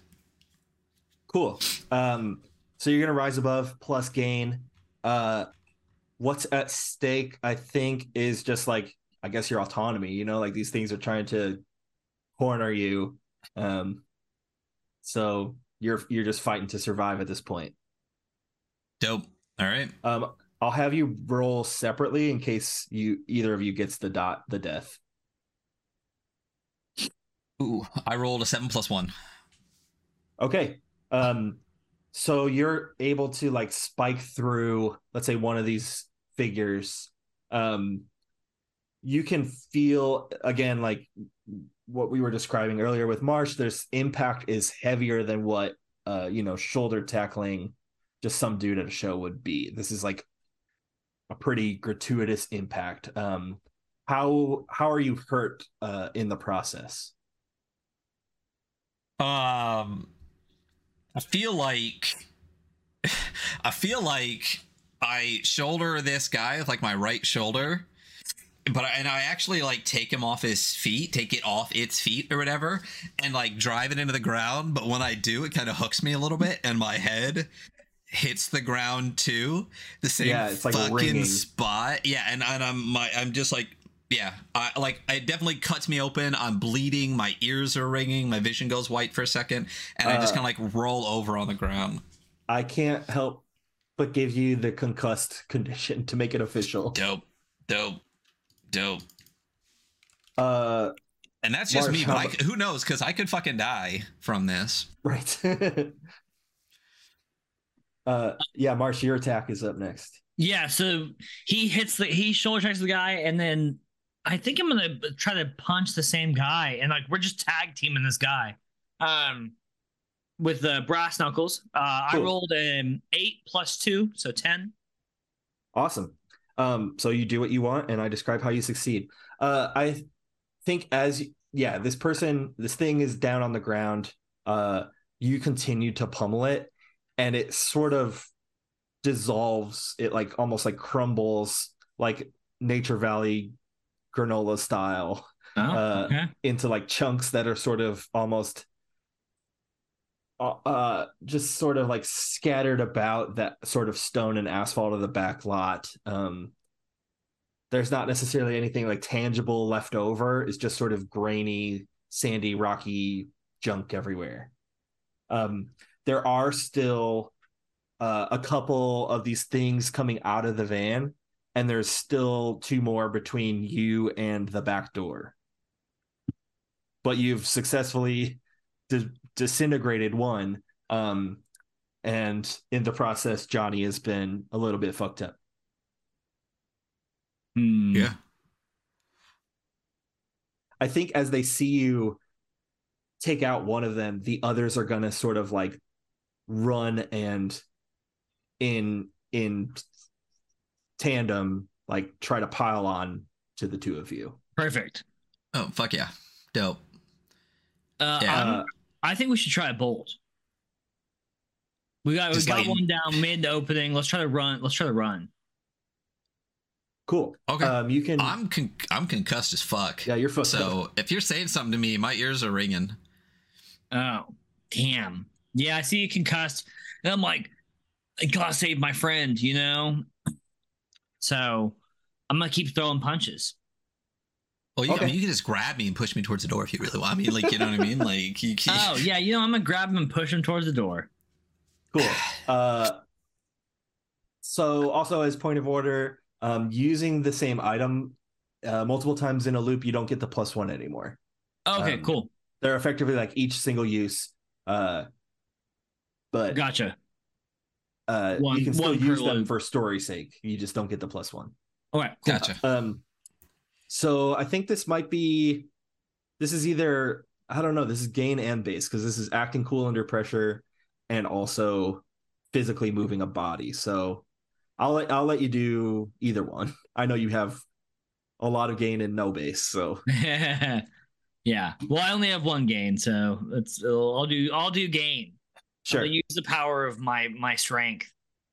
Cool. Um, so you're gonna rise above plus gain. Uh, what's at stake? I think is just like I guess your autonomy. You know, like these things are trying to corner you. Um, so you're you're just fighting to survive at this point. dope all right Um, I'll have you roll separately in case you either of you gets the dot the death. Ooh, I rolled a seven plus one. Okay. Um, so you're able to like spike through, let's say, one of these figures. Um, you can feel again like what we were describing earlier with Marsh. There's impact is heavier than what uh you know shoulder tackling just some dude at a show would be. This is like a pretty gratuitous impact. Um, how how are you hurt uh, in the process? Um, I feel like I feel like I shoulder this guy with like my right shoulder, but and I actually like take him off his feet, take it off its feet or whatever, and like drive it into the ground. But when I do, it kind of hooks me a little bit, and my head hits the ground too. The same yeah, it's like fucking ringing. spot. Yeah, and, and I'm my I'm just like yeah, I like it definitely cuts me open. I'm bleeding. My ears are ringing. My vision goes white for a second, and uh, I just uh, kind of like roll over on the ground. I can't help but give you the concussed condition to make it official. Dope, dope, dope. Uh, and that's just Marsh, me. But I, who knows? Because I could fucking die from this. Right. uh, yeah, Marsh, your attack is up next. Yeah, so he hits the he shoulder checks the guy, and then I think I'm gonna try to punch the same guy, and like we're just tag teaming this guy. Um, with the brass knuckles, uh, cool. I rolled an eight plus two, so ten. Awesome. Um, so you do what you want, and I describe how you succeed. Uh, I think as yeah, this person, this thing is down on the ground. Uh, you continue to pummel it, and it sort of dissolves. It like almost like crumbles, like Nature Valley granola style oh, uh, okay. into like chunks that are sort of almost uh, uh, just sort of like scattered about that sort of stone and asphalt of the back lot. Um, there's not necessarily anything like tangible left over. It's just sort of grainy, sandy, rocky junk everywhere. Um, there are still uh, a couple of these things coming out of the van and there's still two more between you and the back door. But you've successfully disintegrated one. Um, and in the process, Johnny has been a little bit fucked up. Hmm. Yeah. I think as they see you take out one of them, the others are going to sort of like run and in in tandem like try to pile on to the two of you. Perfect. Oh fuck yeah, dope. Uh, yeah. I think we should try a bolt. We got Just we got like, one down mid opening. Let's try to run. Let's try to run. Cool. Okay. Um, you can. I'm con- I'm concussed as fuck. Yeah, you're fucked. So up. if you're saying something to me, my ears are ringing. Oh, damn. Yeah, I see you concussed. And I'm like, I gotta save my friend, you know? So I'm gonna keep throwing punches. Well, you, okay. I mean, you can just grab me and push me towards the door if you really want. I mean, like, you know what I mean? Like, you can... oh yeah, you know, I'm gonna grab him and push him towards the door. Cool. Uh, so also as point of order, um, using the same item uh, multiple times in a loop, you don't get the plus one anymore. Okay, um, cool. They're effectively like each single use. Uh, but gotcha uh, one, you can still use them for story sake. You just don't get the plus one. All right, cool. gotcha. Um, so I think this might be, this is either I don't know. This is gain and bass because this is acting cool under pressure, and also physically moving a body. So I'll let I'll let you do either one. I know you have a lot of gain and no bass, so yeah. Well, I only have one gain, so it's I'll do I'll do gain. Sure. use the power of my my strength.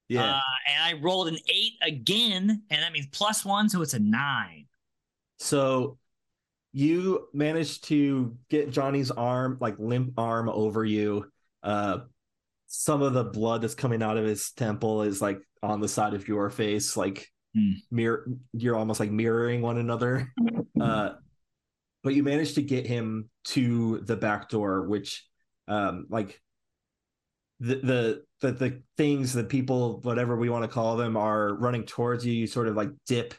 Yeah. Uh, and I rolled an eight again, and that means plus one, so it's a nine. So you managed to get Johnny's arm, like limp arm, over you. Uh, some of the blood that's coming out of his temple is like on the side of your face, like mm. mirror. You're almost like mirroring one another. Uh, but you managed to get him to the back door, which, um, like the the the, the things that people whatever we want to call them are running towards you you sort of like dip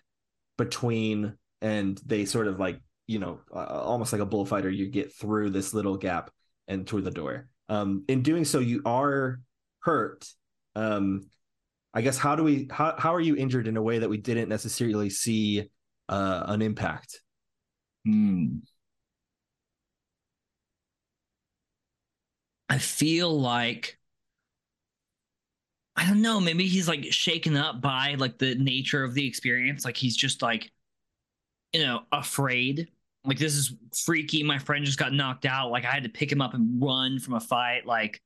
between and they sort of like you know uh, almost like a bullfighter you get through this little gap and through the door um in doing so you are hurt. Um, I guess how do we how how are you injured in a way that we didn't necessarily see uh, an impact? Hmm. I feel like I don't know, maybe he's like shaken up by like the nature of the experience. Like he's just like, you know, afraid. Like this is freaky. My friend just got knocked out. Like I had to pick him up and run from a fight. Like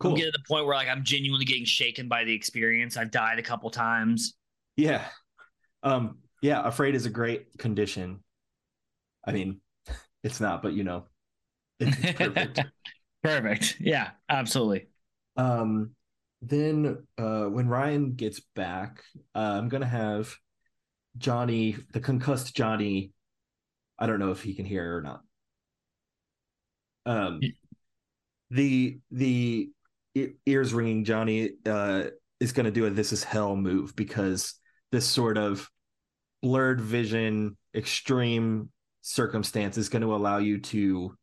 Cool. I'm getting to the point where like I'm genuinely getting shaken by the experience. I've died a couple times. Yeah. Um, yeah, afraid is a great condition. I mean, it's not, but you know, it's perfect. Perfect. Yeah, absolutely. um, then uh, when Ryan gets back, uh, I'm gonna have Johnny, the concussed Johnny. I don't know if he can hear or not. Um, the the ears ringing Johnny uh, is gonna do a "This is Hell" move because this sort of blurred vision, extreme circumstance is going to allow you to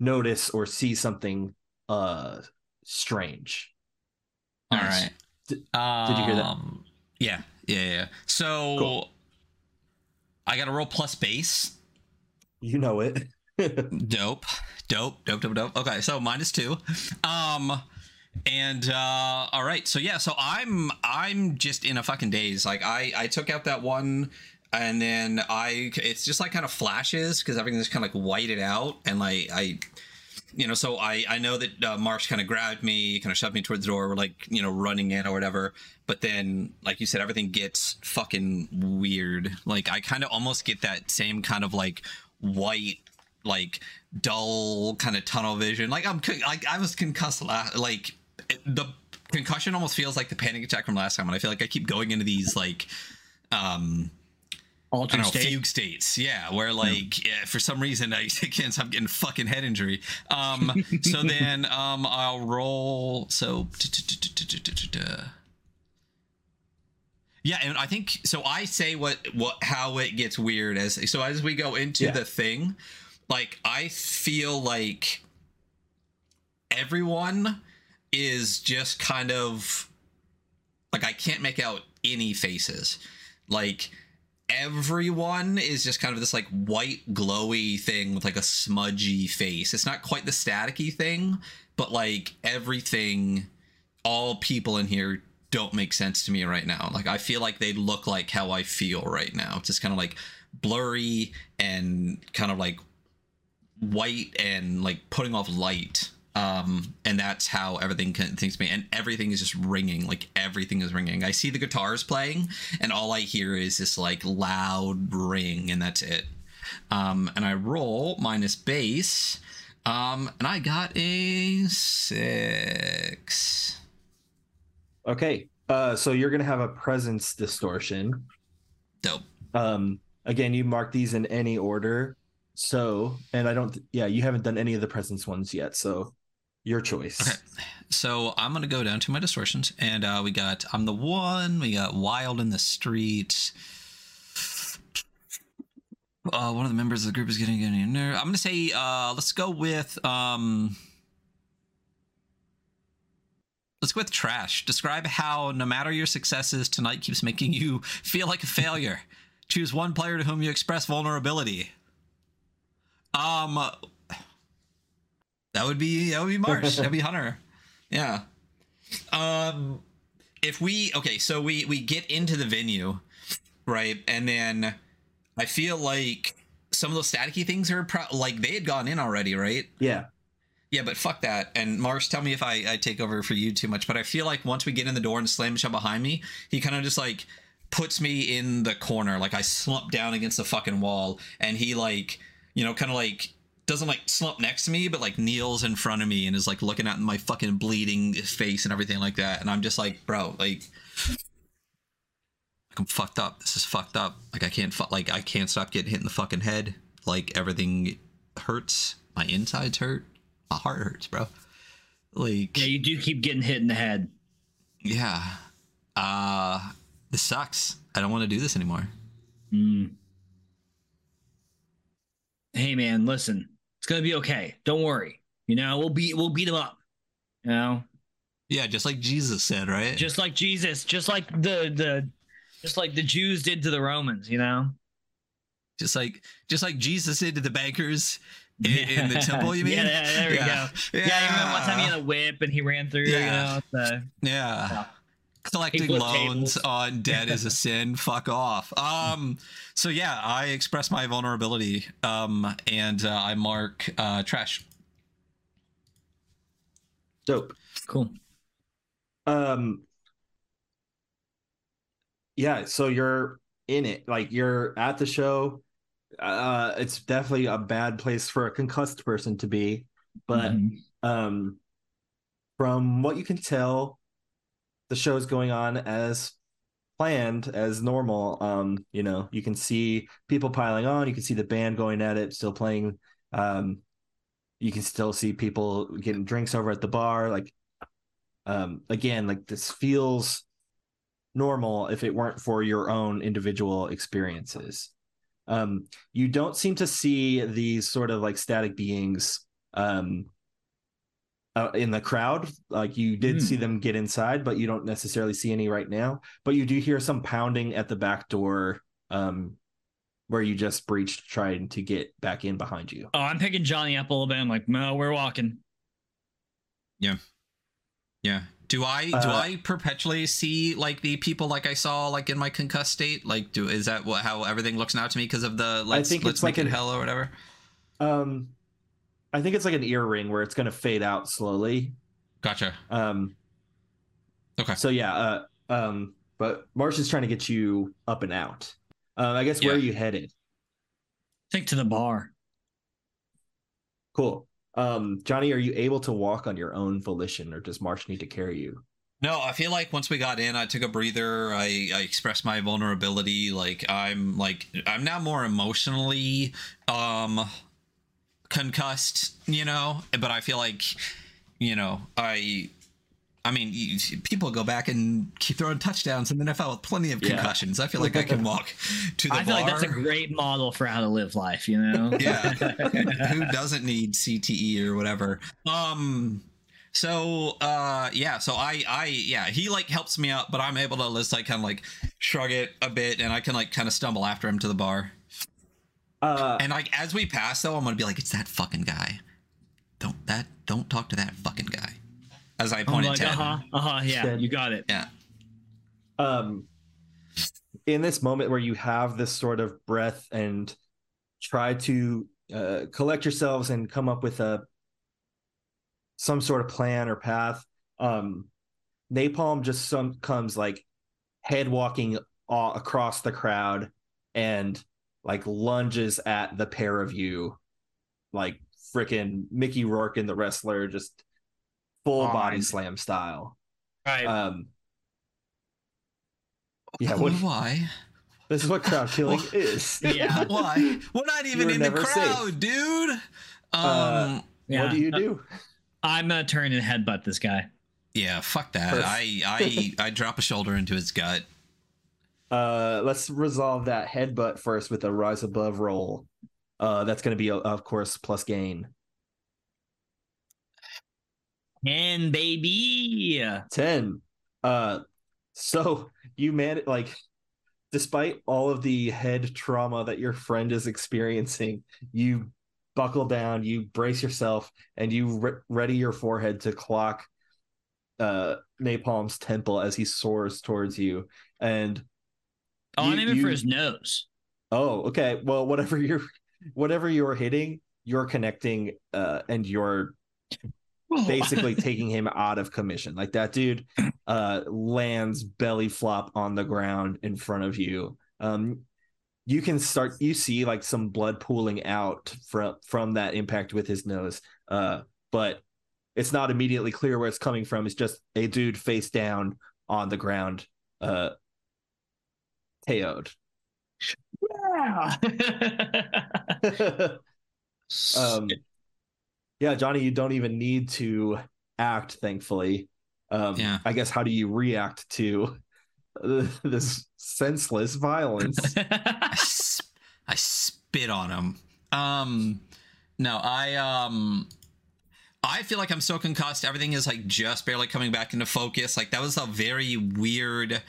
notice or see something uh strange. All right. Did- did you hear that? Um, Yeah, yeah, yeah. So Cool. I got to roll plus bass. You know it. Dope, dope, dope, dope, dope. Okay, so minus two. Um, and uh, all right, so yeah, so I'm I'm just in a fucking daze. Like I I took out that one. And then I, it's just like kind of flashes because everything's kind of like whited out, and like I, you know, so I I know that uh, Marsh kind of grabbed me, kind of shoved me towards the door. We're like, you know, running in or whatever. But then, like you said, everything gets fucking weird. Like I kind of almost get that same kind of like white, like dull kind of tunnel vision. Like I'm like I was concussed. Like the concussion almost feels like the panic attack from last time, and I feel like I keep going into these like. um Altered know, state. fugue states. Yeah, where like yeah, for some reason I can't stop getting fucking head injury. Um, so then um, I'll roll. So yeah, and I think so. I say what what how it gets weird as so as we go into Yeah. the thing, like I feel like everyone is just kind of like I can't make out any faces. Like everyone is just kind of this like white glowy thing with like a smudgy face. It's not quite the staticky thing, but like everything all people in here don't make sense to me right now. Like I feel like they look like how I feel right now. Just kind of like blurry and kind of like white and like putting off light um and that's how everything can thinks me and everything is just ringing like everything is ringing i see the guitars playing and all i hear is this like loud ring and that's it um and i roll minus bass um and i got a six okay. Uh so you're gonna have a presence distortion. dope Um again, you mark these in any order. So and I don't yeah, you haven't done any of the presence ones yet, so your choice. Okay. So I'm gonna go down to my distortions, and uh, we got I'm the one. We got Wild in the street. Uh, one of the members of the group is getting in there. I'm gonna say uh, let's go with um, let's go with trash. Describe how no matter your successes, tonight keeps making you feel like a failure. Choose one player to whom you express vulnerability. Um, that would be that would be Marsh. That'd be Hunter. Yeah. Um if we okay, so we we get into the venue, right? And then I feel like some of those staticky things are pro- like they had gone in already, right? Yeah. Yeah, but fuck that. And Marsh, tell me if I, I take over for you too much. But I feel like once we get in the door and slam shut behind me, he kind of just like puts me in the corner. Like I slump down against the fucking wall, and he like, you know, kind of like doesn't like slump next to me, but like kneels in front of me and is like looking at my fucking bleeding face and everything like that. And I'm just like, bro, like. I'm fucked up. This is fucked up. Like I can't like I can't stop getting hit in the fucking head. Like everything hurts. My insides hurt. My heart hurts, bro. Like Yeah, you do keep getting hit in the head. yeah. Uh this sucks. I don't want to do this anymore. Mm. Hey man, listen, gonna be okay. Don't worry. You know, we'll beat we'll beat him up. You know, Yeah, just like Jesus said, right? just like Jesus, just like the the, just like the Jews did to the Romans. You know. just like just like Jesus did to the bankers in, in the temple. You mean? Yeah, yeah, there we yeah. go. Yeah, you remember one time he had a whip and he ran through. Yeah. You know, Yeah. Yeah. Collecting loans on debt is a sin. Fuck off. Um. So yeah, I express my vulnerability. Um. And uh, I mark uh, trash. Dope. cool. Um Yeah, so you're in it. Like you're at the show. Uh it's definitely a bad place for a concussed person to be, but Mhm. um from what you can tell the show's going on as planned as normal um you know you can see people piling on you can see the band going at it still playing um you can still see people getting drinks over at the bar like um again like this feels normal if it weren't for your own individual experiences. Um you don't seem to see these sort of like static beings um uh, in the crowd like you did Hmm. see them get inside but you don't necessarily see any right now but you do hear some pounding at the back door um where you just breached trying to get back in behind you Oh, I'm picking Johnny up a little bit. I'm like, no, we're walking. Yeah. Yeah. Do I do Uh, I perpetually see like the people like I saw like in my concussed state? Like, do is that what how everything looks now to me because of the let's think let's it's like make it an- hell or whatever? um i think it's like an earring where it's going to fade out slowly Gotcha. um Okay. so yeah uh um but marsh is trying to get you up and out uh, i guess where are you headed Think to the bar. cool um johnny are you able to walk on your own volition or does marsh need to carry you No, I feel like once we got in, I took a breather. I, I expressed my vulnerability. Like I'm like I'm now more emotionally um concussed, you know. But I feel like, you know, I. I mean, you- people go back and keep throwing touchdowns in the NFL with plenty of Yeah. concussions. I feel like I can walk to the I feel bar. like that's a great model for how to live life. You know. yeah who doesn't need cte or whatever um so uh yeah so i i yeah he like helps me out but i'm able to just like kind of like shrug it a bit and i can like kind of stumble after him to the bar uh and like as we pass though i'm gonna be like it's that fucking guy don't that don't talk to that fucking guy as i pointed like, to uh huh, uh huh, yeah, Ted. you got it. yeah um in this moment where you have this sort of breath and try to uh, collect yourselves and come up with a some sort of plan or path um napalm just some comes like head walking a- across the crowd and like lunges at the pair of you like freaking mickey rourke and the wrestler just full body On. slam style Right. um yeah what, why this is what crowd killing is Yeah. why we're not even You're in the crowd safe. dude um Uh, yeah. what do you do I'm gonna turn and headbutt this guy. Yeah, fuck that. First. I I I drop a shoulder into his gut. Uh, let's resolve that headbutt first with a rise above roll. Uh, that's going to be, of course, plus gain. 10, baby. 10. Uh, so you man, like, despite all of the head trauma that your friend is experiencing, you buckle down, you brace yourself, and you re- ready your forehead to clock uh Napalm's temple as he soars towards you. And Oh, You- I'm aiming you- for his nose. Oh, okay. Well, whatever you're whatever you're hitting, you're connecting uh and you're basically taking him out of commission. Like that dude uh lands belly flop on the ground in front of you. Um you can start you see like some blood pooling out from from that impact with his nose. Uh but it's not immediately clear where it's coming from. It's just a dude face down on the ground uh KO'd. Yeah. um yeah johnny you don't even need to act thankfully um Yeah. i guess how do you react to uh, this senseless violence I I spit on him. Um, no, I um, I feel like I'm so concussed. Everything is like just barely coming back into focus. Like that was a very weird,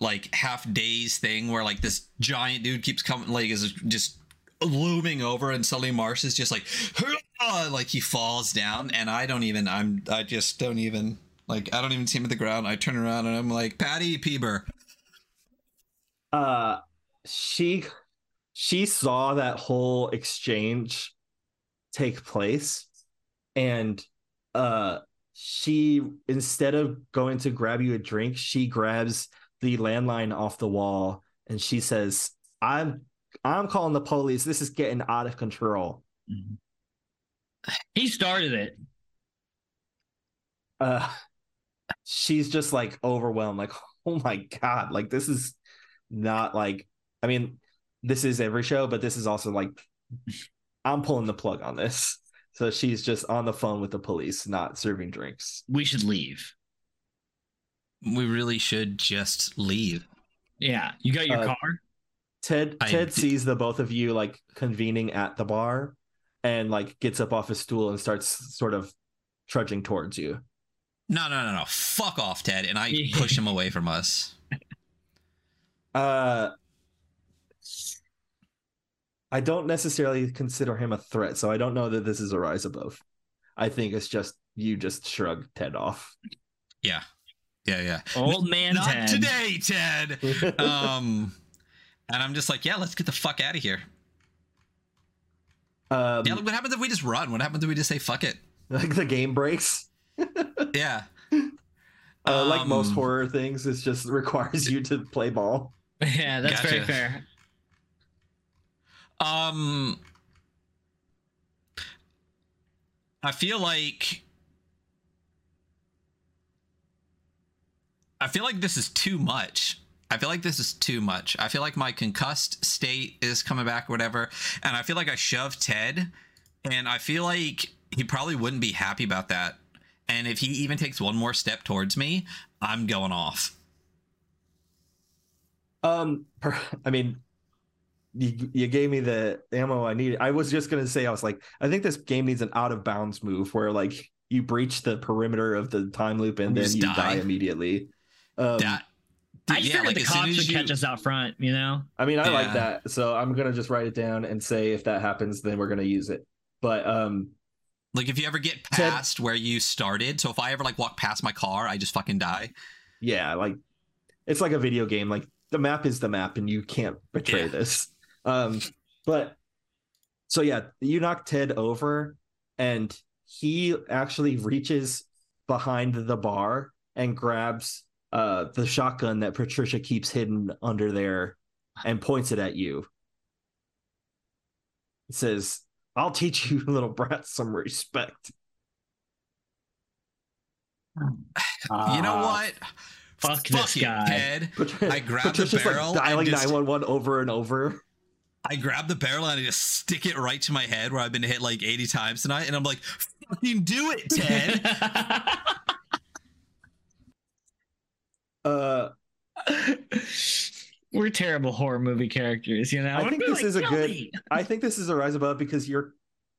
like half days thing where like this giant dude keeps coming, like is just looming over, and suddenly Marsh is just like, like he falls down, and I don't even. I'm. I just don't even. Like I don't even see him at the ground. I turn around and I'm like, Patty Peeber. Uh, she she saw that whole exchange take place and uh she instead of going to grab you a drink she grabs the landline off the wall and she says i'm i'm calling the police this is getting out of control He started it. uh she's just like overwhelmed like oh my god like this is not like i mean this is every show but this is also like i'm pulling the plug on this so she's just on the phone with the police not serving drinks We should leave. We really should just leave. Yeah. You got your Uh, car? ted ted did- sees the both of you like convening at the bar and like gets up off his stool and starts sort of trudging towards you No, no, no, no. Fuck off, Ted. And I push him away from us. uh I don't necessarily consider him a threat, so I don't know that this is a rise above. I think it's just you just shrug Ted off. Yeah. Yeah, yeah. Old man Not Ted. today, Ted. um and I'm just like, yeah, let's get the fuck out of here. um, Yeah, look, what happens if we just run? What happens if we just say fuck it? like the game breaks. Yeah. Uh, like most Um, horror things, it just requires you to play ball. Yeah, that's very fair. Um I feel like I feel like this is too much. I feel like this is too much. I feel like my concussed state is coming back or whatever. And I feel like I shoved Ted. And I feel like he probably wouldn't be happy about that. And if he even takes one more step towards me, I'm going off. Um, I mean, you you gave me the ammo I needed. I was just gonna say, I was like, I think this game needs an out of bounds move where like you breach the perimeter of the time loop and then you die, die. immediately. Um, that I Dude, just yeah, figured like, the cops as would you- catch us out front, you know? I mean, I like that, so I'm gonna just write it down and say if that happens, then we're gonna use it. But um, Like if you ever get Ted- past where you started, so if I ever like walk past my car, I just fucking die. yeah, like it's like a video game. Like the map is the map, and you can't betray Yeah. this. Um, but so yeah, you knock Ted over, and he actually reaches behind the bar and grabs uh the shotgun that Patricia keeps hidden under there and points it at you. It says, "I'll teach you little brats some respect." you know Ah. what? fuck this you, guy. Ted. Patri- I grabbed the Patricia's barrel like dialing just- 911 over and over. I grab the barrel and I just stick it right to my head where I've been hit like 80 times tonight, and I'm like, fucking do it, Ted. Uh, We're terrible horror movie characters, you know? I think this be is a good- "Kelly!" I think this is a rise above because you're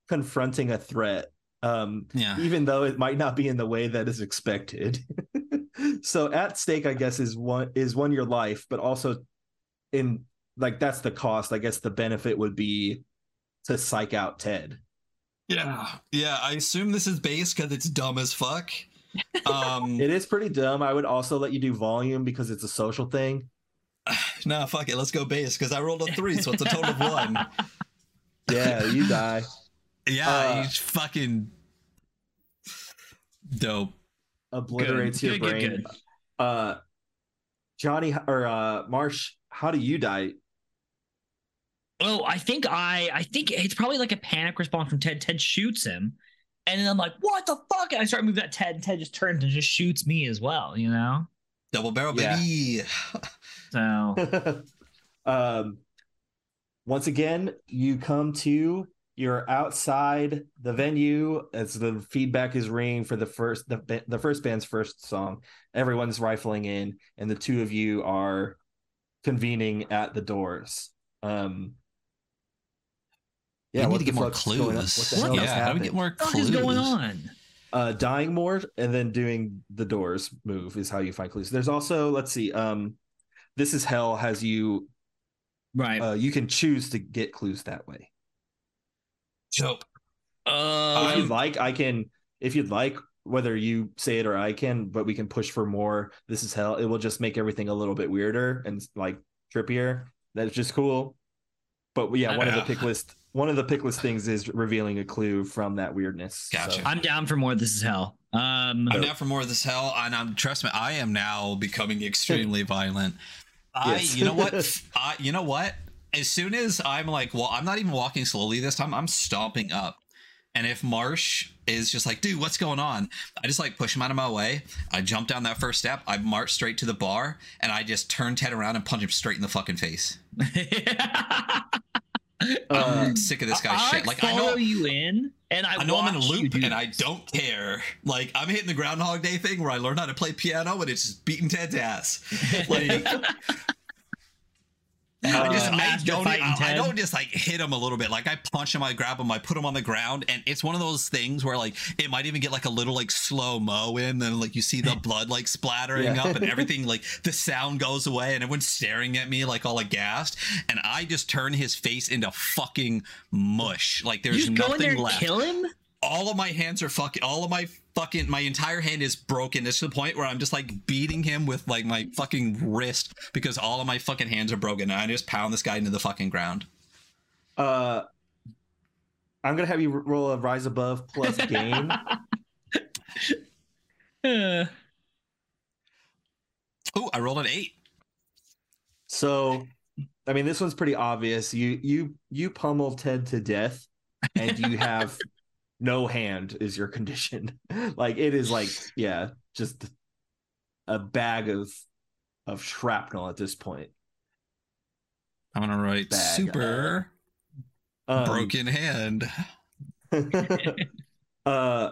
confronting a threat, um, yeah. even though it might not be in the way that is expected. so at stake, I guess, is one is one your life, but also in like that's the cost. I guess the benefit would be to psych out Ted. Yeah. Yeah. I assume this is bass because it's dumb as fuck. Um, It is pretty dumb. I would also let you do volume because it's a social thing. no, fuck it. Let's go bass because I rolled a three, so it's a total of one. Yeah, you die. Yeah. Uh, you fucking dope. Obliterates Good, your good, brain. good, Uh, Johnny or uh, Marsh, how do you die? Oh, I think I I think it's probably like a panic response from Ted. Ted shoots him. And then I'm like, what the fuck? And I start moving at Ted, and Ted just turns and just shoots me as well, you know? Double barrel, Yeah. baby. So um, once again, you come to you're outside the venue as the feedback is ringing for the first the, the first band's first song. Everyone's rifling in, and the two of you are convening at the doors. Um, Yeah, we need to get more fuck's going on? clues. What the What hell the just yeah, how do we get more What the fuck clues? is going on? uh dying more and then doing the doors move is how you find clues there's also let's see um this is hell has you Right. uh you can choose to get clues that way Dope. if Uh, you'd like i can if you'd like whether you say it or i can but we can push for more this is hell it will just make everything a little bit weirder and like trippier that's just cool but yeah one of the Yeah. pick list one of the pick list things is revealing a clue from that weirdness Gotcha. So- I'm down for more. Of this is hell. Um, I'm down for more of this hell, and I'm trust me, I am now becoming extremely violent. I, Yes. you know what, I, you know what? As soon as I'm like, well, I'm not even walking slowly this time. I'm stomping up. And if Marsh is just like, dude, what's going on? I just like push him out of my way. I jump down that first step. I march straight to the bar, and I just turn Ted around and punch him straight in the fucking face. I'm Uh, sick of this guy's I, shit. Like I follow know, you in, and I, I know I'm in a loop and I don't care. Like I'm hitting the Groundhog Day thing where I learned how to play piano and it's just beating Ted's ass. Like I just Uh, I don't I, I don't just like hit him a little bit. Like I punch him, I grab him, I put him on the ground, and it's one of those things where like it might even get like a little like slow mo in, then like you see the blood like splattering Yeah. up and everything like the sound goes away and everyone's staring at me like all aghast, and I just turn his face into fucking mush. Like there's nothing and left kill him. All of my hands are fucking all of my fucking my entire hand is broken. It's to the point where i'm just like beating him with like my fucking wrist because all of my fucking hands are broken and i just pound this guy into the fucking ground. Uh i'm gonna have you roll a rise above plus gain Uh, oh i rolled an eight. So, I mean, this one's pretty obvious. You you you pummel Ted to death, and you have no hand is your condition. like it is like yeah, just a bag of of shrapnel at this point. i'm gonna write Bag. super Um, broken hand uh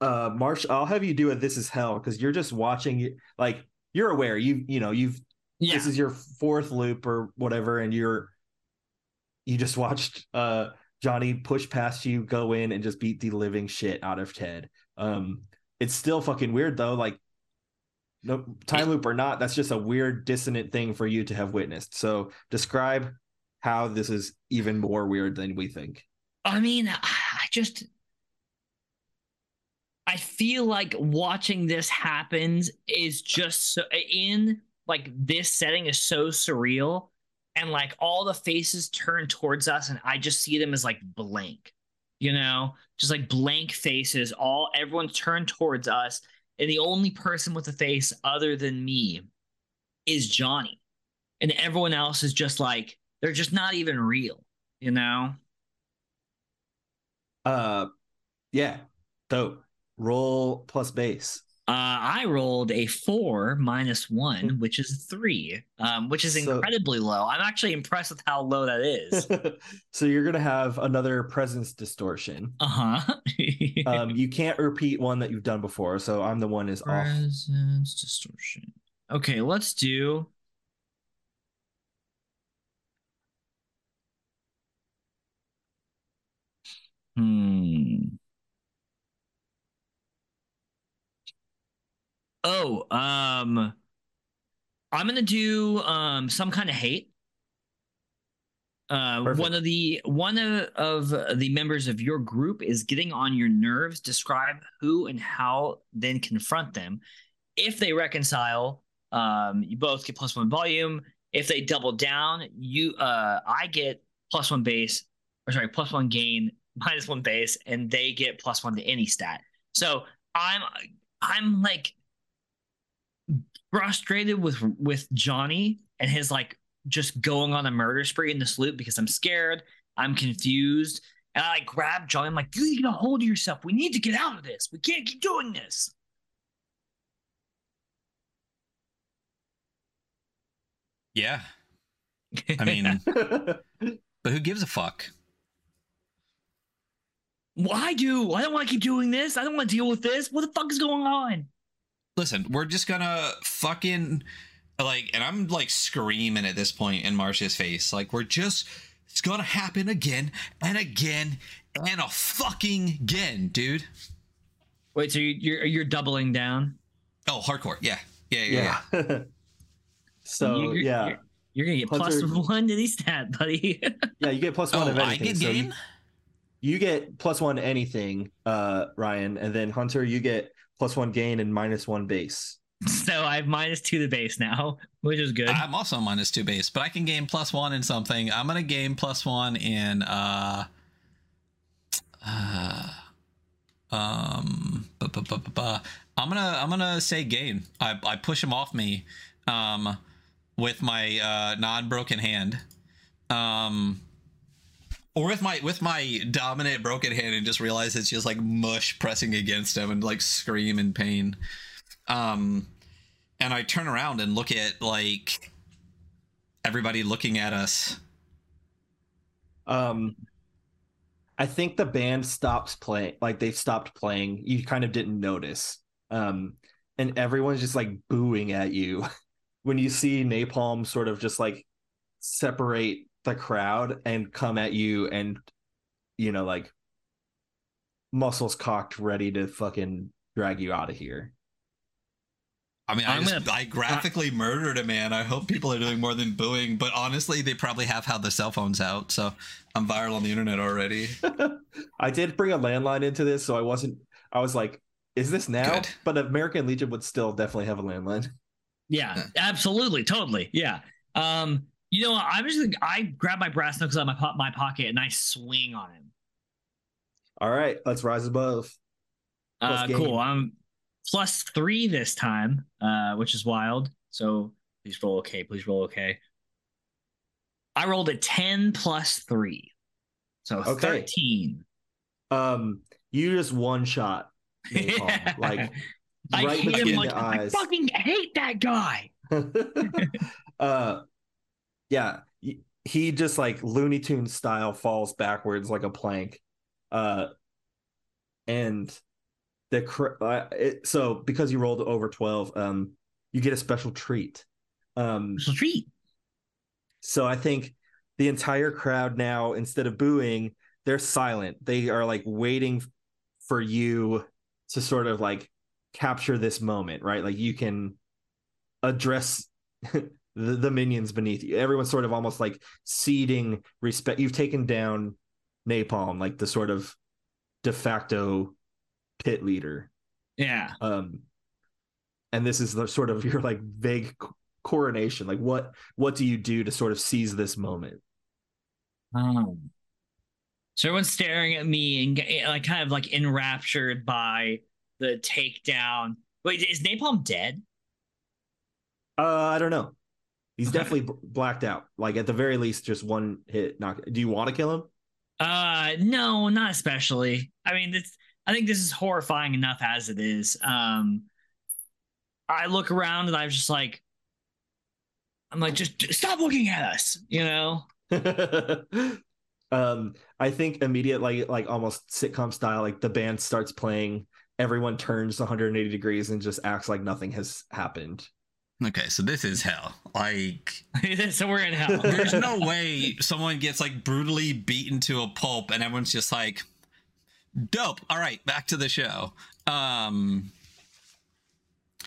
uh Marsh, I'll have you do it. This is hell because you're just watching. Like you're aware. You you know you've yeah. this is your fourth loop or whatever and you're you just watched uh johnny push past you go in and just beat the living shit out of ted. Um it's still fucking weird though like no time loop or not that's just a weird dissonant thing for you to have witnessed. So describe how this is even more weird than we think. I mean, I just I feel like watching this happens is just so in like this setting is so surreal and like all the faces turn towards us and I just see them as like blank. You know, just like blank faces, all everyone's turned towards us and the only person with a face other than me is Johnny. And everyone else is just like they're just not even real, you know? uh yeah dope roll plus bass I rolled a four minus one, which is three, um, which is So- incredibly low. I'm actually impressed with how low that is. so you're gonna have another presence distortion uh huh. um you can't repeat one that you've done before so i'm the one is off Presence distortion. Okay, let's do. Hmm. Oh, um, I'm gonna do um some kind of hate. Uh, Perfect. one of the one of, of the members of your group is getting on your nerves. Describe who and how, then confront them. If they reconcile, um, you both get plus one volume. If they double down, you uh, I get plus one bass, or sorry, plus one gain, minus one base, and they get plus one to any stat. So I'm I'm like frustrated with with Johnny and his like just going on a murder spree in this loop because I'm scared, I'm confused, and I like grab Johnny. I'm like, you need to hold yourself. We need to get out of this. We can't keep doing this. yeah i mean but who gives a fuck well, I do. I don't want to keep doing this. I don't want to deal with this. What the fuck is going on? Listen we're just gonna fucking like and i'm like screaming at this point in Marcia's face like we're just It's gonna happen again and again and a fucking again, dude. Wait, so you- you're you're doubling down? Oh, hardcore. Yeah. Yeah, yeah, yeah. Yeah. so You're- you're- yeah, you're, you're gonna get Hunter- one to these stat, buddy. yeah, you get plus one Oh, of I anything. get so you- you get plus one anything, uh, Ryan, and then Hunter, you get plus one gain and minus one bass. so I have minus two to bass now, which is good. I'm also minus two bass, but I can gain plus one in something. I'm gonna gain plus one in uh uh um bu- bu- bu- bu- bu- I'm gonna I'm gonna say gain. I, I push him off me um with my uh non-broken hand. Um or with my with my dominant broken hand and just realize it's just like mush pressing against him and like scream in pain. Um and I turn around and look at like everybody looking at us. Um, I think the band stops playing, like they stopped playing. You kind of didn't notice. Um, and everyone's just like booing at you when you see Napalm sort of just like separate the crowd and come at you and, you know, like muscles cocked, ready to fucking drag you out of here. I mean, I, I'm just, gonna- I graphically murdered a man. I hope people are doing more than booing, but honestly, they probably have had the cell phones out, so I'm viral on the internet already. I did bring a landline into this, so I wasn't. I was like, "Is this now?" Good. But American Legion would still definitely have a landline. Yeah, Yeah. absolutely, totally. Yeah. Um, you know, what, I'm just gonna, I grab my brass knuckles out of my po- my pocket and I swing on him. All right, let's rise above. Uh, cool. I'm plus three this time, uh, which is wild. So please roll okay. Please roll okay. I rolled a ten plus three, so Okay. thirteen. Um, you just one shot, Yeah. like I right hate him like I fucking hate that guy. uh, yeah, he just like Looney Tunes style falls backwards like a plank. Uh, and the cr- uh, it, so because you rolled over twelve, um, you get a special treat. Um, a treat. So I think the entire crowd now, instead of booing, they're silent. They are like waiting for you to sort of like capture this moment, right? Like you can address the, the minions beneath you. Everyone's sort of almost like ceding respect. You've taken down Napalm, like the sort of de facto pit leader. Yeah. Um, and this is the sort of your like vague coronation. Like what what do you do to sort of seize this moment? Um, so everyone's staring at me and like kind of like enraptured by the takedown. Wait, is Napalm dead? Uh, I don't know. He's Okay. definitely blacked out. Like at the very least, just one hit knock. Do you want to kill him? Uh, no, not especially. I mean, this. I think this is horrifying enough as it is. Um, I look around and I'm just like, I'm like, just stop looking at us, you know? um, I think immediate like like almost sitcom style. Like the band starts playing, everyone turns 180 degrees and just acts like nothing has happened. Okay, so this is hell. Like, so we're in hell. there's no way someone gets like brutally beaten to a pulp and everyone's just like, dope. All right, back to the show. Um,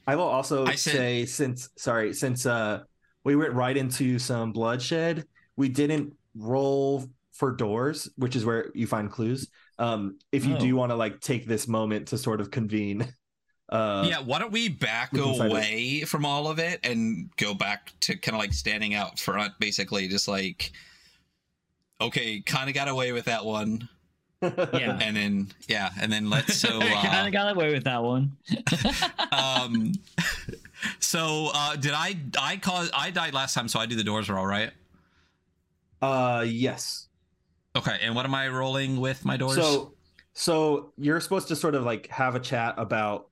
I will also I said- say since sorry since uh we went right into some bloodshed, we didn't roll for doors, which is where you find clues. Um, if you Oh. do want to like take this moment to sort of convene, uh, yeah, why don't we back we can away from all of it and go back to kind of like standing out front, basically, just like, okay, kind of got away with that one, Yeah. and then yeah, and then let's so kind uh, of got away with that one. um, so uh, did I? I cause I died last time, so I do the doors are all right. uh, yes. Okay, and what am I rolling with my doors? So, so you're supposed to sort of like have a chat about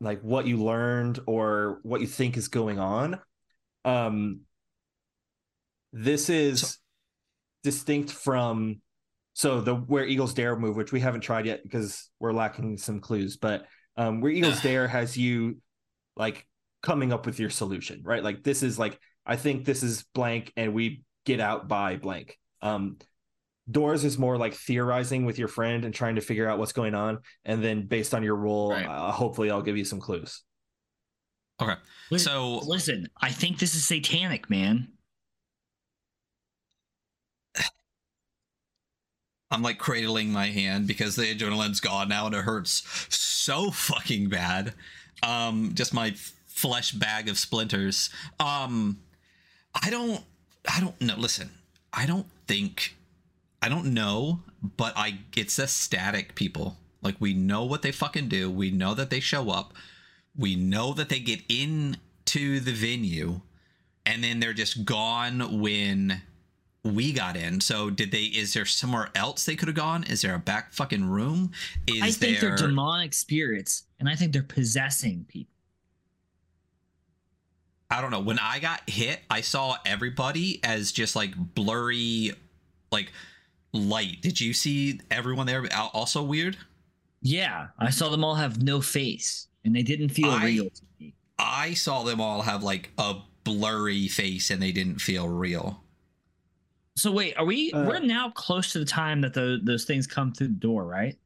like what you learned or what you think is going on. Um, this is So- distinct from so the where Eagles Dare move, which we haven't tried yet because we're lacking some clues, but um, where Eagles Dare has you like coming up with your solution, right? Like this is like I think this is blank, and we get out by blank. Um, doors is more like theorizing with your friend and trying to figure out what's going on, and then based on your role, Right. uh, hopefully I'll give you some clues. Okay. Li- So listen, I think this is satanic, man. I'm like cradling my hand because the adrenaline's gone now and it hurts so fucking bad. Um, just my flesh bag of splinters. Um, I don't, I don't know. Listen, I don't think, I don't know, but I, it's a static people. Like we know what they fucking do. We know that they show up. We know that they get into the venue and then they're just gone when we got in. So did they is there somewhere else they could have gone? Is there a back fucking room? Is I think there they're demonic spirits, and I think they're possessing people. I don't know. When I got hit, I saw everybody as just like blurry like light. Did you see everyone there also weird? Yeah, I saw them all have no face, and they didn't feel I- real to me. I saw them all have like a blurry face and they didn't feel real. So wait, are we? Uh, we're now close to the time that the, those things come through the door, right?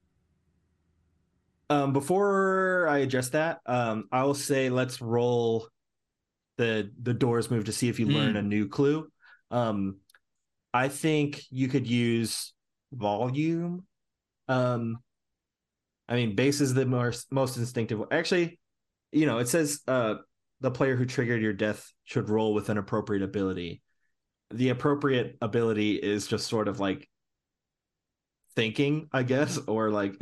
Um, before I adjust that, um, I will say let's roll the the doors move to see if you learn a new clue. Um, I think you could use volume. Um, I mean, bass is the most most instinctive. Actually, you know, it says uh the player who triggered your death should roll with an appropriate ability. The appropriate ability is just sort of like thinking, I guess, or like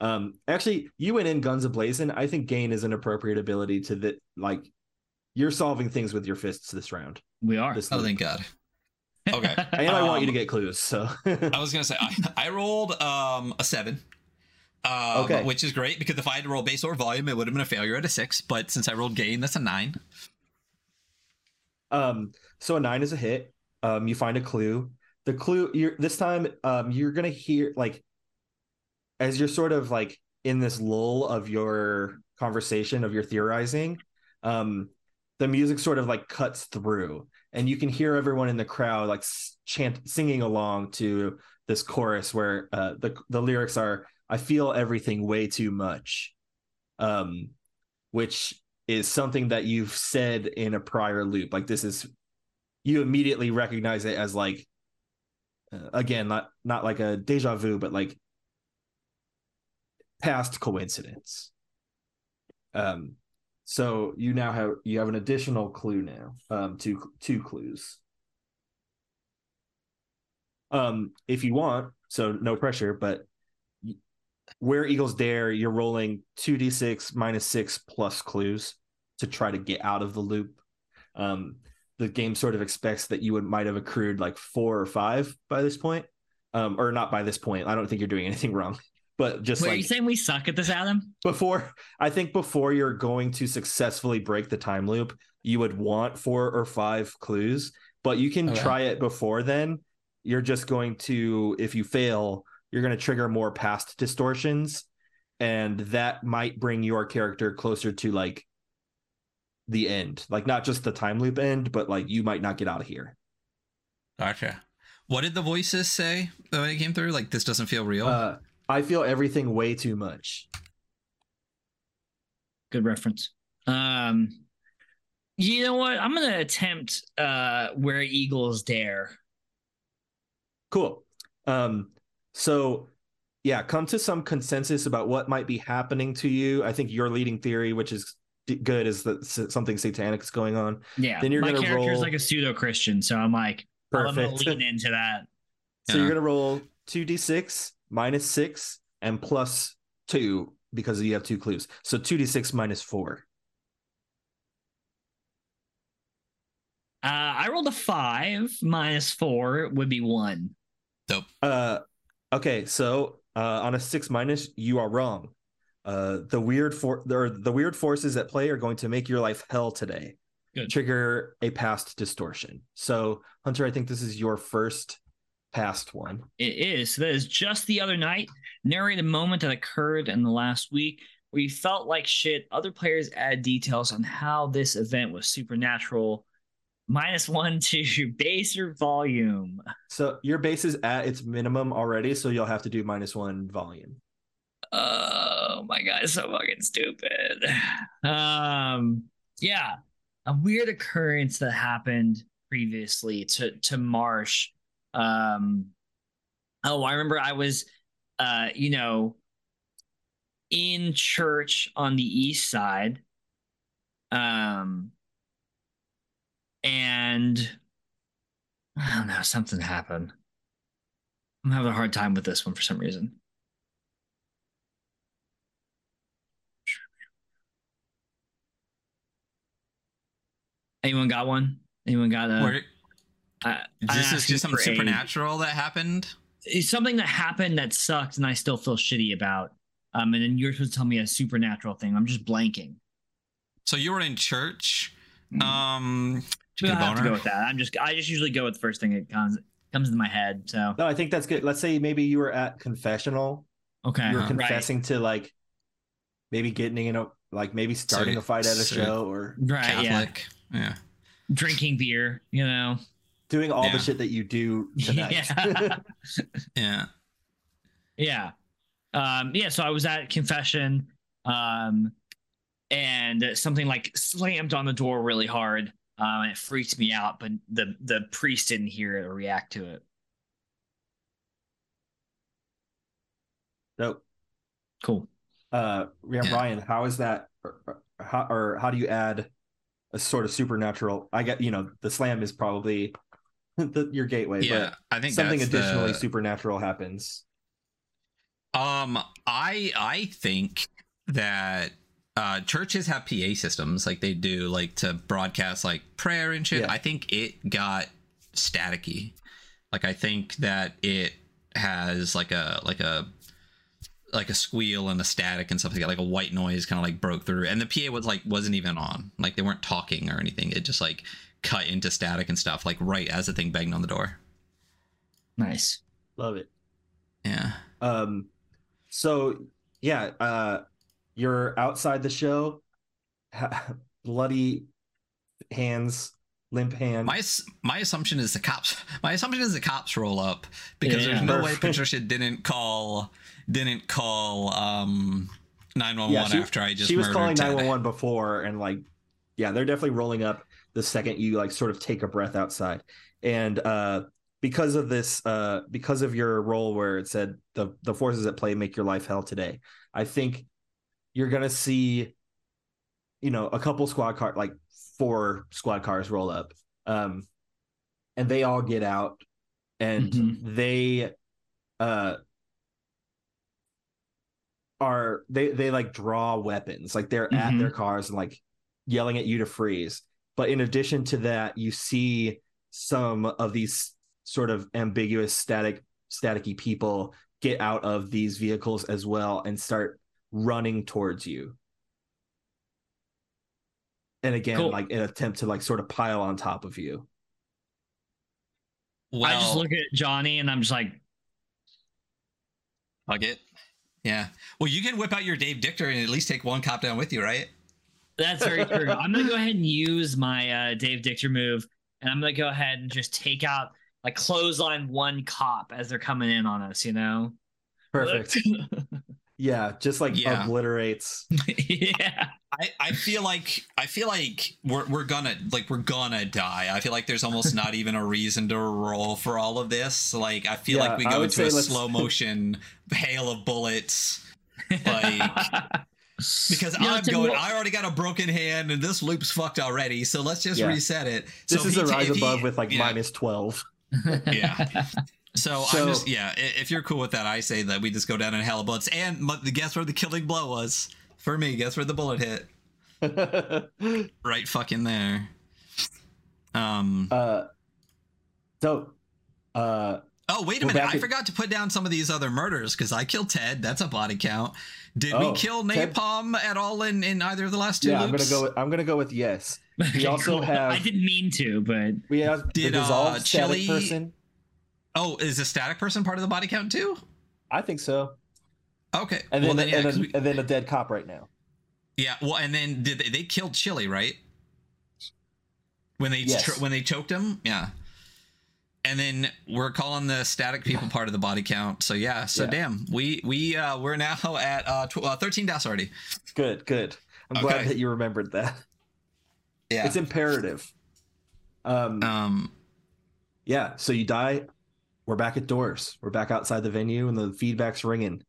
um, actually, you went in guns ablazing. I think gain is an appropriate ability to that. Like, you're solving things with your fists this round. We are. This Oh, thank God. Okay. and I want you to Um, get clues. So, I was gonna say I, I rolled um a seven. Um, Okay. which is great because if I had to roll bass or volume, it would have been a failure at a six. But since I rolled gain, that's a nine. um, so a nine is a hit. Um, you find a clue. The clue you're this time, um, you're gonna hear like as you're sort of like in this lull of your conversation of your theorizing, um, the music sort of like cuts through, and you can hear everyone in the crowd like chant singing along to this chorus where uh, the the lyrics are "I feel everything way too much," um, which is something that you've said in a prior loop. Like this is you immediately recognize it as like uh, again not not like a deja vu, but like past coincidence. Um, so you now have you have an additional clue now. Um, two two clues. Um, if you want, so no pressure, but where Eagles dare, you're rolling two d six minus six plus clues to try to get out of the loop. Um, the game sort of expects that you would might have accrued like four or five by this point, um, or not by this point. I don't think you're doing anything wrong, but just Wait, are you saying we suck at this, Adam? before i think before you're going to successfully break the time loop you would want four or five clues but you can Okay. try it before then you're just going to if you fail you're going to trigger more past distortions and that might bring your character closer to like the end like not just the time loop end but like you might not get out of here Gotcha. What did the voices say when it came through? Like this doesn't feel real. uh i feel everything way too much Good reference. Um, you know what? I'm gonna attempt uh where Eagles dare. Cool. Um, so yeah, come to some consensus about what might be happening to you. I think your leading theory, which is good, is that something satanic is going on. Yeah, Then you're my gonna character's roll- like a pseudo Christian, so I'm like, I'm gonna Perfect. lean into that. So you're gonna roll two d six minus six and plus two because you have two clues. So two d six minus four. Uh, I rolled a five minus four would be one. Dope. Uh, okay, so uh, on a six minus, you are wrong. Uh, the weird for or the weird forces at play are going to make your life hell today. Good. Trigger a past distortion. So Hunter, I think this is your first past one. It is. So that is just the other night. Narrate a moment that occurred in the last week where you felt like shit. Other players add details on how this event was supernatural. minus one to bass or volume. So your bass is at its minimum already, so you'll have to do minus one volume. Oh my god, so fucking stupid. Um, yeah, a weird occurrence that happened previously to to Marsh. Um, oh, I remember I was, uh, you know, in church on the east side. Um, and I don't know, something happened. I'm having a hard time with this one for some reason. Anyone got one? Anyone got a? Where- I- I'm this is just something for a- supernatural that happened. It's something that happened that sucked, and I still feel shitty about. Um, and then you're supposed to tell me a supernatural thing. I'm just blanking. So you were in church. Mm. Um, you I get a have to go with that. I'm just I just usually go with the first thing that comes comes into my head. So No, I think that's good. Let's say maybe you were at confessional. okay, You were right. confessing to like maybe getting in a like maybe starting So- a fight at a so- show or right, yeah, Yeah. drinking beer. You know, doing all Yeah. the shit that you do tonight. Yeah. Yeah. Yeah. Um, yeah, so I was at confession, um, and something like slammed on the door really hard. Um, and it freaked me out, but the the priest didn't hear it or react to it. so, Cool. uh, yeah, Yeah. Ryan, how is that? Or, or how or how do you add a sort of supernatural? I get you know the slam is probably the, your gateway, Yeah. I think something additionally the- supernatural happens. Um, I I think that uh churches have PA systems like they do like to broadcast like prayer and shit. Yeah. I think it got staticky. Like I think that it has like a like a like a squeal and a static and stuff like that, like a white noise kind of like broke through. And the PA was like wasn't even on. Like they weren't talking or anything. It just like cut into static and stuff like right as the thing banged on the door. Nice. Love it. Yeah. Um, so yeah, uh, you're outside the show, bloody hands, limp hand. My my assumption is the cops. My assumption is the cops roll up because there's no way Patricia didn't call didn't call um 911 Yeah, she- after I just she was murdered calling 911 before and like yeah they're definitely rolling up the second you like sort of take a breath outside and uh because of this uh because of your role where it said the the forces at play make your life hell today i think you're gonna see you know a couple squad car like four squad cars roll up um and they all get out and Mhm. they uh are they they like draw weapons like they're at Mhm. their cars and like yelling at you to freeze but in addition to that you see some of these sort of ambiguous static staticky people get out of these vehicles as well and start running towards you and again Cool. like an attempt to like sort of pile on top of you Well, I just look at Johnny and I'm just like, hug it. Yeah. Well, you can whip out your Dave Dictor and at least take one cop down with you, right? That's very true. I'm gonna go ahead and use my uh, Dave Dictor move, and I'm gonna go ahead and just take out like clothesline one cop as they're coming in on us. You know. perfect yeah just like Yeah. obliterates yeah. I, I feel like I feel like we're we're gonna like we're gonna die. I feel like there's almost not even a reason to roll for all of this. Like I feel Yeah, like we go into a let's- slow motion hail of bullets. Like because You I'm going. what- I already got a broken hand, and this loop's fucked already. So let's just Yeah. reset it. this so is if a he ta- rise he- above with like yeah. minus 12 Yeah. So, So- I'm just yeah. If you're cool with that, I say that we just go down in hell of bullets. And mu- guess where the killing blow was for me? Guess where the bullet hit? Right fucking there. Um. uh so uh Oh wait a minute! I at- forgot to put down some of these other murders because I killed Ted. That's a body count. Did Oh, we kill Ted- Napalm at all in in either of the last two yeah i'm gonna go with i'm gonna go with yes Okay, also have- I didn't mean to, but we have Did, the dissolved uh, static Chili- person Oh, is a static person part of the body count too? i think so Okay. and then, well, then, yeah, and, 'cause then we- and then a dead cop right now yeah. Well, and then did they, they killed Chili right? when they Yes. tr- when they choked him. Yeah. And then we're calling the static people part of the body count. So yeah, so Yeah. damn, we we uh we're now at uh, tw- uh 13 deaths already. Good, good. I'm glad that you remembered that. Yeah. It's imperative. Um, um yeah. So you die. We're back at doors. We're back outside the venue, and the feedback's ringing.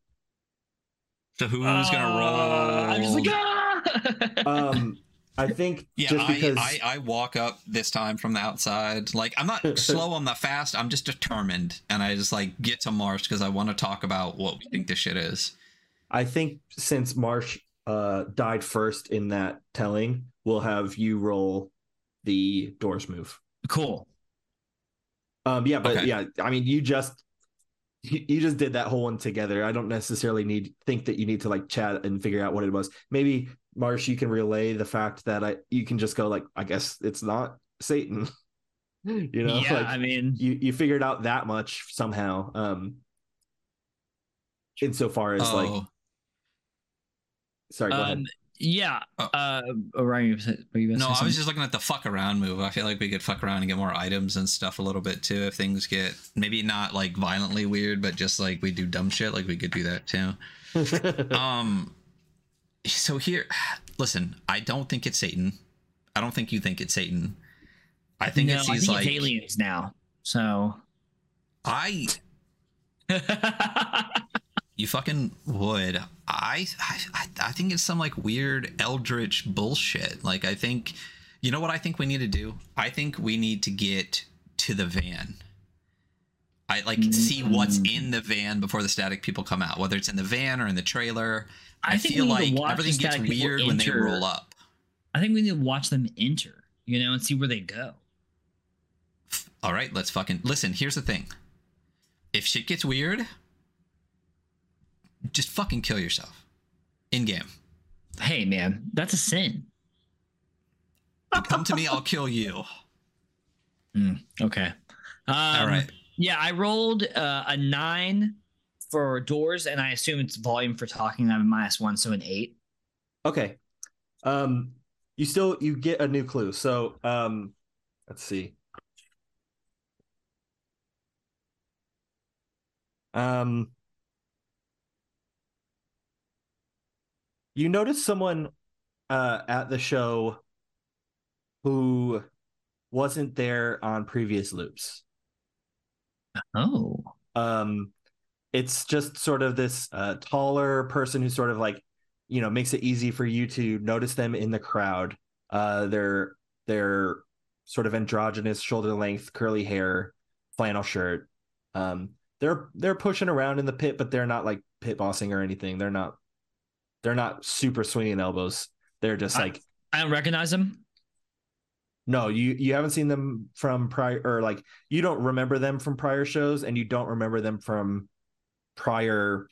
so who's gonna roll? Uh, I'm just like, ah! Um, I think Yeah, just I, because I I walk up this time from the outside. Like I'm not slow, I'm not fast. I'm just determined, and I just like get to Marsh because I want to talk about what we think this shit is. I think since Marsh uh, died first in that telling, we'll have you roll the doors move. cool. Um, yeah, but Okay. yeah, I mean, you just you, you just did that whole one together. I don't necessarily need think that you need to like chat and figure out what it was. Maybe Marsh, you can relay the fact that I you can just go like, I guess it's not Satan. you know, yeah, like I mean, you you figured out that much somehow. Um, insofar as like, Oh, sorry, go ahead. um, yeah. Oh. Uh, Orion, were you no, I was just looking at the fuck around move. I feel like we could fuck around and get more items and stuff a little bit too if things get maybe not like violently weird, but just like we do dumb shit. Like we could do that too. um so here listen i don't think it's satan i don't think you think it's satan i think no, it's I these think like it's aliens now. So. i you fucking would I, I i think it's some like weird eldritch bullshit like i think you know what i think we need to do i think we need to get to the van I like see what's Mm. in the van before the static people come out, whether it's in the van or in the trailer. I, I think feel we need to like everything gets weird when they roll up. I think we need to watch them enter, you know, and see where they go. All right, let's fucking listen. Here's the thing: if shit gets weird, just fucking kill yourself in game. Hey, man, that's a sin. Come to me, I'll kill you. Okay. Um, All right. Yeah, I rolled uh, a nine for doors, and I assume it's volume for talking. I'm minus one, so an eight. Okay. Um you still you get a new clue. So um let's see. Um you notice someone uh at the show who wasn't there on previous loops. Oh, um it's just sort of this uh taller person who sort of like you know makes it easy for you to notice them in the crowd. Uh they're they're sort of androgynous shoulder length curly hair flannel shirt. Um they're they're pushing around in the pit but they're not like pit bossing or anything. They're not they're not super swinging elbows. They're just I- like I don't recognize them. no, you you haven't seen them from prior or like you don't remember them from prior shows and you don't remember them from prior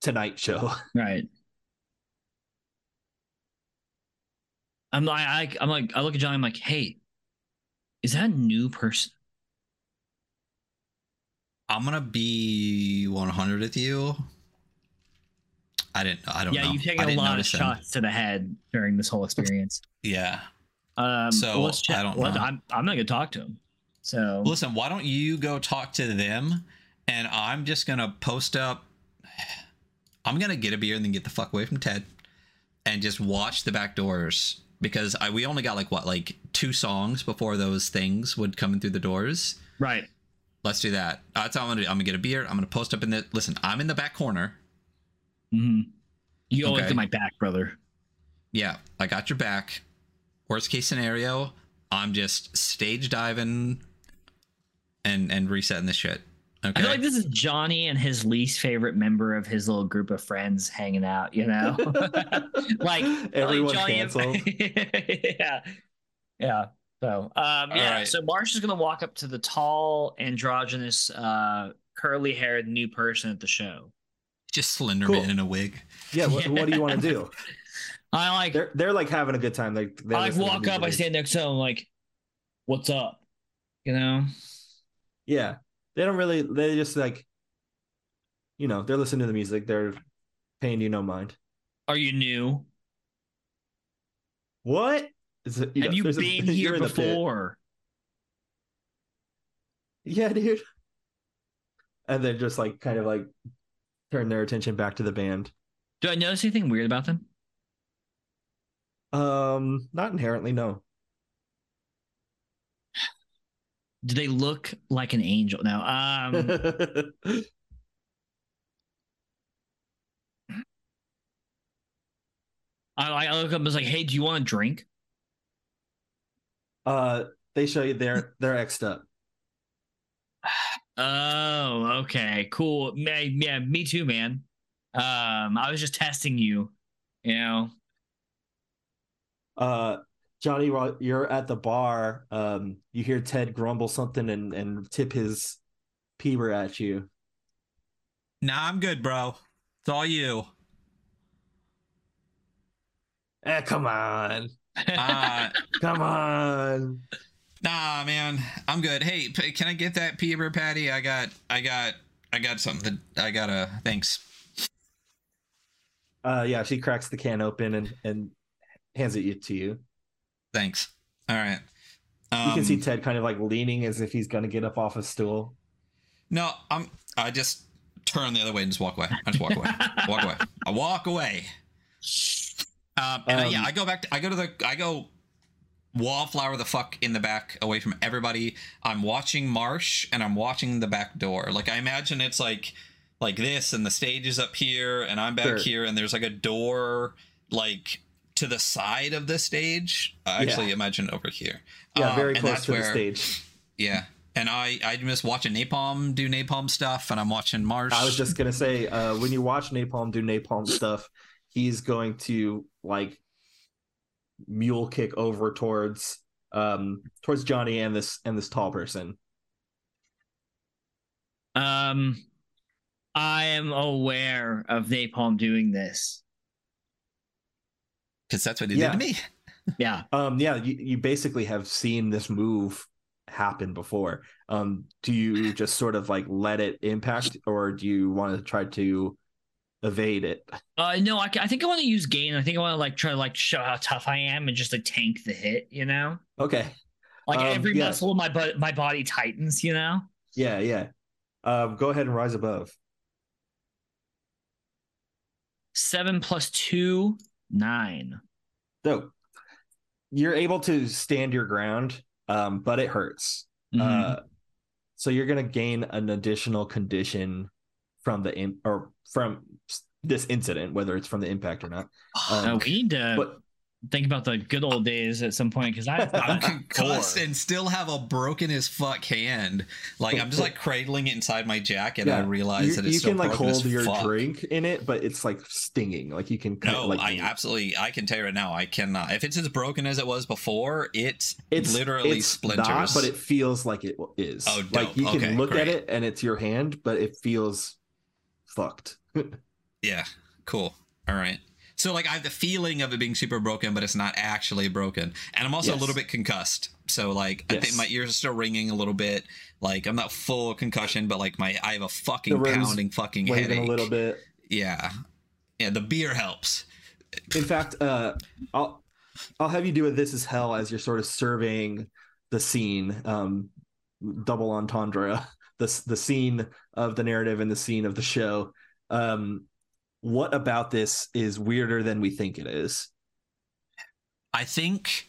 Tonight Show. Right. I'm like, I, I'm like, I look at Johnny. I'm like, hey, is that a new person? I'm gonna be 100 with you. I didn't. I don't yeah, know. you've taken a lot of notice them. shots to the head during this whole experience. Yeah. Um, So, let's check. I don't let- know. I'm, I'm not gonna talk to him. So Listen, why don't you go talk to them, and I'm just gonna post up. I'm gonna get a beer and then get the fuck away from Ted, and just watch the back doors because I we only got like what like two songs before those things would come in through the doors. right. Let's do that. That's how I'm gonna do. I'm gonna get a beer. I'm gonna post up in the. Listen, I'm in the back corner. hmm You always Okay. my back, brother. Yeah, I got your back. Worst case scenario, I'm just stage diving and and resetting this shit. Okay. I feel like this is Johnny and his least favorite member of his little group of friends hanging out. You know, like Everyone like Johnny and- canceled. yeah, yeah. So, um, yeah. right. So Marsh is gonna walk up to the tall, androgynous, uh, curly-haired new person at the show. just Slenderman Cool. in a wig. yeah, what, what do you want to do? I like, They're they're like having a good time. Like they're I like walk up. I stand next to him, like, "What's up?" You know. Yeah, they don't really. They just like, you know, they're listening to the music. They're paying you no mind. Are you new? What? Is it, Have you there's a- been here in the pit. before? Yeah, dude. And then just like kind of like turn their attention back to the band. Do I notice anything weird about them? Um, not inherently, no. Do they look like an angel? No. Um, I, I look up and was like, "Hey, do you want a drink?" uh, they show you they're they're xed up. Oh, okay, cool. Yeah, yeah, me too, man. Um, I was just testing you. You know, Uh, Johnny, while you're at the bar, um, you hear Ted grumble something and and tip his peeber at you. Nah, I'm good, bro. It's all you. Eh, come on, Uh, come on. nah, man, I'm good. Hey, can I get that peeber patty? I got, I got, I got something. That I got a thanks. Uh, yeah, she cracks the can open and and hands it to you. Thanks. All right. You can see Um, Ted kind of like leaning as if he's gonna get up off a stool. No, I'm. I just turn the other way and just walk away. I just walk away. walk away. I walk away. Um, and uh, yeah, Um, I go back. To, I go to the. I go wallflower the fuck in the back, away from everybody. I'm watching Marsh, and I'm watching the back door. Like I imagine it's like like this, and the stage is up here, and I'm back Sure. here, and there's like a door like to the side of the stage. I Yeah. actually imagine over here. Yeah, Um, very and close that's to the where- stage. yeah. And I, I'm just watching Napalm do Napalm stuff, and I'm watching Marsh. I was just gonna say, uh, when you watch Napalm do Napalm stuff, he's going to like mule kick over towards um towards Johnny and this and this tall person. um, I am aware of Napalm doing this. Because that's what he Yeah. did to me. Yeah. Um, yeah, you, you basically have seen this move happen before. Um, do you just sort of like let it impact, or do you want to try to evade it? Uh, no, I, I think I want to use gain. I think I want to like try to like show how tough I am and just like tank the hit. You know, Okay, like Um, every yeah. muscle in my butt, my body tightens. You know. yeah, yeah. Um, go ahead and rise above. Seven plus two, nine. So you're able to stand your ground, um, but it hurts. Mhm. Uh, so you're gonna gain an additional condition from the in, or from this incident, whether it's from the impact or not. Um, we need to but think about the good old days at some point because I I'm I'm concussed and still have a broken as fuck hand. Like I'm just like cradling it inside my jacket, and I realize you, that it's you still can like broken as hold your fuck. drink in it, but it's like stinging. Like you can No, of like I absolutely, I can tell you right now, I cannot. If it's as broken as it was before, it's, it's literally it's splinters. not, but it feels like it is. Oh, like dope. you can Okay, look at it and it's your hand, but it feels fucked. yeah, cool. All right. So like I have the feeling of it being super broken, but it's not actually broken, and I'm also Yes. a little bit concussed. So like I think my ears are still ringing a little bit. Like I'm not full concussion, but like my I have a fucking pounding fucking headache. a little bit. Yeah, yeah. The beer helps. In fact, uh, I'll I'll have you do a "This Is Hell" as you're sort of surveying the scene, um, double entendre, the the scene of the narrative and the scene of the show. Um, what about this is weirder than we think it is? I think.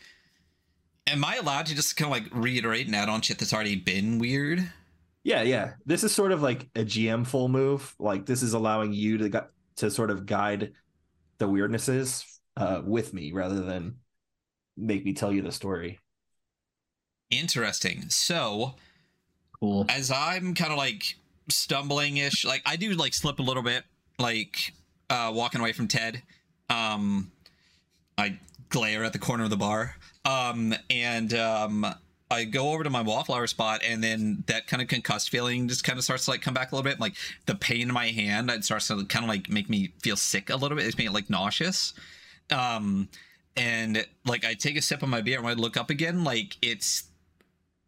Am I allowed to just kind of like reiterate and add on shit that's already been weird? Yeah, yeah. This is sort of like a GM full move. Like this is allowing you to gu- to sort of guide the weirdnesses uh, with me rather than make me tell you the story. Interesting. So cool. as I'm kind of like stumbling ish, like I do like slip a little bit, like uh walking away from Ted. Um I glare at the corner of the bar. Um and um I go over to my wallflower spot and then that kind of concussed feeling just kind of starts to like come back a little bit. Like the pain in my hand, it starts to kind of like make me feel sick a little bit. It's making like nauseous. Um and like I take a sip of my beer and when I look up again, like it's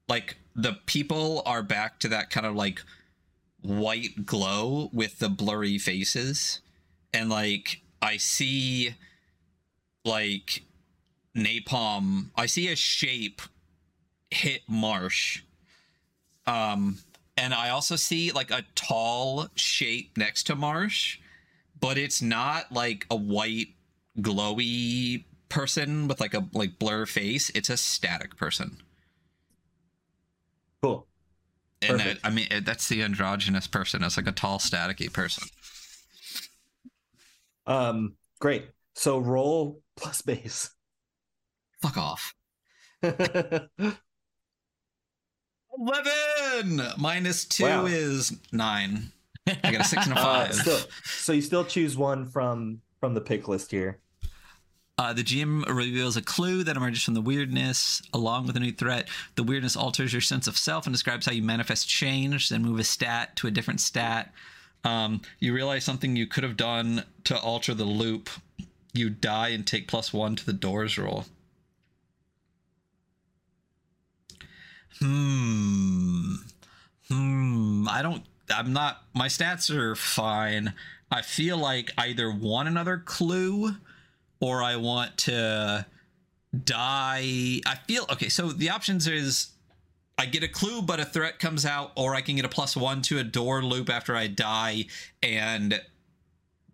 like the people are back to that kind of like white glow with the blurry faces and like i see like napalm. I see a shape hit Marsh. Um, and I also see like a tall shape next to Marsh, but it's not like a white glowy person with like a like blur face. It's a static person. Cool. Perfect. And that, I mean, that's the androgynous person. It's like a tall, staticky person. Um, great. So roll plus bass. Fuck off. 11 minus 2 Wow. is 9 i got a 6 and a Uh, 5 still, so you still choose one from from the pick list here. uh, the gm reveals a clue that emerges from the weirdness along with a new threat the weirdness alters your sense of self and describes how you manifest change then move a stat to a different stat um, you realize something you could have done to alter the loop you die and take plus one to the doors roll Hmm. Hmm. I don't. I'm not. My stats are fine. I feel like either want another clue, or I want to die. I feel okay. So the options is. I get a clue, but a threat comes out, or I can get a plus one to a door loop after I die, and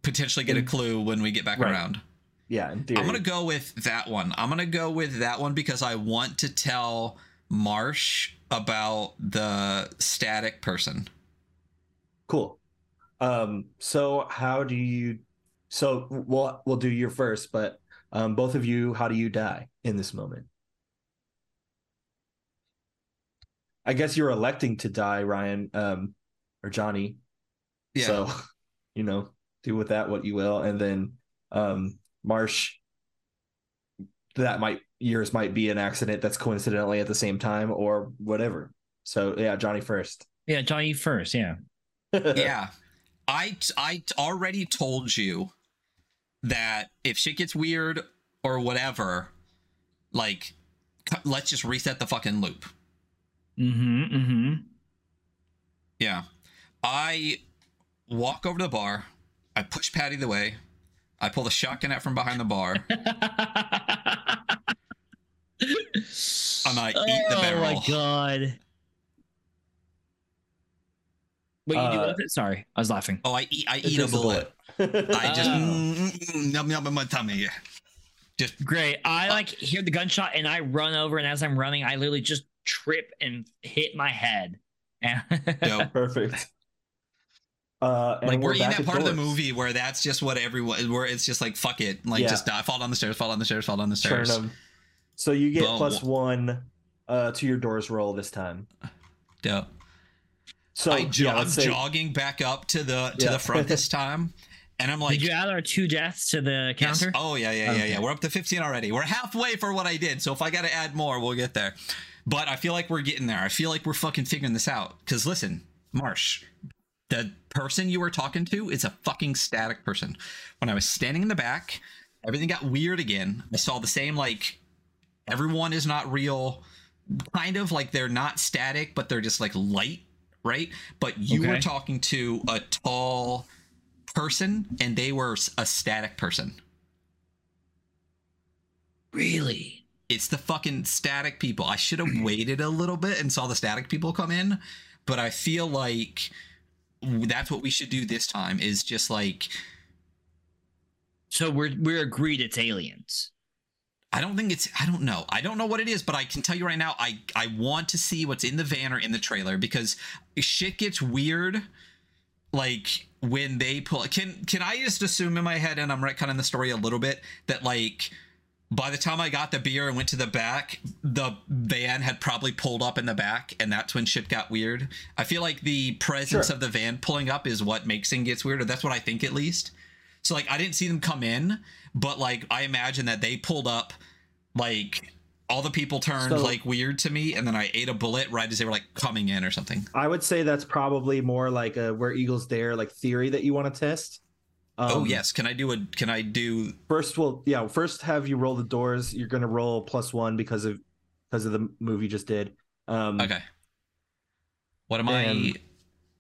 potentially get a clue when we get back Right. around. Yeah. I'm gonna go with that one. I'm gonna go with that one because I want to tell Marsh about the static person. Cool. Um, so how do you so we'll we'll do your first, but um both of you, how do you die in this moment? I guess you're electing to die, Ryan, um, or Johnny. Yeah. So, you know, do with that what you will. And then um Marsh, that might yours might be an accident that's coincidentally at the same time or whatever. So yeah, Johnny first. Yeah, Johnny first. Yeah. yeah. I I already told you that if shit gets weird or whatever, like c- let's just reset the fucking loop. Mm-hmm. Mm-hmm. Yeah. I walk over to the bar. I push Patty the way. I pull the shotgun out from behind the bar. and I eat the barrel. Oh my barrel. god. What you do Uh, with it? Sorry, I was laughing. Oh, I eat I It eat a takes bullet. I just Oh. mm, mm, mm, yum yum in my tummy. Just Great. I like hear the gunshot and I run over, and as I'm running, I literally just trip and hit my head. And dope. Perfect. Uh, and like we're, in that at part of the movie where that's just what everyone where it's just like fuck it, like Yeah. just die, fall down the stairs, fall down the stairs, fall down the Turn stairs. them. So you get Boom. plus one uh, to your doors roll this time. Dope. So I jo- yeah, I'm jogging back up to the to Yeah. the front this time, and I'm like, Did you add our two deaths to the Yes. counter? Oh yeah, yeah, yeah, Okay. yeah. We're up to 15 already. We're halfway for what I did. So if I got to add more, we'll get there. But I feel like we're getting there. I feel like we're fucking figuring this out. Cause listen, Marsh, the person you were talking to is a fucking static person. When I was standing in the back, everything got weird again. I saw the same like everyone is not real. Kind of like they're not static, but they're just like light, right? But you were talking to a tall person and they were a static person. Really? It's the fucking static people. I should have waited a little bit and saw the static people come in, but I feel like that's what we should do this time is just like So we're we're agreed it's aliens. I don't think it's I don't know. I don't know what it is, but I can tell you right now I I want to see what's in the van or in the trailer because shit gets weird like when they pull can can I just assume in my head and I'm retconning the story a little bit that like by the time I got the beer and went to the back, the van had probably pulled up in the back, and that's when shit got weird. I feel like the presence Sure. of the van pulling up is what makes things gets weird, or that's what I think at least. So like I didn't see them come in, but like I imagine that they pulled up, like all the people turned So- like weird to me, and then I ate a bullet right as they were like coming in or something. I would say that's probably more like a where Eagles dare like theory that you want to test. Oh Um, yes, can I do a? Can I do? First, we'll yeah. First, have you roll the doors. You're going to roll plus one because of because of the move you just did. Um, Okay. What am And- I?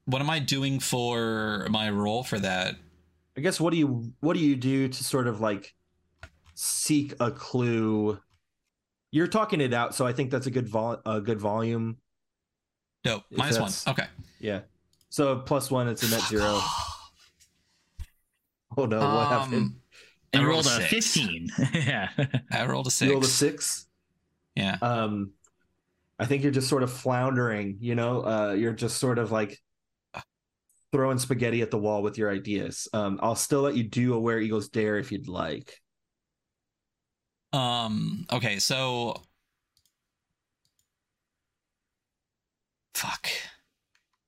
What am I doing for my role for that? I guess what do you what do you do to sort of like seek a clue You're talking it out, so I think that's a good vol a good volume. If Minus one. Okay. Yeah. So plus one, it's a net zero. Oh no, what happened? Um, And I rolled rolled a a six. 15. yeah. I rolled a six. You rolled a six. Yeah. Um, I think you're just sort of floundering. You know, uh, you're just sort of like throwing spaghetti at the wall with your ideas. Um, I'll still let you do a Where Eagles Dare if you'd like. Um. Okay. So. Fuck.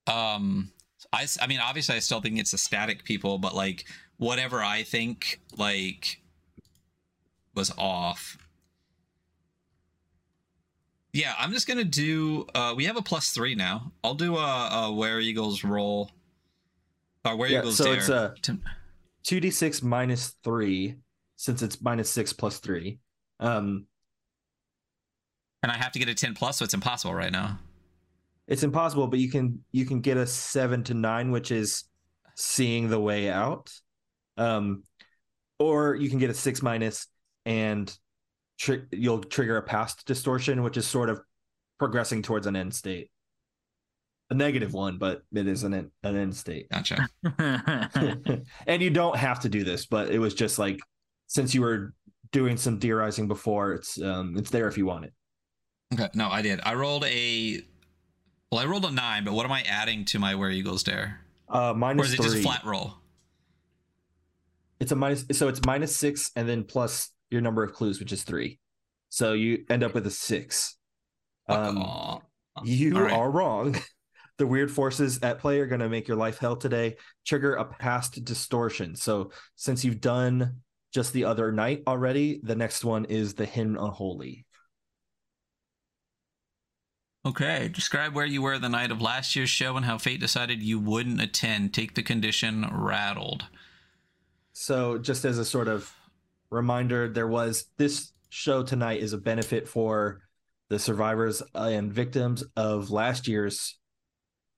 Um. I. s- I mean, obviously, I still think it's a static people, but like whatever I think like was off. Yeah, I'm just gonna do. Uh, we have a plus three now. I'll do a, a where eagles roll. Or where Yeah, eagles so dare. it's a two d six minus three, since it's minus six plus three. Um, and I have to get a ten plus, so it's impossible right now. it's impossible, but you can you can get a seven to nine, which is seeing the way out. Um, or you can get a six minus and tri- you'll trigger a past distortion, which is sort of progressing towards an end state. A negative one, but it is an end, an end state. Gotcha. and you don't have to do this, but it was just like since you were doing some theorizing before, it's um it's there if you want it. Okay, no, I did. I rolled a. Well, I rolled a nine, but what am I adding to my where eagles dare? Uh Or is it three. just flat roll? It's a minus so it's minus six and then plus your number of clues, which is three. So you end up with a six. Um, you right. are wrong. The weird forces at play are going to make your life hell today. Trigger a past distortion. So since you've done just the other night already, the next one is the hymn unholy. Okay, describe where you were the night of last year's show and how fate decided you wouldn't attend. Take the condition rattled. So just as a sort of reminder, there was this show tonight is a benefit for the survivors and victims of last year's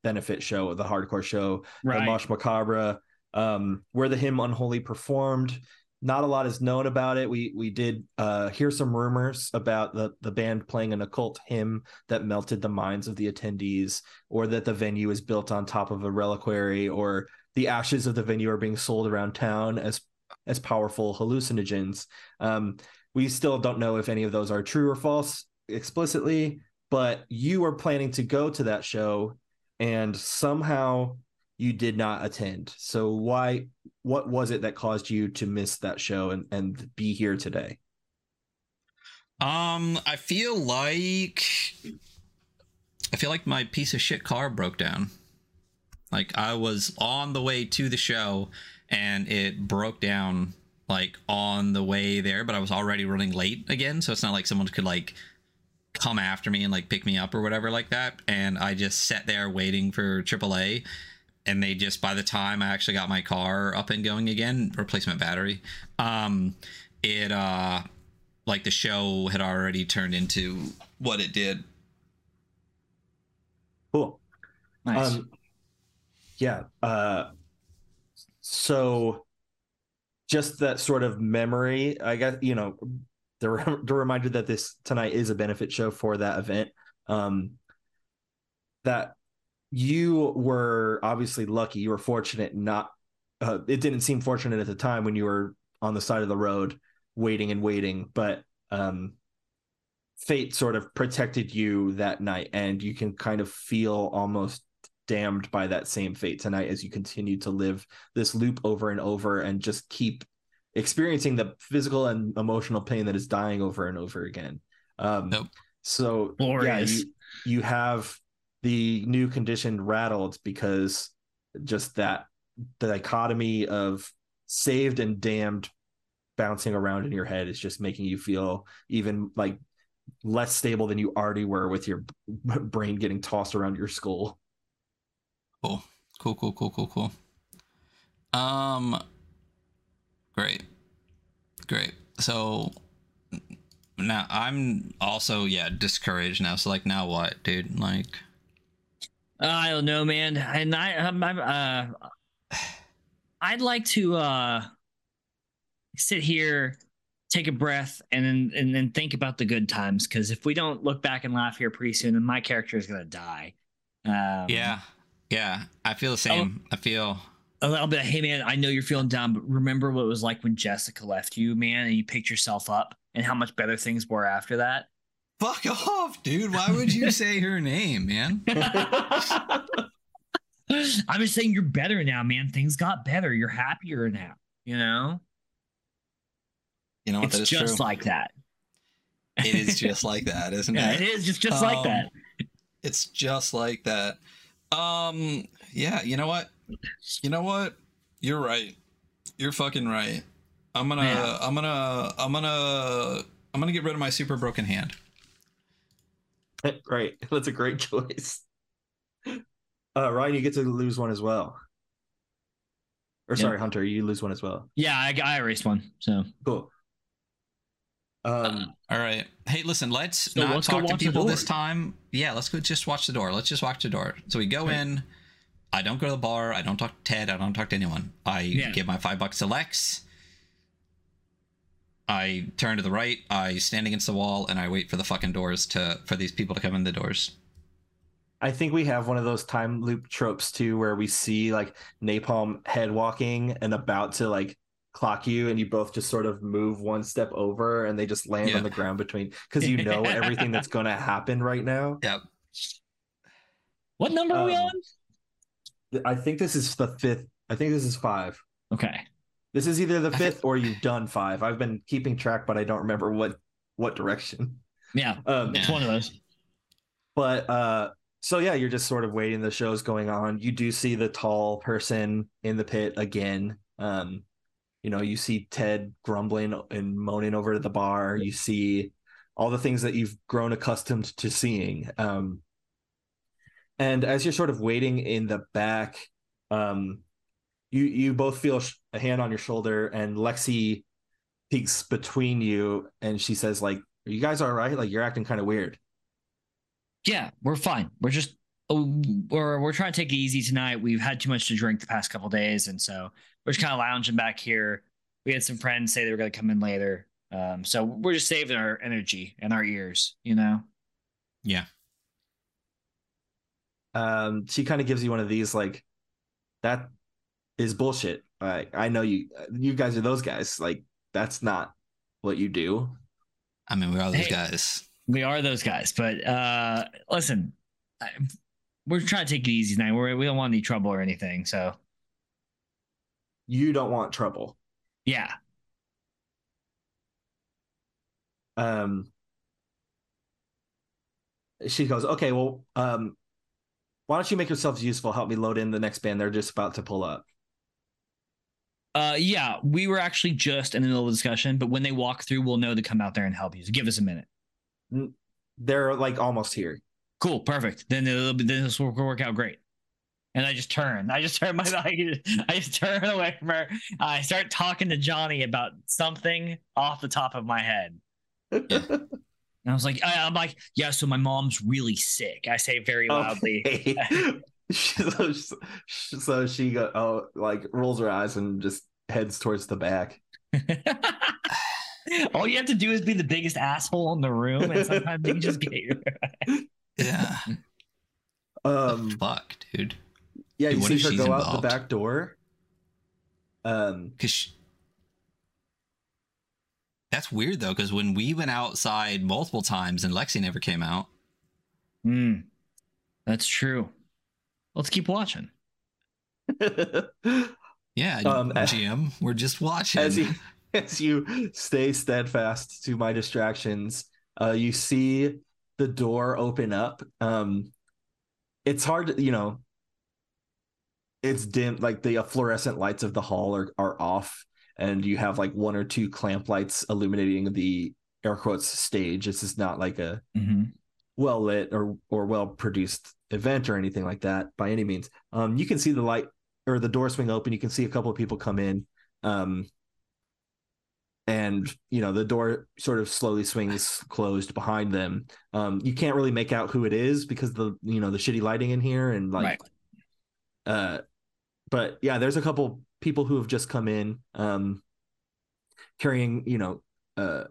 benefit show, the hardcore show, the right. Mosh Macabre, um, where the hymn Unholy performed. Not a lot is known about it. We we did uh, hear some rumors about the the band playing an occult hymn that melted the minds of the attendees, or that the venue is built on top of a reliquary, or the ashes of the venue are being sold around town as as powerful hallucinogens. Um, we still don't know if any of those are true or false explicitly, but you were planning to go to that show and somehow you did not attend. So why what was it that caused you to miss that show and, and be here today? Um, I feel like I feel like my piece of shit car broke down. Like I was on the way to the show and it broke down like on the way there, but I was already running late again, so it's not like someone could like come after me and like pick me up or whatever like that. And I just sat there waiting for AAA and they just by the time I actually got my car up and going again, replacement battery, um, it uh like the show had already turned into what it did. Cool. Nice. Um, yeah. Uh, so just that sort of memory, I guess, you know, the, the reminder that this tonight is a benefit show for that event. Um, that you were obviously lucky. You were fortunate not, uh, it didn't seem fortunate at the time when you were on the side of the road waiting and waiting, but, um, fate sort of protected you that night and you can kind of feel almost damned by that same fate tonight as you continue to live this loop over and over and just keep experiencing the physical and emotional pain that is dying over and over again um Nope. so Glorious. yeah you, you have the new condition rattled because just that the dichotomy of saved and damned bouncing around in your head is just making you feel even like less stable than you already were with your b- brain getting tossed around your skull. Cool. Cool, cool, cool, cool, cool. Um great. Great. So now I'm also yeah, discouraged now. So like now what, dude? Like I don't know, man. And I, I'm, I'm, uh, I'd like to uh, sit here, take a breath and then and then think about the good times because if we don't look back and laugh here pretty soon, then my character is gonna die. Um, Yeah, yeah. I feel the same. I feel. I'll I'll be like, hey man, I know you're feeling down, but remember what it was like when Jessica left you, man, and you picked yourself up, and how much better things were after that. Fuck off, dude. Why would you say her name, man? I'm just saying you're better now, man. Things got better. You're happier now. You know, You know what? it's just true. like that. it is just like that, isn't Yeah, it? it is just just like Um, that. It's just like that. Um, yeah, you know what? You know what? You're right. You're fucking right. I'm gonna Yeah. I'm gonna I'm gonna I'm gonna get rid of my super broken hand. Great. That's a great choice. Uh, Ryan, you get to lose one as well. Or Yep. sorry, Hunter, you lose one as well. Yeah, I, I erased one. So Cool. Um, All right. Hey, listen, let's So not let's talk to people this time. Yeah, let's go just watch the door. Let's just watch the door. So we go Right. in. I don't go to the bar. I don't talk to Ted. I don't talk to anyone. I Yeah. give my five bucks to Lex. I turn to the right. I stand against the wall and I wait for the fucking doors to for these people to come in the doors. I think we have one of those time loop tropes too, where we see like Napalm head walking and about to like clock you, and you both just sort of move one step over, and they just land Yeah. on the ground between because you know everything that's going to happen right now. Yep. what number are we Um, on? I think this is the fifth. I think this is five. Okay. This is either the fifth or you've done five. I've been keeping track, but I don't remember what what direction. Yeah, Um, it's one of those. But uh so yeah, you're just sort of waiting. The show's going on. You do see the tall person in the pit again. Um, you know, you see Ted grumbling and moaning over at the bar. You see all the things that you've grown accustomed to seeing. Um, and as you're sort of waiting in the back, um, you you both feel a hand on your shoulder, and Lexi peeks between you, and she says, "Like, are you guys all right? Like, you're acting kind of weird." Yeah, we're fine. We're just oh, we're we're trying to take it easy tonight. We've had too much to drink the past couple days, and so we're just kind of lounging back here. We had some friends say they were going to come in later, um, so we're just saving our energy and our ears. You know. Yeah. um she kind of gives you one of these like that is bullshit i i know you you guys are those guys like that's not what you do I mean, we're all those Hey. guys. We are those guys, but uh, listen, I, we're trying to take it easy tonight. We're, we don't want any trouble or anything. So you don't want trouble yeah, um she goes okay well um why don't you make yourselves useful help me load in the next band they're just about to pull up uh, yeah, we were actually just in the middle of a discussion, but when they walk through, we'll know to come out there and help you. So give us a minute. they're like almost here Cool, perfect. Then it'll be, then this will work out great. And I just turn. I just turn my. I just, I just turn away from her. I start talking to Johnny about something off the top of my head. And I was like, I, I'm like, yeah. So my mom's really sick. I say very loudly. Okay. so, so she go oh like rolls her eyes and just heads towards the back All you have to do is be the biggest asshole in the room, and sometimes you just get your. Yeah. um Fuck, dude. Yeah, Dude, you what see her she's go out the back door. Um, Cause she... that's weird though. Because when we went outside multiple times and Lexi never came out. Hmm, that's true. Let's keep watching. Yeah, Um, GM, we're just watching. as you as you stay steadfast to my distractions, uh, you see the door open up. Um, it's hard, to, you know. It's dim, like the uh, fluorescent lights of the hall are are off, and you have like one or two clamp lights illuminating the air quotes stage. This is not like a Mm-hmm. well lit or or well produced event or anything like that by any means. Um, you can see the light or the door swing open. You can see a couple of people come in, um, and you know the door sort of slowly swings closed behind them. Um, you can't really make out who it is because the you know the shitty lighting in here and like, Right. uh, but yeah, there's a couple people who have just come in, um, carrying you know uh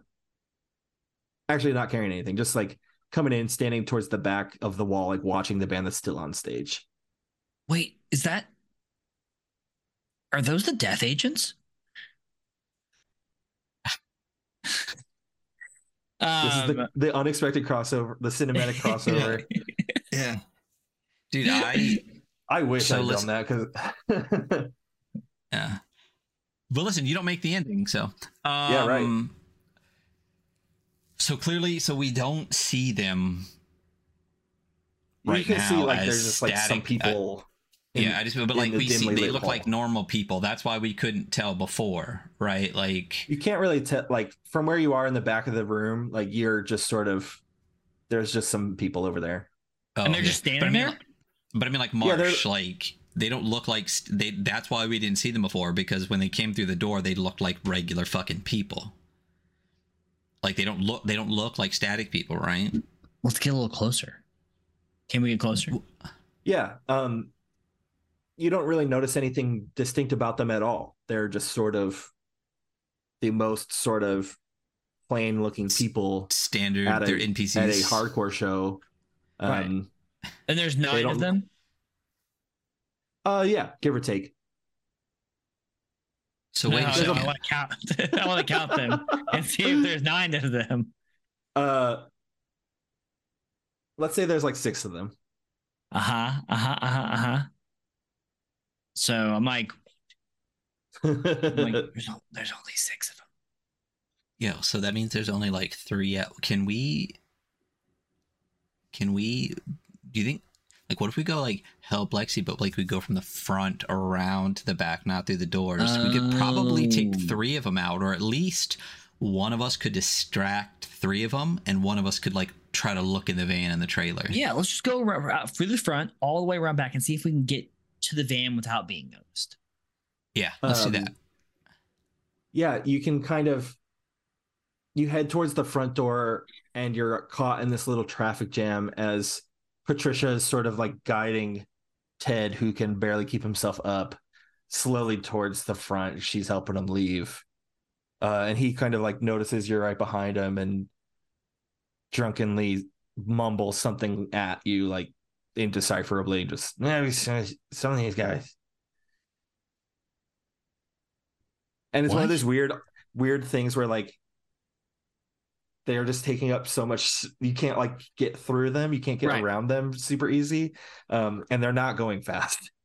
actually not carrying anything, just like coming in, standing towards the back of the wall, like watching the band that's still on stage. Wait, is that? Are those the death agents? This is Um, the, the unexpected crossover, the cinematic crossover. Yeah. Dude, I I wish So I'd listen- done that because yeah. But listen, you don't make the ending, so um, Yeah, right. So clearly, so we don't see them. you Right can see now like as there's just like some static, uh, people. in- yeah, I just but in like the we see they lit look like normal people. That's why we couldn't tell before, right? Like you can't really tell like from where you are in the back of the room, like you're just sort of there's just some people over there. oh, and they're yeah. just But I standing mean, there. Like- But I mean, like Yeah, Marsh, like they don't look like st- they. That's why we didn't see them before because when they came through the door, they looked like regular fucking people. Like they don't look. They don't look like static people, right? Let's get a little closer. Can we get closer? Yeah. Um you don't really notice anything distinct about them at all. They're just sort of the most sort of plain looking people Standard. at a, they're NPCs. at a hardcore show. Right. And there's nine of them. uh yeah, give or take. So wait No, a I second. want to count. I want to count them and see if there's nine of them. Uh let's say there's like six of them. Uh huh. Uh huh. Uh huh. Uh huh. So I'm like, I'm like there's, o- there's only six of them. Yeah. So that means there's only like three. Out. Can we? Can we? Do you think? Like, what if we go like help Lexi, but like we go from the front around to the back, not through the doors? We could probably take Oh. three of them out, or at least one of us could distract three of them, and one of us could like try to look in the van in the trailer. Yeah, let's just go ra- ra- through the front, all the way around back, and see if we can get to the van without being noticed. Yeah. Let's do Um, that. yeah, you can kind of you head towards the front door and you're caught in this little traffic jam as Patricia is sort of like guiding Ted, who can barely keep himself up, slowly towards the front. She's helping him leave. Uh, and he kind of like notices you're right behind him and drunkenly mumbles something at you, like indecipherably, just "No, some of these guys. And it's one of those weird, weird things where like they're just taking up so much. You can't like get through them. You can't get Right. around them super easy, um, and they're not going fast.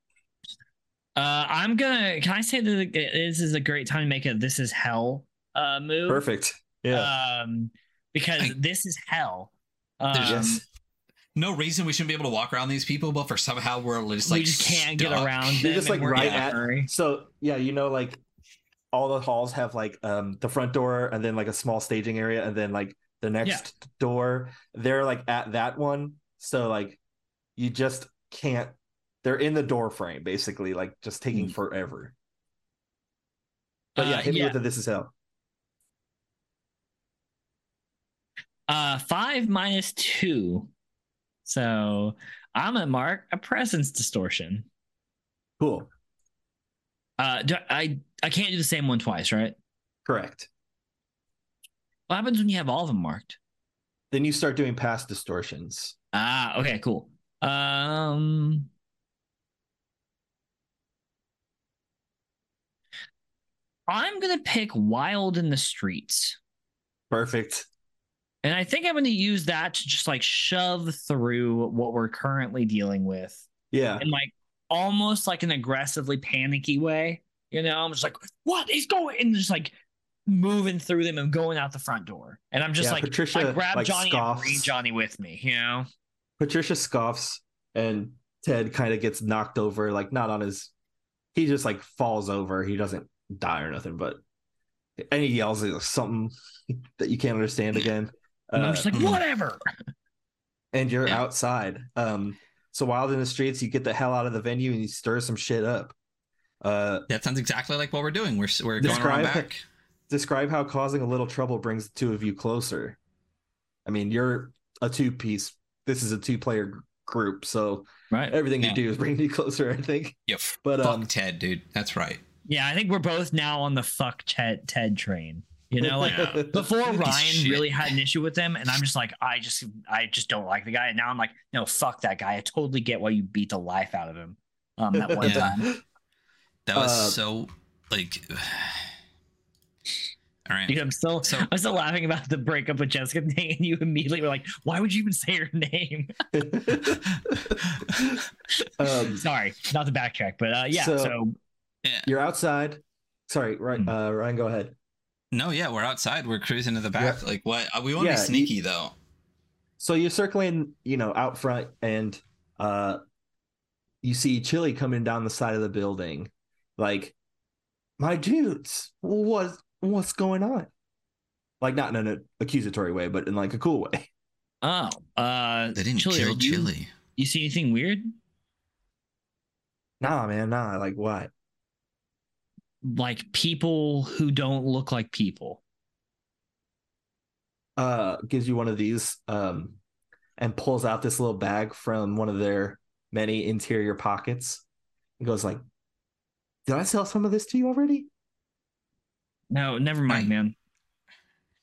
Uh, I'm gonna. Can I say that this is a great time to make a "This is Hell" uh, move? Perfect. Yeah. Um, because I- this is hell. Um, There's yes. No reason we shouldn't be able to walk around these people, but for somehow we're just like we just can't get stuck. around You're just, like, right at- So yeah, you know, like all the halls have like um the front door and then like a small staging area and then like the next door. They're like at that one. So like you just can't they're in the door frame basically, like just taking Mm. forever. But yeah, Uh, hit me with the this is hell. Uh, five minus two. So I'm gonna mark a presence distortion. Cool. Uh, I I can't do the same one twice, right? Correct. What happens when you have all of them marked? Then you start doing past distortions. Ah, okay, cool. Um, I'm gonna pick "Wild in the Streets," Perfect. and I think I'm gonna use that to just like shove through what we're currently dealing with. Yeah. And like almost like an aggressively panicky way. You know, I'm just like, what is going? And just like moving through them and going out the front door. And I'm just Yeah, like, Patricia, I grab like, Johnny scoffs. and bring Johnny with me. You know, Patricia scoffs and Ted kind of gets knocked over, like not on his he just like falls over. He doesn't die or nothing, but and he yells something that you can't understand again. and I'm Uh, just like, mhm. whatever. and you're Yeah. outside. Um so wild in the streets, you get the hell out of the venue and you stir some shit up. Uh That sounds exactly like what we're doing. We're we're going Describe- around back. describe how causing a little trouble brings the two of you closer. I mean, you're a two piece. This is a two player group, so Right. everything Yeah. you do is bringing you closer. I think. Yep. But Fuck um, Ted, dude. That's right. Yeah, I think we're both now on the fuck Ted, Ted train. You know, like before Ryan shit. really had an issue with him, and I'm just like, I just, I just don't like the guy. And now I'm like, no, fuck that guy. I totally get why you beat the life out of him. Um, that one Yeah. time, That was Uh, so like. All right. Dude, I'm still, So- I'm still laughing about the breakup with Jessica thing, and you immediately were like, why would you even say her name? um, Sorry, not the backtrack, but uh, yeah. So- So, you're outside. Sorry, right, Hmm. uh, Ryan, go ahead. No, yeah, we're outside. We're cruising to the back. Like what? uh, We want to Yeah, be you- sneaky though. So you're circling, you know, out front, and uh, you see Chili coming down the side of the building, like, my dudes, what what's going on? Like not in an accusatory way, but in like a cool way. oh, uh, They didn't Chili, are kill you- Chili. You see anything weird? Nah, man, nah. Like what? Like people who don't look like people. uh gives you one of these um and pulls out this little bag from one of their many interior pockets and goes like did i sell some of this to you already No, never mind, Right. man.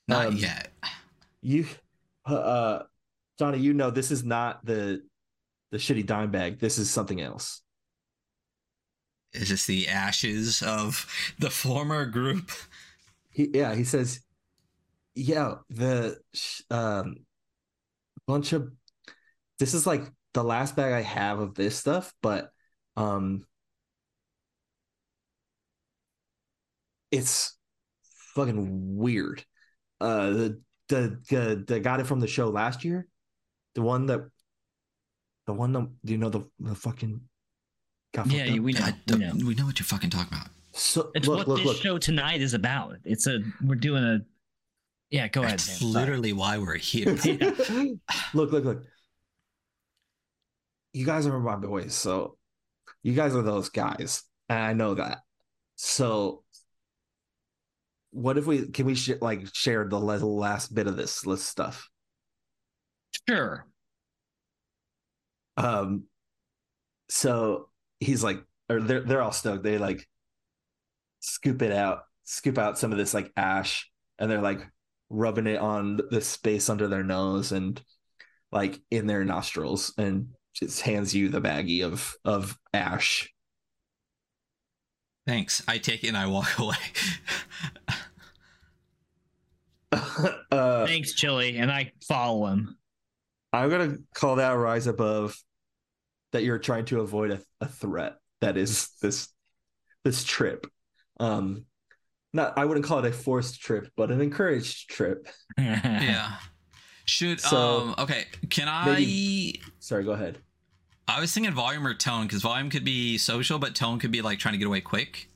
Not Um, yet. you uh johnny you know this is not the the shitty dime bag this is something else Is this the ashes of the former group? he yeah he says yeah the um bunch of this is like the last bag i have of this stuff but um it's fucking weird uh the the the, the got it from the show last year the one that the one that you know the the fucking got Yeah, fucked up? we know. I We don't- know. we know what you're fucking talking about. so It's look what look this look show tonight is about. It's a we're doing a. Yeah, go ahead. That's Sam. literally why we're here. look, look, look. You guys are my boys, so you guys are those guys, and I know that. So, what if we can we sh- like share the last bit of this list stuff? Sure. Um, so he's like, or they're they're all stoked. They like scoop it out, scoop out some of this like ash, and they're like rubbing it on the space under their nose and like in their nostrils, and just hands you the baggie of of ash. Thanks. I take it and I walk away. uh, Thanks, Chili, and I follow him. I'm gonna call that rise above that you're trying to avoid a, a threat that is this this trip. Um not I wouldn't call it a forced trip, but an encouraged trip. yeah. Should So, um okay, can I maybe- Sorry, go ahead. I was thinking volume or tone because volume could be social, but tone could be like trying to get away quick.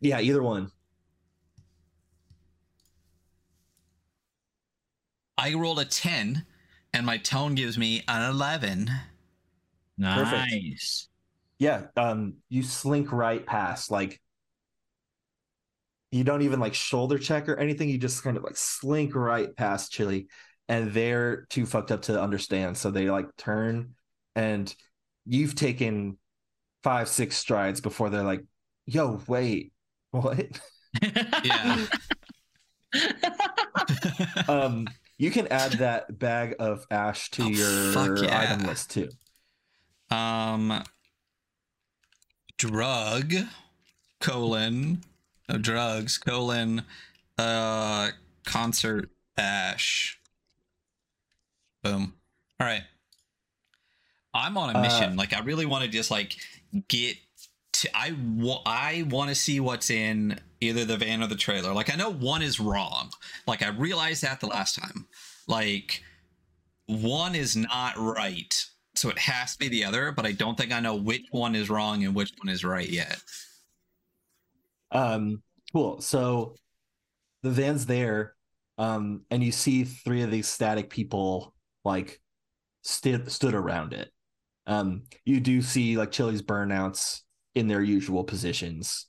Yeah, either one. I rolled a 10 and my tone gives me an 11. Nice. Yeah, um you slink right past like you don't even like shoulder check or anything, you just kind of like slink right past Chili and they're too fucked up to understand, so they like turn and you've taken 5 6 strides before they're like, "Yo, wait. What?" Yeah. um you can add that bag of ash to Oh, your yeah. item list too. Um drug colon no drugs colon uh concert ash boom. All right. I'm on a Uh, mission. Like i really want to just like get to i wa- i want to see what's in either the van or the trailer. Like i know one is wrong. Like i realized that the last time. Like one is not right so it has to be the other but i don't think i know which one is wrong and which one is right yet Um, cool. So the van's there, um, and you see three of these static people like stood stood around it. Um, you do see like Chili's burnouts in their usual positions,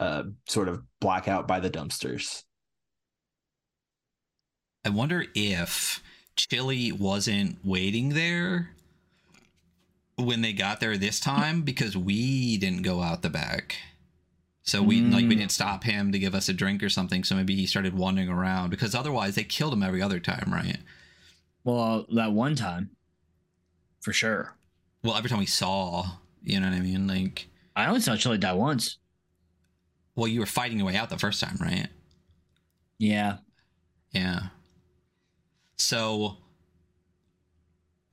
uh, sort of black out by the dumpsters. i wonder if chili wasn't waiting there when they got there this time because we didn't go out the back So we like we Mm. didn't stop him to give us a drink or something. So maybe he started wandering around because otherwise they killed him every other time, right? Well, that one time, for sure. Well, every time we saw, you know what I mean? Like, I only saw Chili die once. well, you were fighting your way out the first time, right? Yeah. Yeah. So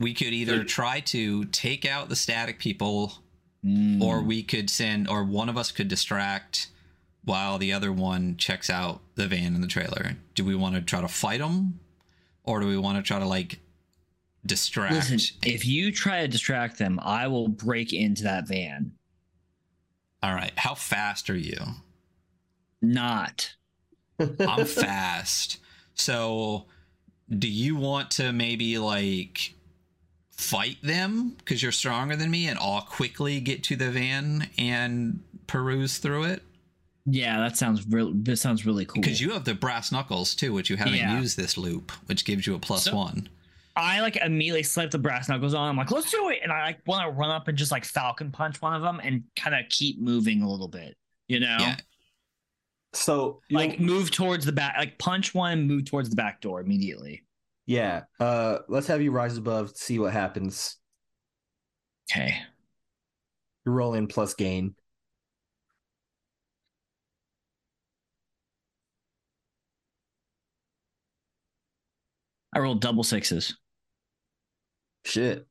we could either try to take out the static people Mm. or we could send or one of us could distract while the other one checks out the van and the trailer. Do we want to try to fight them or do we want to try to like distract? Listen, if you try to distract them, I will break into that van. All right. How fast are you? Not. I'm fast. So, do you want to maybe like fight them because you're stronger than me and I'll quickly get to the van and peruse through it? Yeah, that sounds real. This sounds really cool. Because you have the brass knuckles too, which you haven't Yeah. used this loop, which gives you a plus So- one. I like immediately slap the brass knuckles on. I'm like, let's do it, and I like want to run up and just like falcon punch one of them and kind of keep moving a little bit. You know, Yeah. So like move towards the back, like punch one, move towards the back door immediately. Yeah, uh, let's have you rise above, see what happens. Okay. You roll in plus gain. I rolled double sixes. Shit.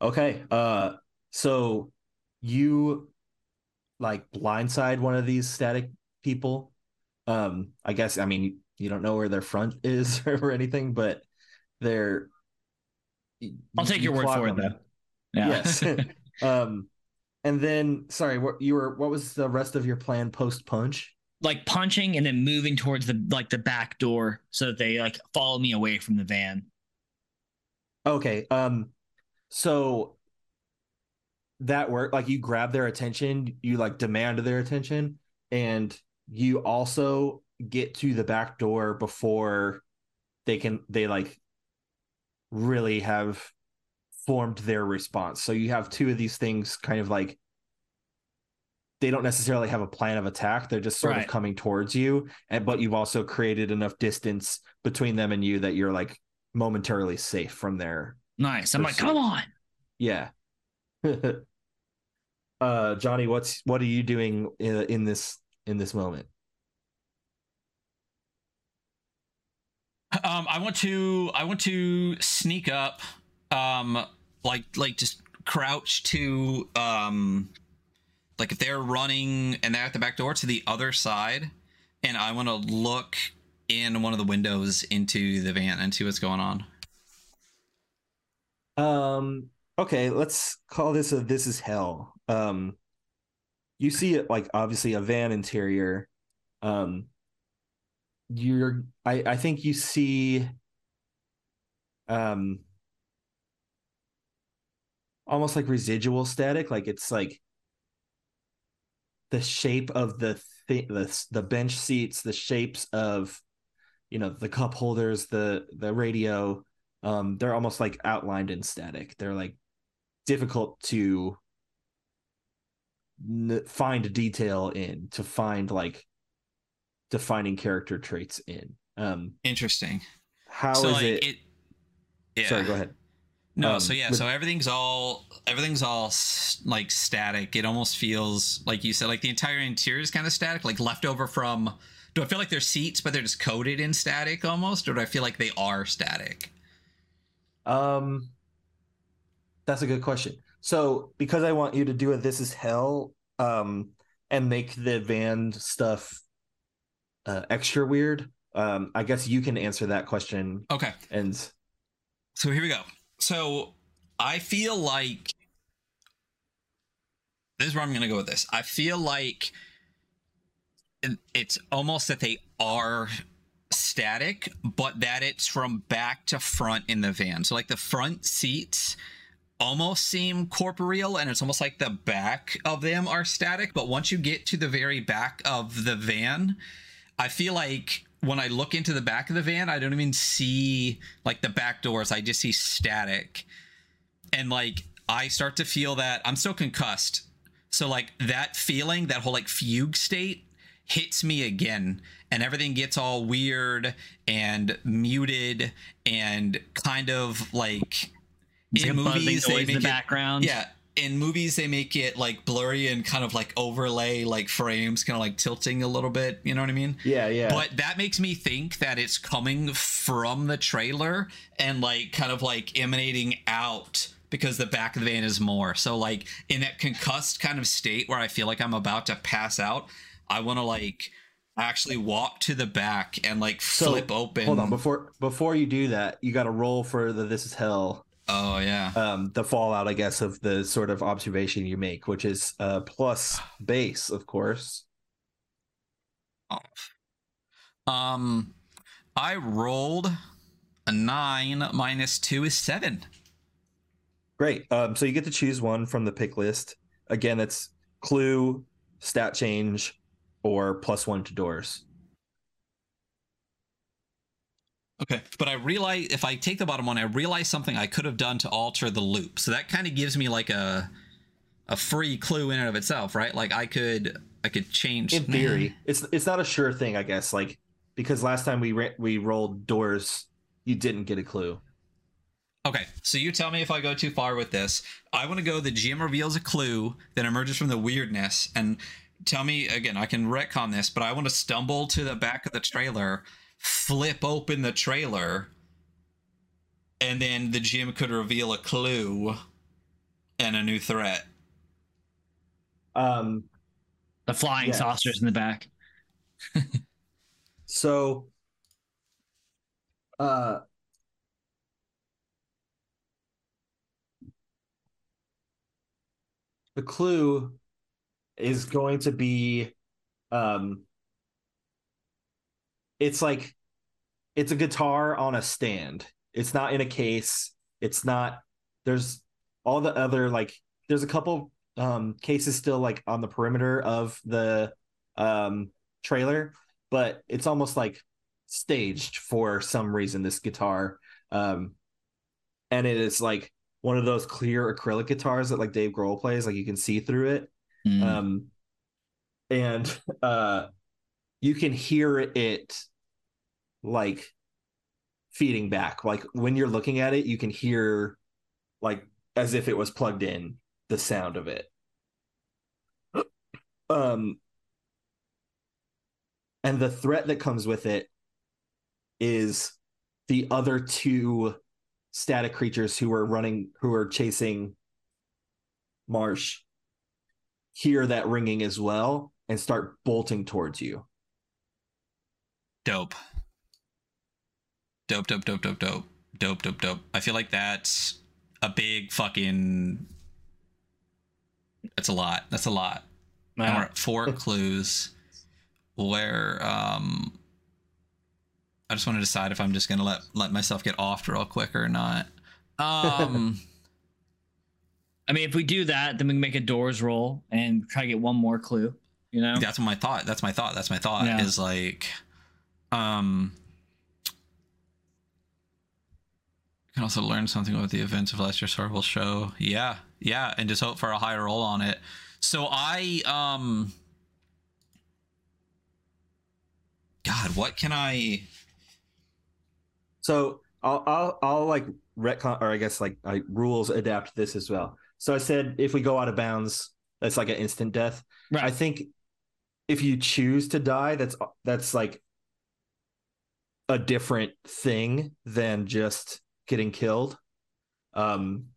Okay. Uh, so you like blindside one of these static people. Um, I guess I mean you don't know where their front is or anything, but they're. I'll take you your word for it, though. Yeah. Yes. um, and then sorry, what you were? What was the rest of your plan post punch? like punching and then moving towards the like the back door so that they like follow me away from the van. Okay. Um so that work like you grab their attention, you like demand their attention and you also get to the back door before they can they like really have formed their response. So you have two of these things kind of like they don't necessarily have a plan of attack. They're just sort Right. of coming towards you. And but you've also created enough distance between them and you that you're like momentarily safe from their Nice. I'm like, come on. yeah. uh Johnny, what's what are you doing in, in this in this moment? Um, I want to I want to sneak up, um, like like just crouch to um, like if they're running and they're at the back door to the other side, and I want to look in one of the windows into the van and see what's going on. Um okay, let's call this a this is hell. Um you see it like obviously a van interior. Um you're I I think you see um almost like residual static like it's like the shape of the thi- the the bench seats the shapes of you know the cup holders the the radio um they're almost like outlined in static. They're like difficult to n- find detail in to find like defining character traits in um Interesting. how is so like it, it, yeah. sorry go ahead No, Um, so yeah, with- so everything's all everything's all s- like static. It almost feels like you said, like the entire interior is kind of static, like leftover from. Do I feel like they're seats, but they're just coated in static almost, or do I feel like they are static? Um, that's a good question. So, because I want you to do a "This Is Hell," um, and make the van stuff uh, extra weird, um, I guess you can answer that question. Okay, And so here we go. So I feel like this is where I'm going to go with this. I feel like it's almost that they are static, but that it's from back to front in the van. So like the front seats almost seem corporeal and it's almost like the back of them are static, but once you get to the very back of the van, I feel like when I look into the back of the van, I don't even see like the back doors. I just see static. And like I start to feel that I'm still concussed So like that feeling, that whole like fugue state hits me again and everything gets all weird and muted and kind of like in like a buzzing movies they noise in the make it background. yeah in movies they make it like blurry and kind of like overlay like frames kind of like tilting a little bit you know what i mean Yeah, yeah. but that makes me think that it's coming from the trailer and like kind of like emanating out because the back of the van is more so like in that concussed kind of state where i feel like i'm about to pass out i want to like actually walk to the back and like So, flip open Hold on, before before you do that, you got to roll for the "This Is Hell." Oh yeah Um, the fallout, I guess, of the sort of observation you make, which is uh plus bass, of course. um i rolled a nine minus two is seven Great. Um, so you get to choose one from the pick list. Again, it's clue, stat change, or plus one to doors. Okay, but I realize if I take the bottom one, I realize something I could have done to alter the loop. So that kind of gives me like a a free clue in and of itself, right? Like I could I could change In theory, it's it's not a sure thing, I guess. Like because last time we we rolled doors, you didn't get a clue. Okay, so you tell me if I go too far with this. I want to go. The GM reveals a clue that emerges from the weirdness, and tell me again. I can retcon this, but I want to stumble to the back of the trailer, flip open the trailer, and then the GM could reveal a clue and a new threat. Um, The flying Yes. saucers in the back. so, uh, the clue is going to be, um, it's like it's a guitar on a stand. It's not in a case. It's not. There's all the other like. There's a couple um cases still like on the perimeter of the um trailer, but it's almost like staged for some reason. This guitar, um, and it is like one of those clear acrylic guitars that like Dave Grohl plays. Like you can see through it Mm. um and uh you can hear it like feeding back like when you're looking at it you can hear like as if it was plugged in the sound of it um and the threat that comes with it is the other two static creatures who are running who are chasing marsh hear that ringing as well and start bolting towards you. Dope. Dope, dope, dope, dope, dope. Dope, dope, dope. I feel like that's a big fucking. That's a lot. That's a lot. And we're at four clues where um I just want to decide if I'm just gonna let let myself get off real quick or not. Um I mean, if we do that, then we can make a doors roll and try to get one more clue. You know, that's my thought. That's my thought. That's my thought Yeah. is like um you can also learn something about the events of last year's horrible show. Yeah, yeah, and just hope for a higher roll on it. So I um God, what can I So I'll I'll I'll like retcon or I guess like I rules adapt this as well. So I said if we go out of bounds, that's like an instant death. Right. I think if you choose to die, that's that's like a different thing than just getting killed. Um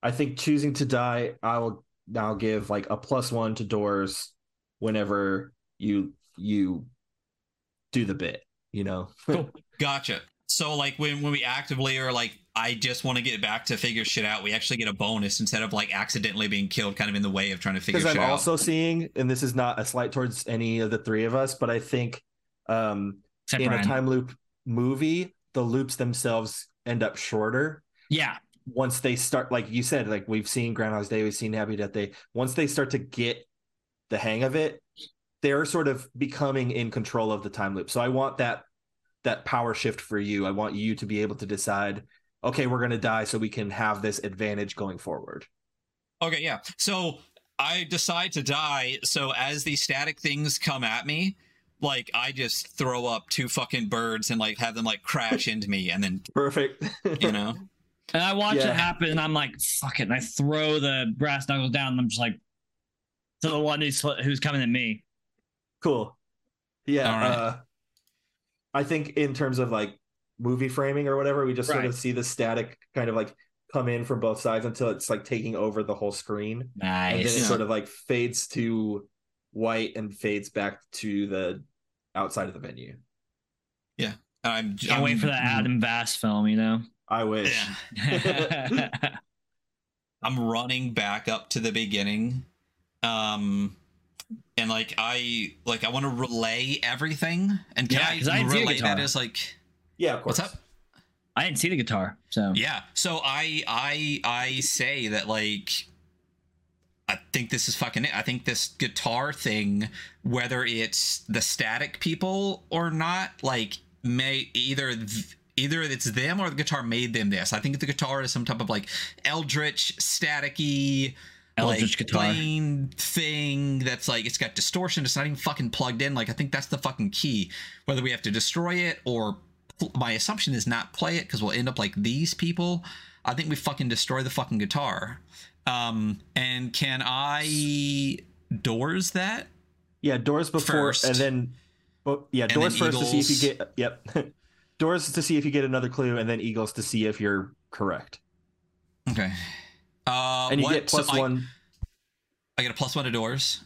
I think choosing to die, I will now give like a plus one to doors whenever you you do the bit, you know. Cool. Gotcha. So like when when we actively are like I just want to get back to figure shit out, we actually get a bonus instead of like accidentally being killed kind of in the way of trying to figure because I'm out. also seeing, and this is not a slight towards any of the three of us, but I think um, Except in Brian. a time loop movie, the loops themselves end up shorter yeah, once they start. Like you said, like we've seen Groundhog's Day, we've seen Happy Death Day. Once they start to get the hang of it, they're sort of becoming in control of the time loop. So I want that that power shift for you. I want you to be able to decide, okay, we're gonna die, so we can have this advantage going forward. Okay, yeah. So I decide to die. So as these static things come at me, like I just throw up two fucking birds and like have them like crash into me, and then Perfect. you know, And I watch Yeah. it happen, and I'm like, "Fuck it!" And I throw the brass knuckles down, and I'm just like, to the one who's who's coming at me. cool. Yeah. All right. Uh, I think in terms of like movie framing or whatever, we just sort of see the static kind of like come in from both sides until it's like taking over the whole screen. Nice. And then it sort of like fades to white and fades back to the outside of the venue. Yeah, I'm Can't I'm, wait for that Adam Vass film, you know. I wish. Yeah. I'm running back up to the beginning. Um and like I like I want to relay everything and can Yeah, 'cause I I didn't see the relay that as like Yeah, of course. what's up? I didn't see the guitar, so Yeah. So I I I say that like I think this is fucking it. I think this guitar thing, whether it's the static people or not, like may either th- either it's them or the guitar made them this. I think the guitar is some type of like eldritch, staticky, Eldritch like guitar. thing that's like it's got distortion. It's not even fucking plugged in. Like I think that's the fucking key. Whether we have to destroy it or my assumption is not play it because we'll end up like these people. I think we fucking destroy the fucking guitar. Um, and can I doors that? Yeah, doors before First. and then oh, yeah, And doors first to see if you get yep. doors to see if you get another clue and then eagles to see if you're correct. Okay. Uh, and you what- get plus so I- one. I, get a plus one to doors.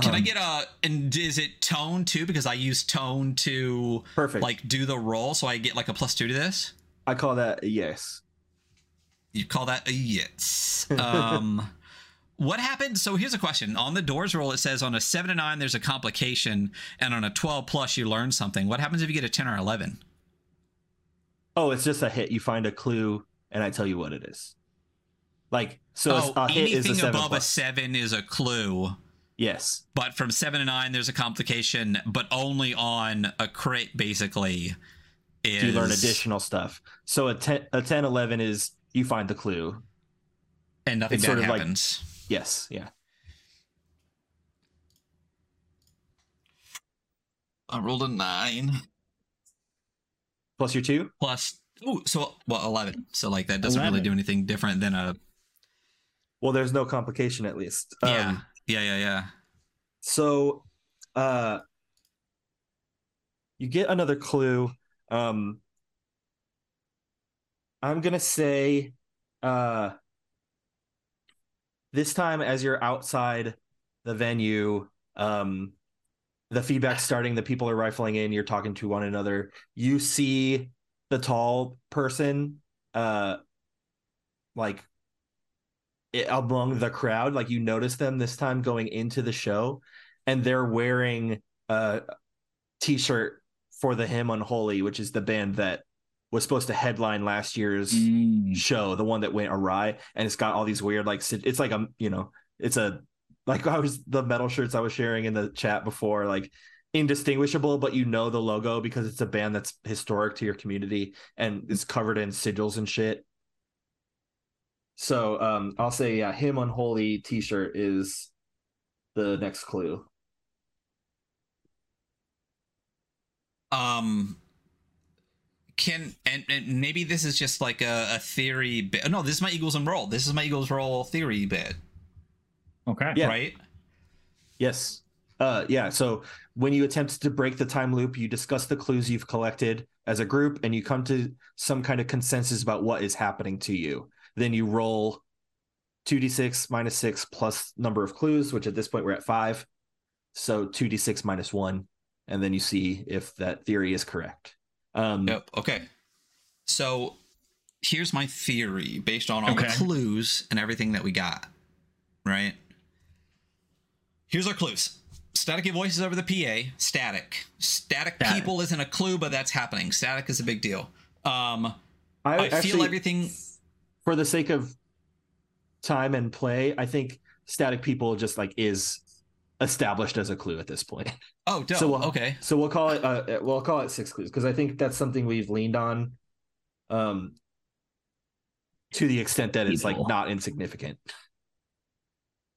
Can I get a? And is it tone too? Because I use tone to perfect? like do the roll, so I get like a plus two to this. I call that yes. You call that a yitz. Um, what happened? So here's a question. On the doors roll, it says on a seven to nine, there's a complication, and on a 12 plus, you learn something. What happens if you get a 10 or 11? Oh, it's just a hit. You find a clue and I tell you what it is. Like so, oh, a hit is a anything seven above a seven is a clue. Yes, But from seven to nine, there's a complication, but only on a crit, basically. Is... you learn additional stuff. So a 10, a 10 11 is you find the clue. And nothing it's bad sort of like- happens. Yes, yeah. I rolled a nine Plus your two. plus. oh, so well, 11. So like that doesn't really do anything different than a. Well, there's no complication at least. Yeah. Um, Yeah, yeah, yeah. so uh you get another clue um i'm gonna say uh this time as you're outside the venue um the feedback's starting the people are rifling in you're talking to one another you see the tall person uh like i- among the crowd like you notice them this time going into the show and they're wearing a t-shirt for the hymn unholy which is the band that was supposed to headline last year's Mm. show the one that went awry and it's got all these weird like it's like a you know it's a like i was the metal shirts i was sharing in the chat before like indistinguishable but you know the logo because it's a band that's historic to your community and it's covered in sigils and shit so um i'll say yeah hymn unholy t-shirt is the next clue Um, can and, and maybe this is just like a, a theory bit. No, this is my Eagles and roll. This is my Eagles roll theory bit, Okay. Yeah. right? Yes. Uh, yeah. So when you attempt to break the time loop, you discuss the clues you've collected as a group and you come to some kind of consensus about what is happening to you. Then you roll 2d6 minus 6 plus number of clues, which at this point we're at 5. So 2d6 minus 1. And then you see if that theory is correct. Um, Yep. Okay. So here's my theory based on all the clues and everything that we got. Right. Here's our clues. Staticky voices over the PA. Static. Static Static. people isn't a clue, but that's happening. Static is a big deal. Um, I, I, actually, feel everything. for the sake of time and play, I think static people just like is established as a clue at this point. Oh, dope. So, we'll- okay. So we'll call it uh we'll call it six clues because I think that's something we've leaned on um to the extent that it's like not insignificant.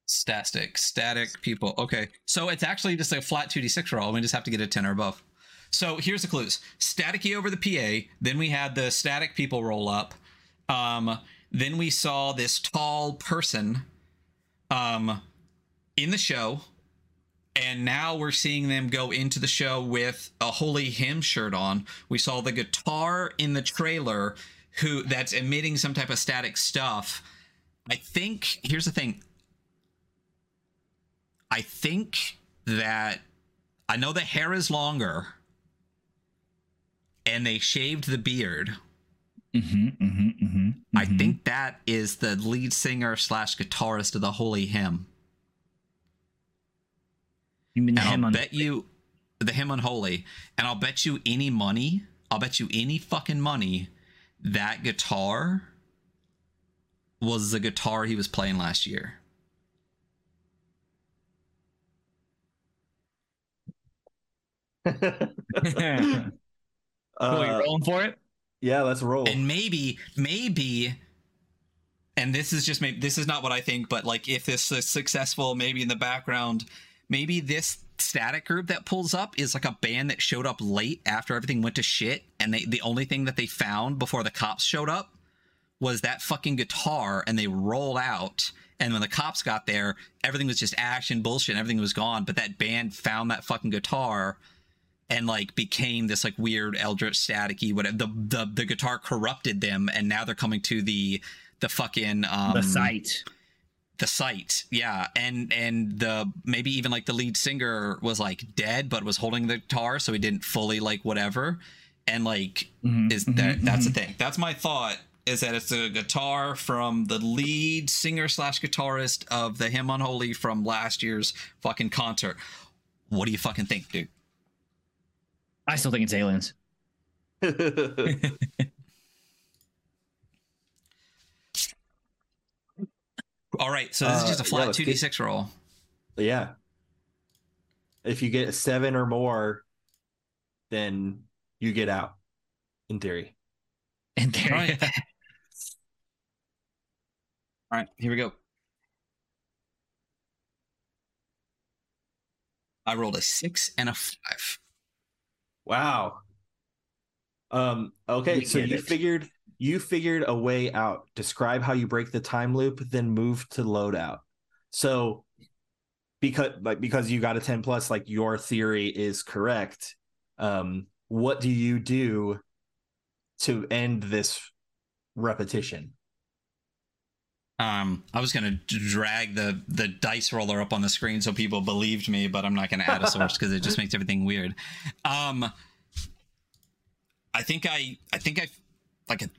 Static, static people. Okay, so it's actually just a flat 2d6 roll. We just have to get a 10 or above. So here's the clues: staticky over the PA. Then we had the static people roll up. Um, then we saw this tall person, um, in the show, and now we're seeing them go into the show with a holy hymn shirt on. We saw the guitar in the trailer, who that's emitting some type of static stuff. I think here's the thing. I think that I know the hair is longer and they shaved the beard. Mm-hmm, mm-hmm, mm-hmm, I think that is the lead singer slash guitarist of the Holy Hymn. You mean the And I'll on bet you the hymn unholy, and I'll bet you any money. I'll bet you any fucking money that guitar was the guitar he was playing last year. cool, Uh, you rolling for it? yeah, let's roll. and maybe maybe and this is just maybe this is not what i think but like if this is successful maybe in the background maybe this static group that pulls up is like a band that showed up late after everything went to shit and they the only thing that they found before the cops showed up was that fucking guitar and they rolled out and when the cops got there everything was just action bullshit and everything was gone but that band found that fucking guitar and like became this like weird eldritch staticky whatever the the, the guitar corrupted them and now they're coming to the the fucking um the site. The site. Yeah. And and the maybe even like the lead singer was like dead but was holding the guitar so he didn't fully like whatever. And like Mhm, is that that's mhm. the thing. That's my thought is that it's a guitar from the lead singer slash guitarist of the hymn unholy from last year's fucking concert. What do you fucking think dude? I still think it's aliens. all right so this is Uh, just a flat 2d6 roll yeah. If you get a seven or more, then you get out. In theory. And there, All right. all right here we go i rolled a six and a five Wow. Um. Okay. We so you it. figured you figured a way out. Describe how you break the time loop, then move to loadout. So because like because you got a 10 plus, like your theory is correct. Um, what do you do to end this repetition? Um, I was gonna drag the the dice roller up on the screen so people believed me, but I'm not gonna add a source because it just makes everything weird. Um, I think I I think I like a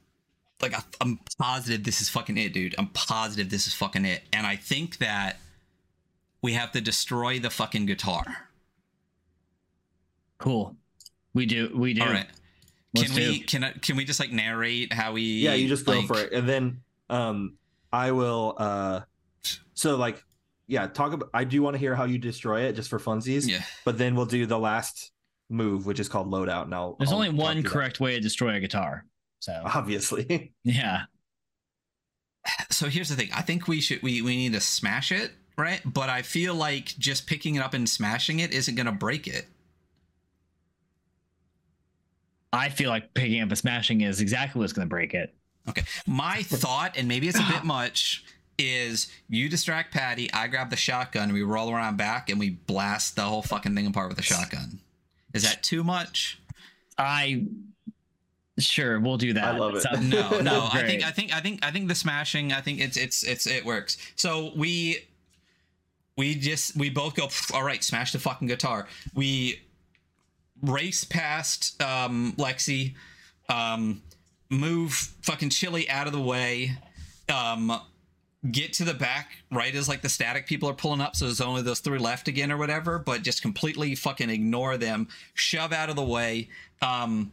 like I, I'm positive this is fucking it, dude. I'm positive this is fucking it, and I think that we have to destroy the fucking guitar. cool. We do. We do. All right. Let's Can we can I, can we just like narrate how we? yeah you just go like- for it and then um i will uh so like yeah talk about i do want to hear how you destroy it just for funsies Yeah. but then we'll do the last move which is called loadout and i'll There's I'll only one through that. correct way to destroy a guitar. So obviously. yeah. so here's the thing. I think we should we, we need to smash it right? But i feel like just picking it up and smashing it isn't going to break it. I feel like picking up and smashing is exactly what's going to break it. okay. My thought and maybe it's a bit much is you distract patty i grab the shotgun we roll around back and we blast the whole fucking thing apart with a shotgun. Is that too much? I sure we'll do that. I love it. Sounds- no no i think i think i think i think the smashing i think it's it's it's it works so we we just we both go all right smash the fucking guitar we race past um lexi um move fucking chili out of the way um get to the back right as like the static people are pulling up so there's only those three left again or whatever but just completely fucking ignore them shove out of the way um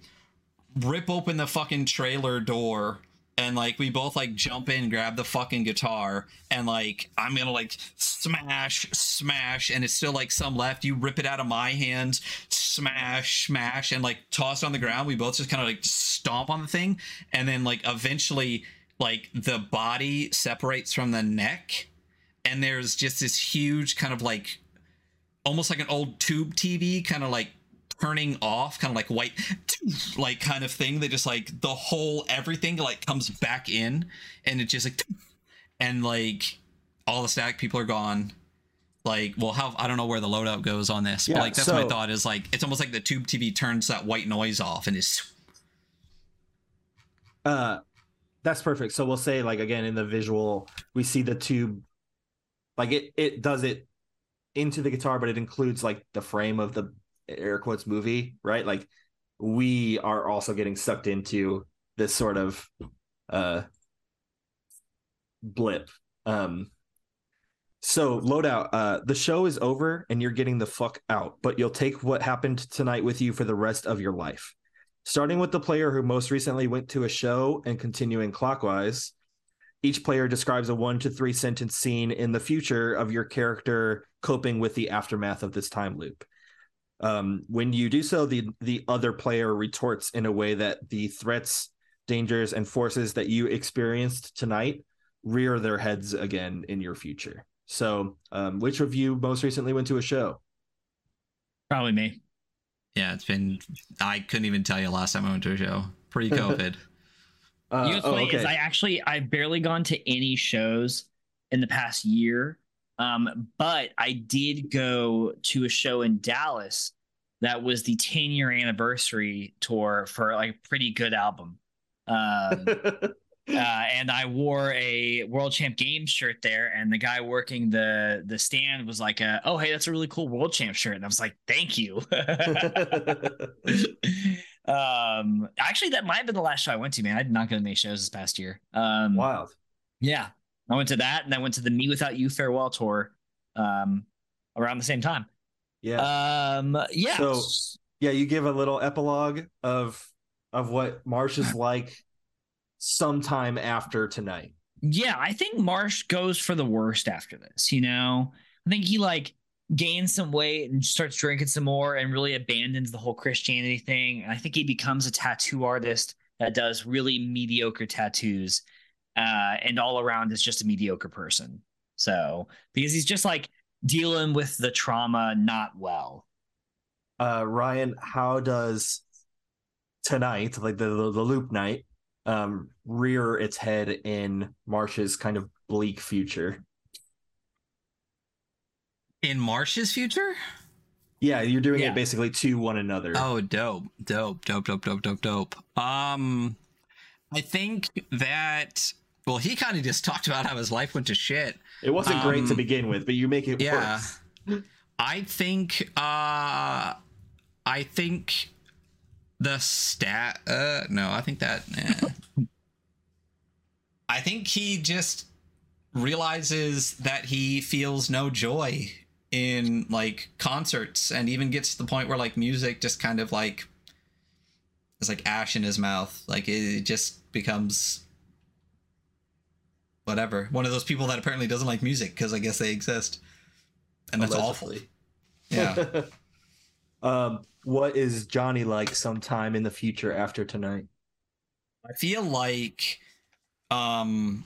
rip open the fucking trailer door and like we both like jump in grab the fucking guitar and like i'm gonna like smash smash and it's still like some left. You rip it out of my hands smash smash and like toss on the ground. We both just kind of like stomp on the thing and then like eventually like the body separates from the neck and there's just this huge kind of like almost like an old tube TV kind of like turning off kind of like white like kind of thing They just like the whole everything like comes back in and it just like and like all the static people are gone like well how i don't know where the loadout goes on this Yeah, but like that's my thought is like it's almost like the tube tv turns that white noise off and is Uh, that's perfect. So we'll say like again in the visual, we see the tube, like it it does it into the guitar, but it includes like the frame of the air quotes movie, right? Like we are also getting sucked into this sort of uh blip. Um so loadout, uh the show is over and you're getting the fuck out, but you'll take what happened tonight with you for the rest of your life starting with the player who most recently went to a show and continuing clockwise. Each player describes a one to three sentence scene in the future of your character coping with the aftermath of this time loop. Um, when you do so, the the other player retorts in a way that the threats, dangers, and forces that you experienced tonight rear their heads again in your future. So, um, which of you most recently went to a show? Probably me. yeah it's been i couldn't even tell you last time i went to a show pre-covid Uh, you know what's oh, funny is okay. I actually I've barely gone to any shows in the past year. Um, but I did go to a show in Dallas that was the 10 year anniversary tour for like a pretty good album. Um, uh, and I wore a World Champ Games shirt there, and the guy working the the stand was like, uh, "Oh, hey, that's a really cool World Champ shirt," and I was like, "Thank you." um, actually, that might have been the last show I went to. Man, I did not go to many shows this past year. Um, Wild. yeah, I went to that, and I went to the mewithoutYou farewell tour, um, around the same time. Yeah. Um, yeah. So- yeah, you give a little epilogue of of what Marsh is like sometime after tonight. yeah, I think Marsh goes for the worst after this. You know, I think he like gains some weight and starts drinking some more and really abandons the whole Christianity thing. I think he becomes a tattoo artist that does really mediocre tattoos, uh, and all around is just a mediocre person. So because he's just like dealing with the trauma not well. Uh Ryan, how does tonight, like the the, the loop night, um rear its head in Marsh's kind of bleak future? in marsh's future Yeah, you're doing Yeah. it basically to one another. Oh, dope, dope, dope, dope, dope, dope, dope. Um, I think that well, he kind of just talked about how his life went to shit. it wasn't great to um, begin with, but you make it Yeah, worse. I think. Uh, I think the stat. Uh, no, I think that. eh. I think he just realizes that he feels no joy in like concerts and even gets to the point where like music just kind of like it's like ash in his mouth like it just becomes whatever one of those people that apparently doesn't like music because i guess they exist and that's awful yeah um, what is Johnny like sometime in the future after tonight? i feel like um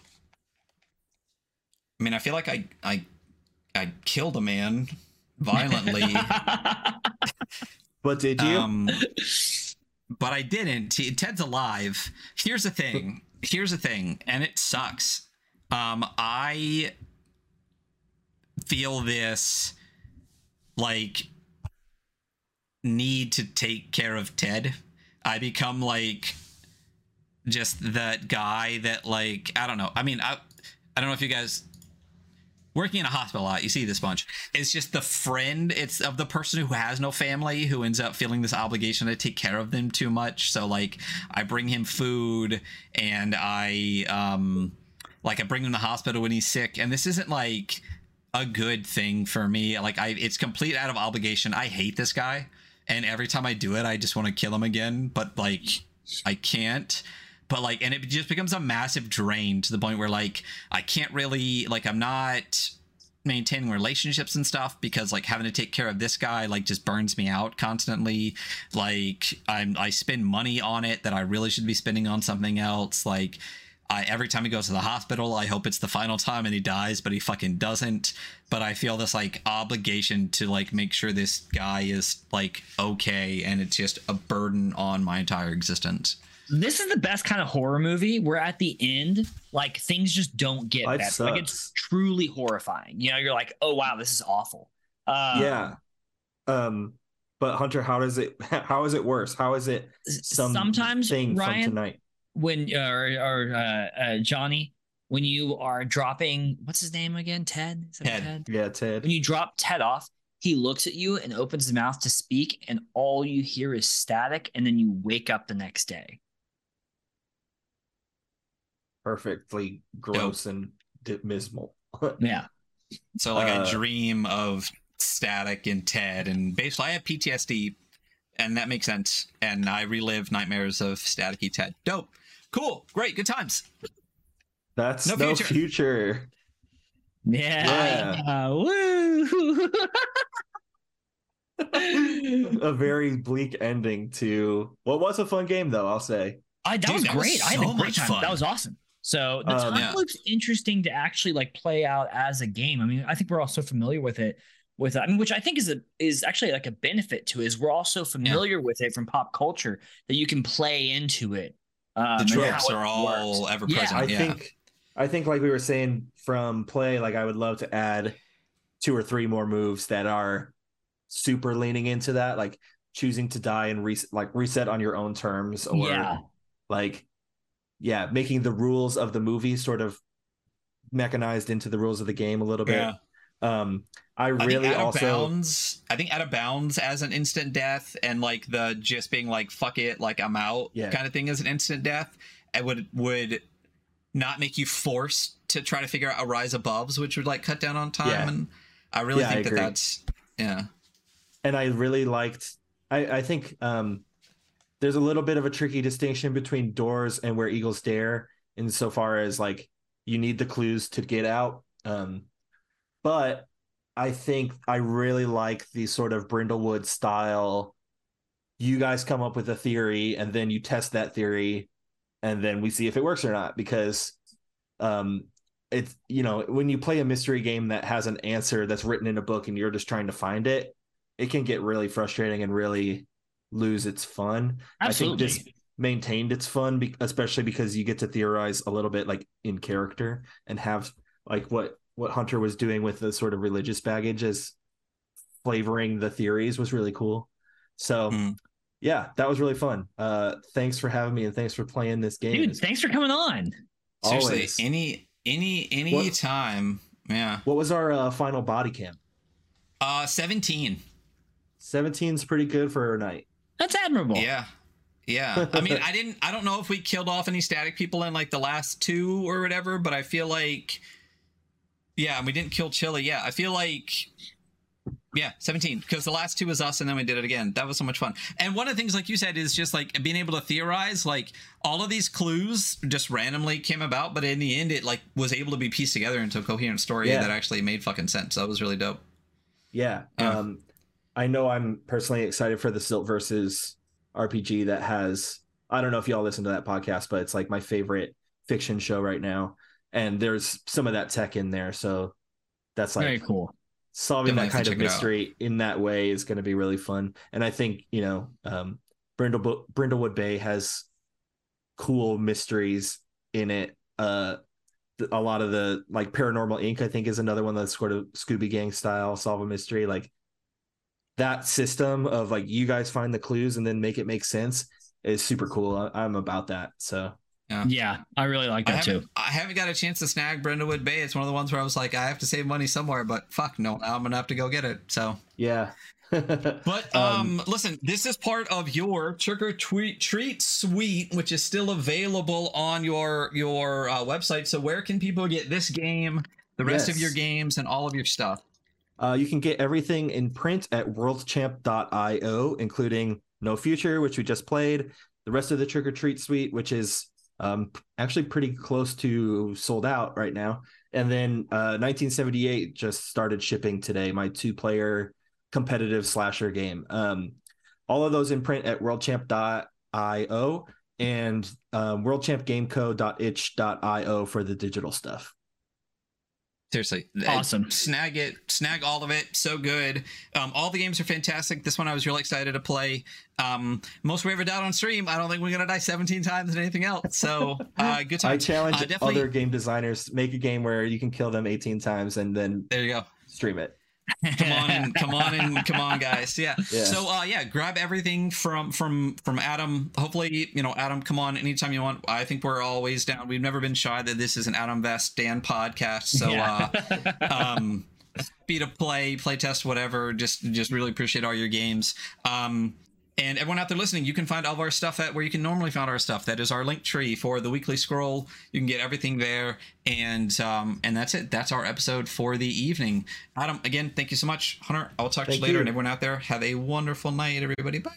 i mean i feel like i i i killed a man violently But did you? um but I didn't. Ted's alive. Here's the thing. Here's the thing, and it sucks. Um, I feel this like need to take care of Ted. I become like just that guy that like I don't know. I mean, I I don't know if you guys working in a hospital a lot, you see this bunch. It's just the friend, it's of the person who has no family who ends up feeling this obligation to take care of them too much. So like I bring him food and I um like I bring him to the hospital when he's sick and this isn't like a good thing for me. Like I it's complete out of obligation. I hate this guy and every time I do it I just want to kill him again, but like I can't but like and it just becomes a massive drain to the point where like i can't really like i'm not maintaining relationships and stuff because like having to take care of this guy like just burns me out constantly like i'm i spend money on it that i really should be spending on something else like I every time he goes to the hospital, I hope it's the final time and he dies, but he fucking doesn't. But I feel this like obligation to like make sure this guy is like okay, and it's just a burden on my entire existence. This is the best kind of horror movie where at the end, like things just don't get Life better. Like it's truly horrifying. You know, you're like, oh wow, this is awful. Uh, yeah. Um, but Hunter, how does it? How is it worse? How is it some sometimes thing Ryan, from tonight? When uh, or, or uh, uh, Johnny, when you are dropping, what's his name again? Ted. Is that Ted. Ted? Yeah, Ted. When you drop Ted off, he looks at you and opens his mouth to speak, and all you hear is static, and then you wake up the next day. Perfectly gross and dismal. Yeah. So like Uh, I dream of static and Ted, and basically I have PTSD, and that makes sense. And I relive nightmares of staticky Ted. Dope, cool, great, good times. That's No no, future. future. Yeah. Yeah. Uh, woo. a very bleak ending to what was a fun game though, I'll say. I, that Dude, was that was great. I had a great time. fun. That was awesome. So the Um, time yeah. loop's interesting to actually like play out as a game. I mean, I think we're all so familiar with it. With I mean, which I think is a is actually like a benefit to it, is we're all so familiar with it from pop culture that you can play into it. Um, The and tropes are all works. ever Yeah. present. I yeah. think I think like we were saying from play, like I would love to add two or three more moves that are super leaning into that, like choosing to die and reset like reset on your own terms or Yeah. like yeah, making the rules of the movie sort of mechanized into the rules of the game a little bit. Yeah. Um I I think really out of also bounds. I think out of bounds as an instant death, and like the just being like "fuck it," like I'm out Yeah. kind of thing as an instant death. It would would not make you forced to try to figure out a rise aboves, which would like cut down on time. Yeah. And I really Yeah, I think that agree. that's yeah. and I really liked. I I think um, there's a little bit of a tricky distinction between doors and where eagles dare, insofar as like you need the clues to get out. Um, but I think I really like the sort of Brindlewood style. You guys come up with a theory, and then you test that theory, and then we see if it works or not. Because um, it's you know when you play a mystery game that has an answer that's written in a book and you're just trying to find it it can get really frustrating and really lose its fun Absolutely. i think this maintained its fun especially because you get to theorize a little bit like in character and have like what what hunter was doing with the sort of religious baggage as flavoring the theories was really cool so Mm. yeah that was really fun uh thanks for having me and thanks for playing this game Dude, thanks for coming on. Seriously, always- any any any What- time. Yeah. what was our uh, final body cam? Uh, seventeen. 17's pretty good for a night That's admirable. Yeah. Yeah. I mean, I didn't I don't know if we killed off any static people in like the last two or whatever, but I feel like Yeah, and we didn't kill Chili. Yeah, I feel like yeah, 17 because the last two was us and then we did it again. That was so much fun. And one of the things like you said is just like being able to theorize like all of these clues just randomly came about, but in the end it like was able to be pieced together into a coherent story Yeah. that actually made fucking sense. That was really dope. Yeah. Yeah. Um, I know I'm personally excited for the Silt Verses RPG that has. I don't know if y'all listen to that podcast, but it's like my favorite fiction show right now, and there's some of that tech in there. So that's like Very cool. solving Definitely that kind of to check it out. mystery in that way is going to be really fun. And I think you know, um, Brindle Brindlewood Bay has cool mysteries in it. Uh, a lot of the like Paranormal Inc. I think is another one that's sort of Scooby Gang style solve a mystery. Like that system of like you guys find the clues and then make it make sense is super cool. I, I'm about that. So Yeah, I really like that haven't, too. I haven't got a chance to snag Brindlewood Bay. It's one of the ones where I was like, I have to save money somewhere, but fuck, no, I'm gonna have to go get it. So, yeah. but um, listen, this is part of your trick or treat treat suite, which is still available on your your uh, website. So, where can people get this game, the rest of your games, and all of your stuff? Uh, you can get everything in print at worldchamp.io, including No Future, which we just played, the rest of the Trick or Treat suite, which is um, actually pretty close to sold out right now. And then uh, 1978 just started shipping today, my two player competitive slasher game. Um, all of those in print at worldchamp.io. and uh, worldchampgameco.itch.io for the digital stuff. Seriously, awesome. Snag it, snag all of it. So good. Um, all the games are fantastic. This one I was really excited to play. Um, most we ever died on stream. I don't think we're gonna die 17 times in anything else. So uh, good time. I challenge uh, other game designers make a game where you can kill them 18 times and then there you go. Stream it come on and come on and come on guys. Yeah. yeah. so uh yeah grab everything from from from adam. Hopefully you know adam come on anytime you want. I think we're always down. We've never been shy that this is an adam Vass dan podcast. So yeah. uh um happy to play play test whatever. Just just really appreciate all your games. Um and everyone out there listening, you can find all of our stuff at where you can normally find our stuff. That is our link tree for the weekly scroll. You can get everything there, and um, and that's it. That's our episode for the evening. Adam, again, thank you so much, Hunter. I'll talk thank to you later, you. and everyone out there, have a wonderful night, everybody. Bye.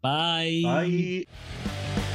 Bye. Bye.